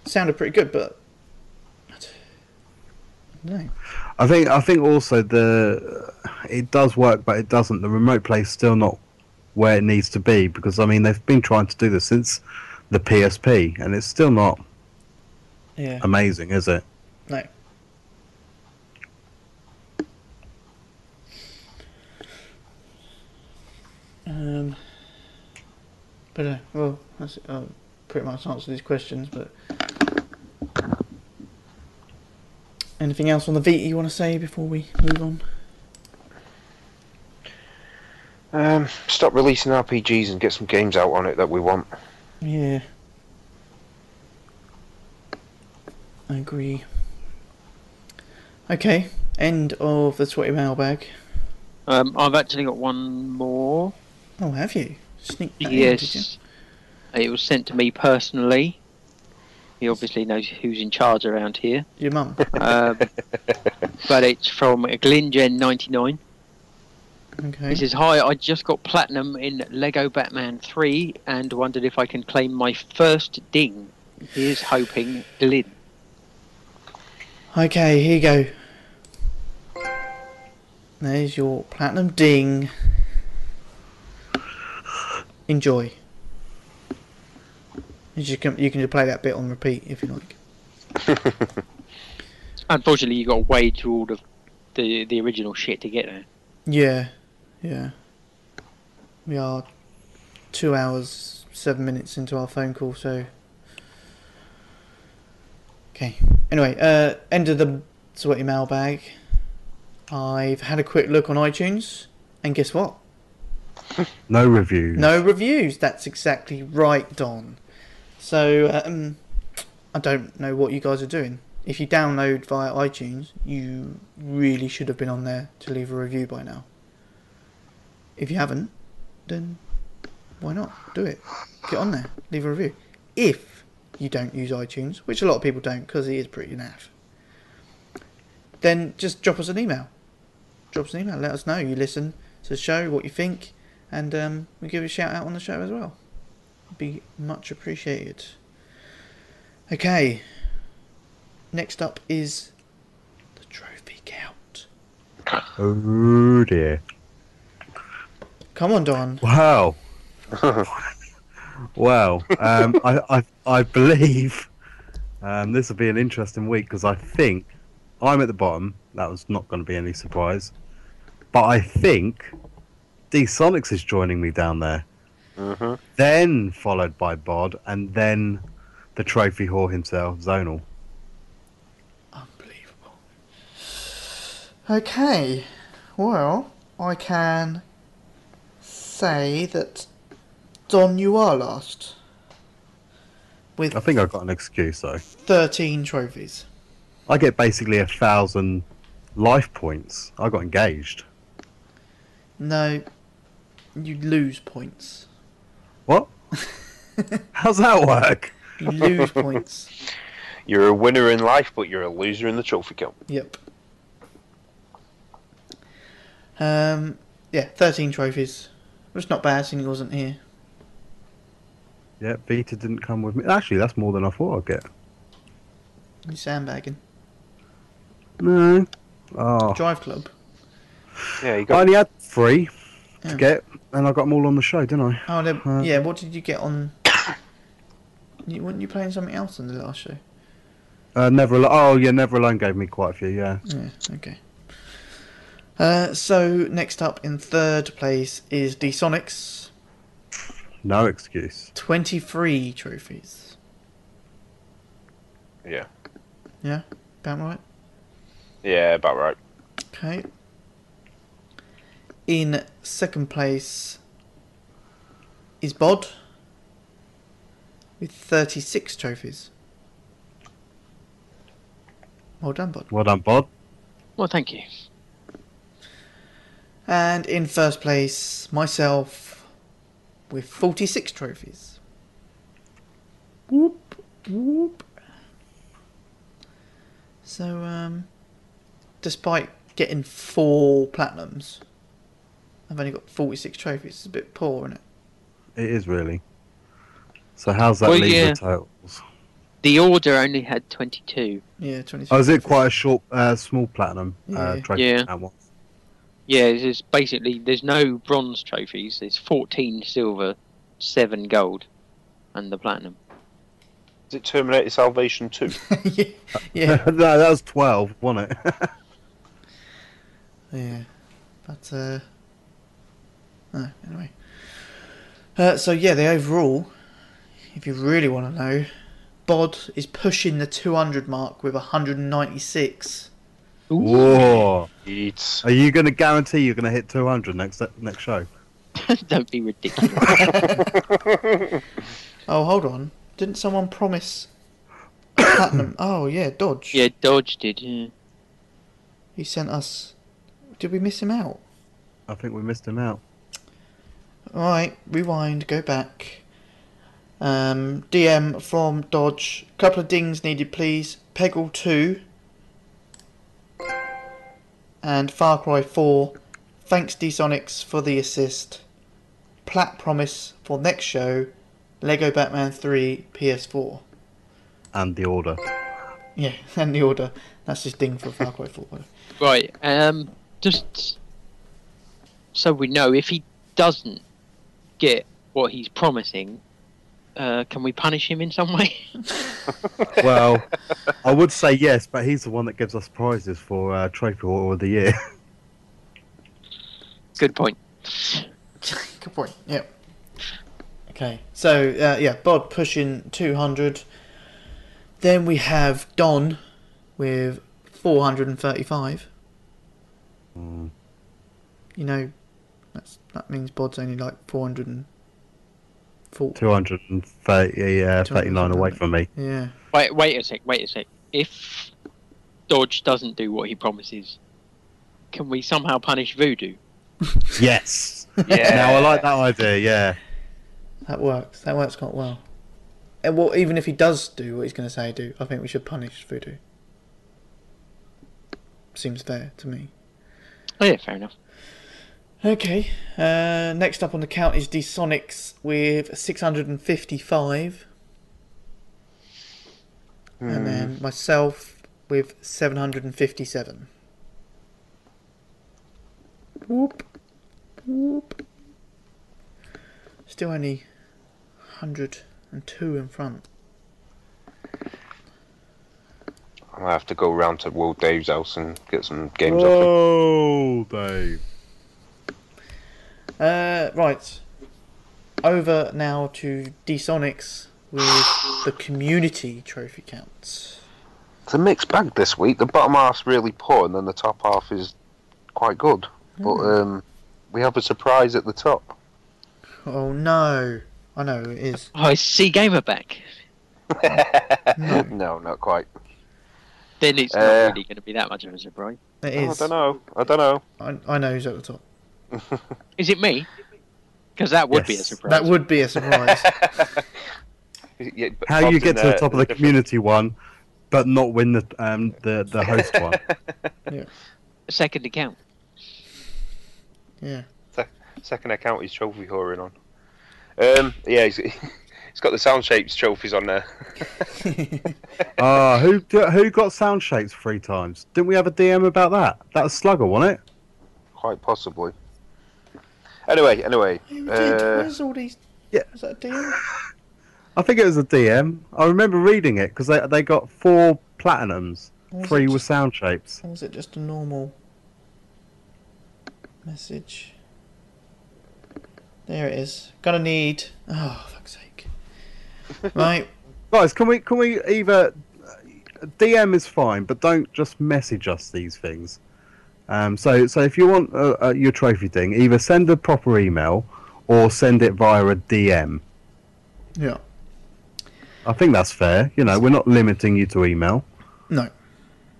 sounded pretty good, but I don't know.
I think I think also the it does work, but it doesn't. The remote play is still not where it needs to be because I mean they've been trying to do this since the PSP, and it's still not
Yeah.
amazing, is it?
No. Um, but uh, well, that's uh, pretty much answered these questions. But anything else on the Vita you want to say before we move on?
Um, stop releasing RPGs and get some games out on it that we want.
Yeah, I agree. Okay, end of the sweaty mailbag.
Um, I've actually got one more.
Oh, have you? Sneak that in, you?
Yes. It was sent to me personally. He obviously knows who's in charge around here.
Your mum.
Um, but it's from Glingen99.
Okay.
He says, Hi, I just got platinum in Lego Batman 3 and wondered if I can claim my first ding. Here's hoping, Glyn.
Okay, here you go. There's your platinum ding. Enjoy. You can you can just play that bit on repeat if you like.
Unfortunately, you got to wade through all the, the, the original shit to get there.
Yeah, yeah. We are two hours seven minutes into our phone call, so. Okay. Anyway, uh, end of the sweaty mailbag. I've had a quick look on iTunes, and guess what?
No reviews.
No reviews. That's exactly right, Don. So um, I don't know what you guys are doing. If you download via iTunes, you really should have been on there to leave a review by now. If you haven't, then why not do it? Get on there, leave a review. If you don't use iTunes, which a lot of people don't because it is pretty naff, then just drop us an email. Drop us an email. Let us know you listen to the show, what you think, and um, we give a shout out on the show as well. Be much appreciated. Okay. Next up is the trophy count.
Oh dear.
Come on, Don.
Wow. wow. Um, I, I I believe Um, this will be an interesting week because I think I'm at the bottom. That was not going to be any surprise. But I think D Sonics is joining me down there.
hmm
Then followed by Bod, and then the trophy whore himself, Zonal.
Unbelievable. Okay, well, I can say that Don, you are last with
I think I've got an excuse though.
13 trophies.
I get basically a thousand life points. I got engaged.
No, you lose points.
What? How's that work?
You lose points.
You're a winner in life, but you're a loser in the trophy count.
Yep. Um, yeah, 13 trophies. It's not bad seeing he wasn't here.
Yeah, Vita didn't come with me. Actually, that's more than I thought I'd get.
You sandbagging.
No. Oh.
Driveclub.
Yeah, you got...
I only had three
Yeah.
To get, and I got them all on the show, didn't I?
Oh, no,
Uh,
yeah, what did you get on. You, weren't you playing something else on the last show?
Uh, Never Alone. Oh, yeah, Never Alone gave me quite a few, yeah.
Yeah, okay. Uh, so, next up in third place is D Sonics.
No excuse.
23 trophies.
yeah,
Yeah? About right?
yeah, about right.
Okay. In second place is Bod with 36 trophies. Well done, Bod.
Well done, Bod.
Well, thank you.
And in first place, myself with 46 trophies. Whoop, whoop. So, um, despite getting four platinums, I've only got 46 trophies. It's a bit poor, isn't it?
It is really. So how's that
Well,
leave
yeah.
the totals?
The order only had 22.
Yeah, 26.
Oh, is it quite a short, uh, small platinum uh,
Yeah.
trophy?
Yeah.
that?
Yeah, it's basically there's no bronze trophies. There's 14 silver, seven gold, and the platinum.
Is it Terminator Salvation 2?
yeah, yeah,
no, that was 12, wasn't it?
yeah. But, uh, no, anyway. Uh, so, yeah, the overall, if you really want to know, Bod is pushing the 200 mark with 196.
Whoa.
It's
Are you going to guarantee you're going to hit 200 next next show?
Don't be ridiculous.
Oh, hold on. Didn't someone promise platinum? oh, yeah, Dodge.
yeah, Dodge did. Yeah.
He sent us. Did we miss him out?
I think we missed him out.
Alright, rewind, go back. Um, DM from Dodge. Couple of dings needed, please. Peggle 2. And Far Cry 4. Thanks, D-Sonics, for the assist. Plat promise for next show. Lego Batman 3 PS4.
And the order.
Yeah, and the order. That's his ding for Far Cry 4. by the way.
Right. Um. Just so we know, if he doesn't get what he's promising, uh, can we punish him in some way?
Well, I would say yes, but he's the one that gives us prizes for uh, Trophy Order of the Year.
Good point.
Good point. Yep. Okay. So uh, yeah, Bod pushing two hundred. Then we have Don with four hundred and thirty-five.
Mm.
You know, that's that means Bod's only like four hundred and forty.
230, uh, 39 away from me.
Yeah.
Wait. Wait a sec. Wait a sec. If Dodge doesn't do what he promises, can we somehow punish Voodoo?
Yes.
yeah.
Now I like that idea. Yeah.
That works. That works quite well. And well, even if he does do what he's going to say do, I think we should punish Voodoo. Seems fair to me.
Oh yeah, fair enough.
Okay. Uh, next up on the count is D-Sonics with 655. And then myself with 757. Whoop. Whoop. Still only 102 in front.
I might have to go round to World Dave's house and get some games off
Whoa, Dave.
Uh, right. Over now to D-Sonics with the community trophy counts.
It's a mixed bag this week. The bottom half's really poor, and then the top half is quite good. But um, we have a surprise at the top.
Oh no. I know it is.
Oh, is C Gamer back?
No.
no, not quite.
Then it's not
Uh,
really going to be that much of a surprise.
It
Oh, I don't know. I don't know.
I, I know who's at the top.
Is it me? Because that would be a surprise.
That would be a surprise.
Yeah, but
How you get to the
a-
top of the
different-
community one, but not win the um the the host one. Yeah.
Second account.
yeah.
Second account he's trophy whoring on. Um, yeah, he's, he's got the sound shapes trophies on there.
Ah, who who got sound shapes three times? Didn't we have a DM about that? That was Slugger, wasn't it?
Quite possibly. Anyway, anyway.
Who did?
Uh,
Where's all these?
yeah.
Is that a DM?
I think it was a DM. I remember reading it because they they got four platinums,
Or was
three
it
were sound shapes.
Or was it just a normal message? There it is. Gonna need. Oh, fuck's sake. Right.
Guys, can we can we either DM is fine, but don't just message us these things. Um, so so if you want uh, uh, your trophy thing, either send a proper email or send it via a DM.
Yeah.
I think that's fair. You know, we're not limiting you to email.
No.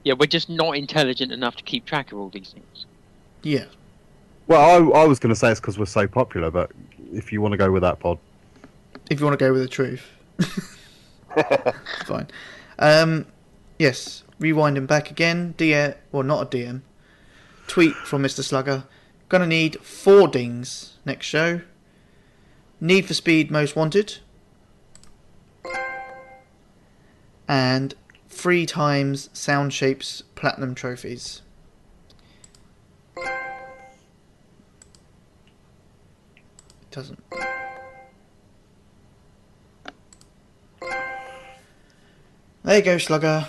Yeah, we're just not intelligent enough to keep track of all these things.
Yeah.
Well, I, I was going to say it's because we're so popular, but if you want to go with that pod,
If you want to go with the truth. Fine. Um, yes. Rewinding back again. DM. Well, not a DM. Tweet from Mr. Slugger. Gonna need four dings next show. Need for Speed Most Wanted. And three times Sound Shapes Platinum Trophies. It doesn't. There you go, Slugger.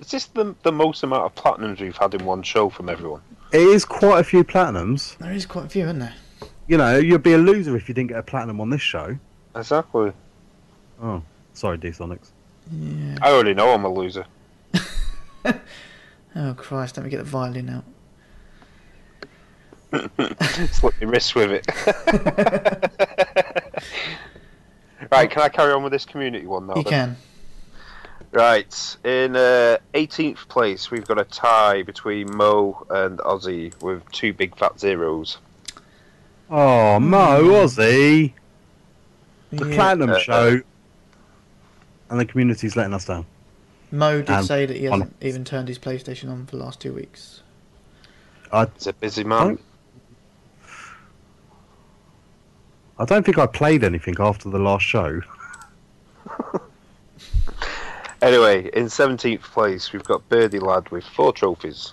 Is this the, the most amount of platinums we've had in one show from everyone?
it is quite a few platinums.
There is quite a few, isn't there?
You know, you'd be a loser if you didn't get a platinum on this show.
Exactly.
Oh, sorry, D Sonics.
Yeah.
I already know I'm a loser.
Oh Christ! Let me get the violin out.
Slip my wrist with it. right, can I carry on with this community one now?
You
then?
can.
Right, in uh, 18th place, we've got a tie between Mo and Ozzy with two big fat zeros.
Oh, Mo, Aussie, the
Yeah.
platinum
Uh,
show, and the community's letting us down.
Mo did
Um,
say that he hasn't even turned his PlayStation on for the last two weeks.
It's a busy man.
I don't think I played anything after the last show.
Anyway, in 17th place, we've got Birdie Lad with four trophies.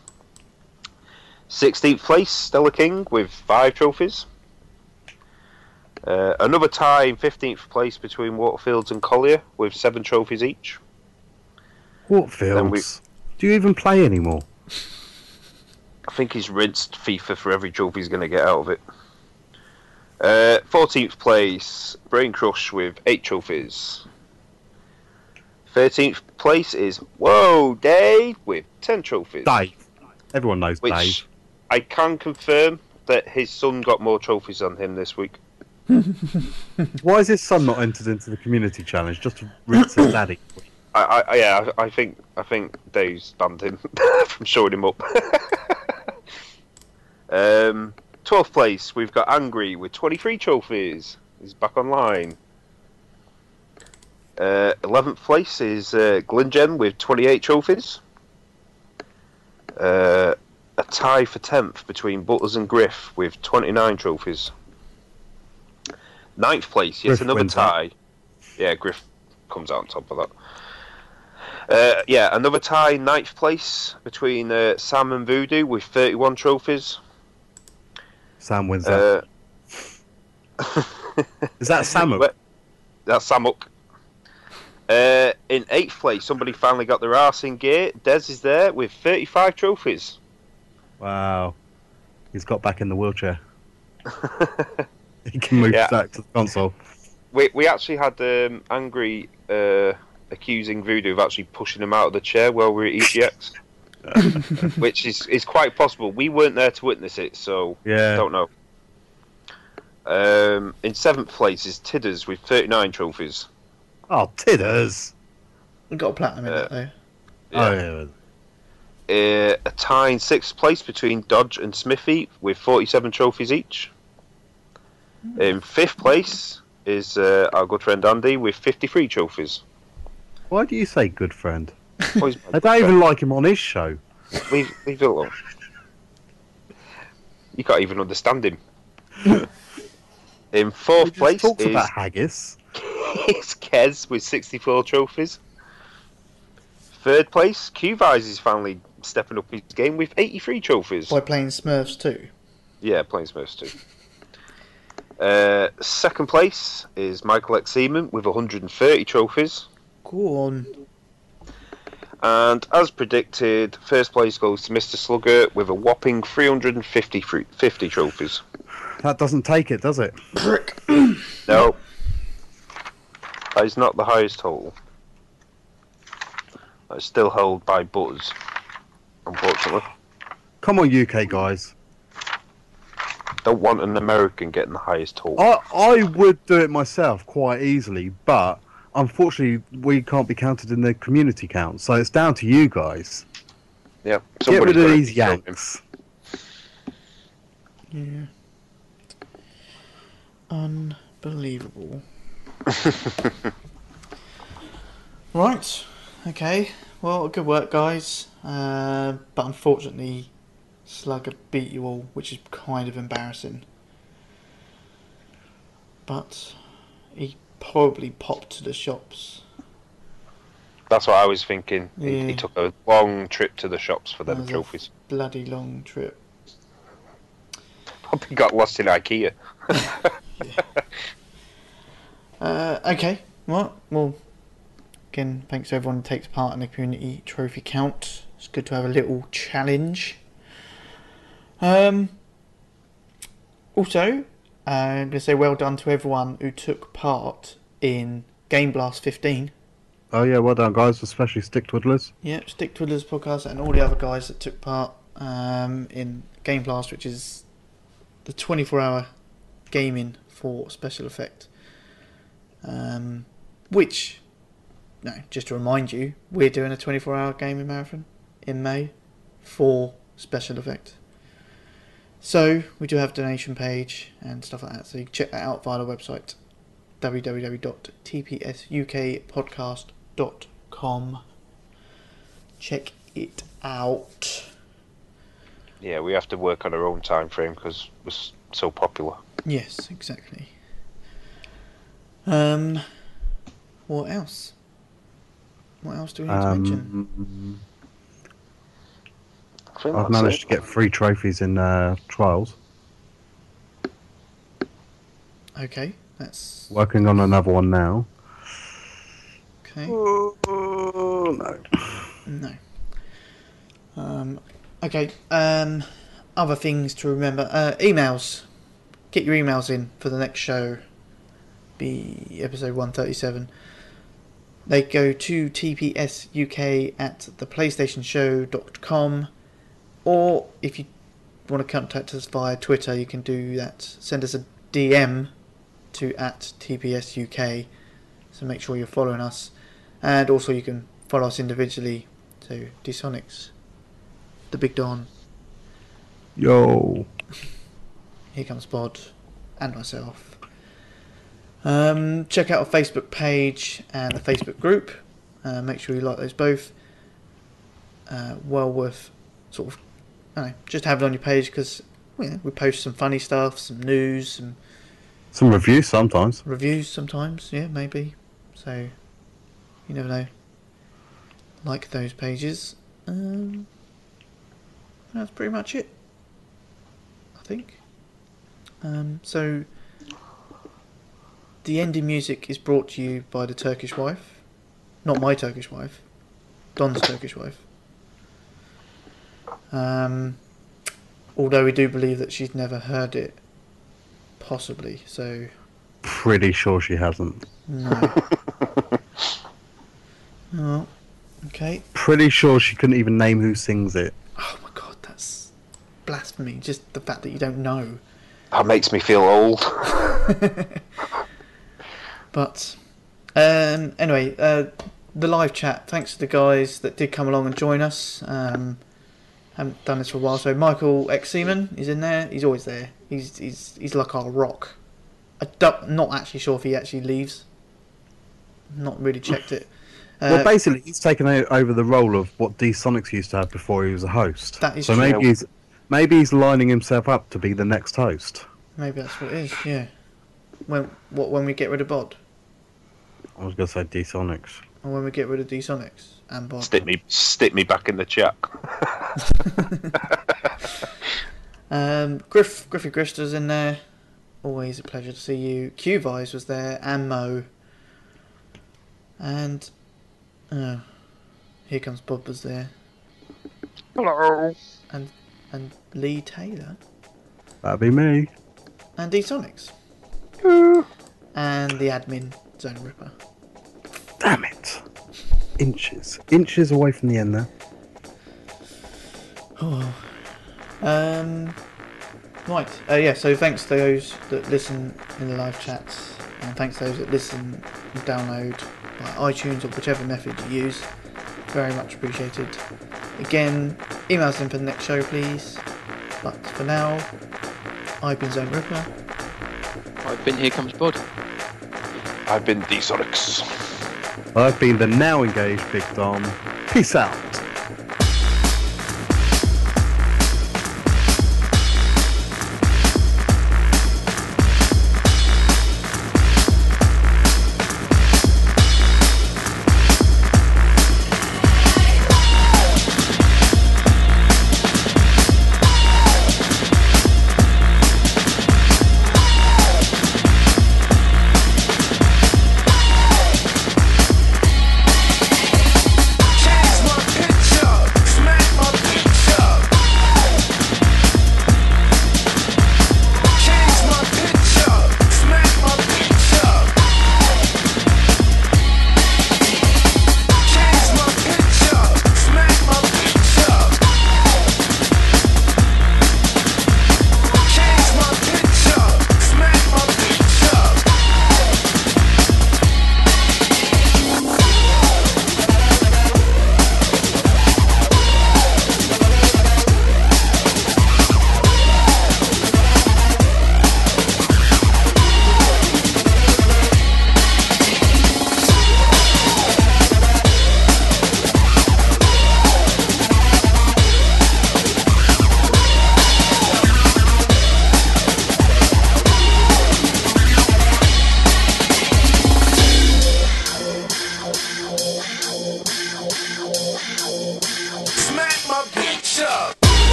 16th place, Stella King with five trophies. Uh, another tie in 15th place between Waterfields and Collier with seven trophies each. Waterfields? We-
Do you even play anymore?
I think he's rinsed FIFA for every trophy he's going to get out of it. Uh, 14th place, Brain Crush with 8 trophies. 13th place is Whoa Dave with 10 trophies.
Dave. Everyone knows
Which
Dave.
I can confirm that his son got more trophies than him this week.
Why is his son not entered into the community challenge? Just to rinse his daddy.
I, I, I- yeah, I I think I think Dave's banned him from showing him up. um, 12th place, we've got Angry with 23 trophies. He's back online. Uh, 11th place is uh, with 28 trophies. Uh, a tie for 10th between Butters and Griff with 29 trophies. Ninth place, yes,
Griff
another tie. Yeah, Griff comes out on top of that. Uh, yeah, another tie, ninth place between uh, Sam and Voodoo with 31 trophies.
Sam wins that.
Uh,
is that Samuk?
That's Samuk. Uh, in eighth place, somebody finally got their arse in gear. Des is there with 35 trophies.
Wow. He's got back in the wheelchair. He can move
Yeah.
back to the console.
we we actually had um, angry uh, accusing Voodoo of actually pushing him out of the chair while we were at EGX, which is is quite possible. We weren't there to witness it, so
Yeah.
don't know. Um, in seventh place is Tidders with 39 trophies.
Oh, tidders.
We got a platinum in
Uh,
that though.
Oh, yeah.
Uh, a tie in sixth place between Dodge and Smithy with 47 trophies each. In fifth place is uh, our good friend Andy with 53 trophies.
Why do you say good friend?
Oh, he's my
I
good
don't even like him on his show.
Leave, leave it alone. You can't even understand him. In
He
fourth
just
place
talks
is,
about haggis.
Is Kez with 64 trophies. Third place, Q-Vise is finally stepping up his game with 83 trophies.
By playing Smurfs too.
Yeah, playing Smurfs too. Uh, second place is Michael X. Seaman with 130 trophies.
Go on.
And as predicted, first place goes to Mr. Slugger with a whopping 350 50 trophies.
That doesn't take it, does it?
No. That is not the highest total. That's still held by Buzz, unfortunately.
Come on, UK guys.
Don't want an American getting the highest total.
I I would do it myself quite easily, but unfortunately we can't be counted in the community count. So it's down to you guys.
yeah,
Get rid of these
be filming.
yanks.
Yeah. Unbelievable. right. Okay. Well, good work, guys. Uh, but unfortunately, Slugger beat you all, which is kind of embarrassing. But he probably popped to the shops.
That's what I was thinking. He,
Yeah.
he took a long trip to the shops for them
That was a
trophies.
Bloody long trip.
Probably got lost in IKEA.
Uh, okay. Well, well. Again, thanks to everyone who takes part in the community trophy count. It's good to have a little challenge. Um. Also, uh, I'm going to say well done to everyone who took part in Game Blast 15.
Oh yeah, well done guys, especially stick twiddlers.
Yeah, Stick Twiddlers podcast and all the other guys that took part um, in Game Blast, which is the 24 hour gaming for special effect. Um, which, no, just to remind you, we're doing a 24 hour gaming marathon in May for special effect. So we do have a donation page and stuff like that. So you can check that out via the website www.tpsukpodcast.com. Check it out.
Yeah, we have to work on our own time frame because we're so popular.
Yes, exactly. Um, what else? What else do we need to mention?
Um,
I think
I've managed
it.
to get three trophies in uh, trials.
Okay, that's
Working on another one now.
okay.
Oh, no.
No. Um, okay. Um, other things to remember. Uh, emails. Get your emails in for the next show. Be episode one thirty seven. They go to tpsuk at theplaystationshow.com or if you want to contact us via Twitter, you can do that. Send us a DM to at tpsuk. So make sure you're following us, and also you can follow us individually. So Dsonics, the Big Don,
Yo.
Here Comes Bod, and myself. Um, check out our Facebook page and the Facebook group. Uh, make sure you like those both. Uh, well worth sort of, I don't know, just have it on your page because you know, we post some funny stuff, some news, some
Some reviews sometimes.
reviews sometimes. Yeah, maybe. So you never know. Like those pages. Um, that's pretty much it. I think. Um, so the ending music is brought to you by the Turkish wife. Not my Turkish wife. Don's Turkish wife. Um, although we do believe that she's never heard it. Possibly. So
Pretty sure she hasn't.
no. oh, okay.
Pretty sure she couldn't even name who sings it.
Oh my god, that's blasphemy. Just the fact that you don't know.
That makes me feel old.
But um, anyway, uh, the live chat. Thanks to the guys that did come along and join us. Um, haven't done this for a while. So Michael X Seaman is in there. He's always there. He's he's he's like our rock. I don't, not actually sure if he actually leaves. Not really checked it. Uh,
well, basically, he's taken over the role of what D Sonics used to have before he was a host.
That is
so
true.
maybe he's maybe he's lining himself up to be the next host.
maybe that's what it is. Yeah. When what when we get rid of Bod
I was gonna say D Sonics.
or when we get rid of D Sonics and Bod.
stick me, stick me back in the chat.
Um, Griff Griffy Grister's in there. Always a pleasure to see you. Q Vise was there, and Mo. And oh, here comes Bob was there,
Hello.
and and Lee Taylor,
That'd be me.
and D Sonics, and the admin Zone Ripper.
Damn it! Inches, inches away from the end there.
Oh. Um. Right. Uh, yeah. So thanks to those that listen in the live chats, and thanks to those that listen and download by iTunes or whichever method you use. Very much appreciated. Again, emails in for the next show, please. But for now, I've been Zone Ripper.
I've been Here Comes Bod.
I've been D-Sonics.
I've been the now engaged Big Don. Peace out.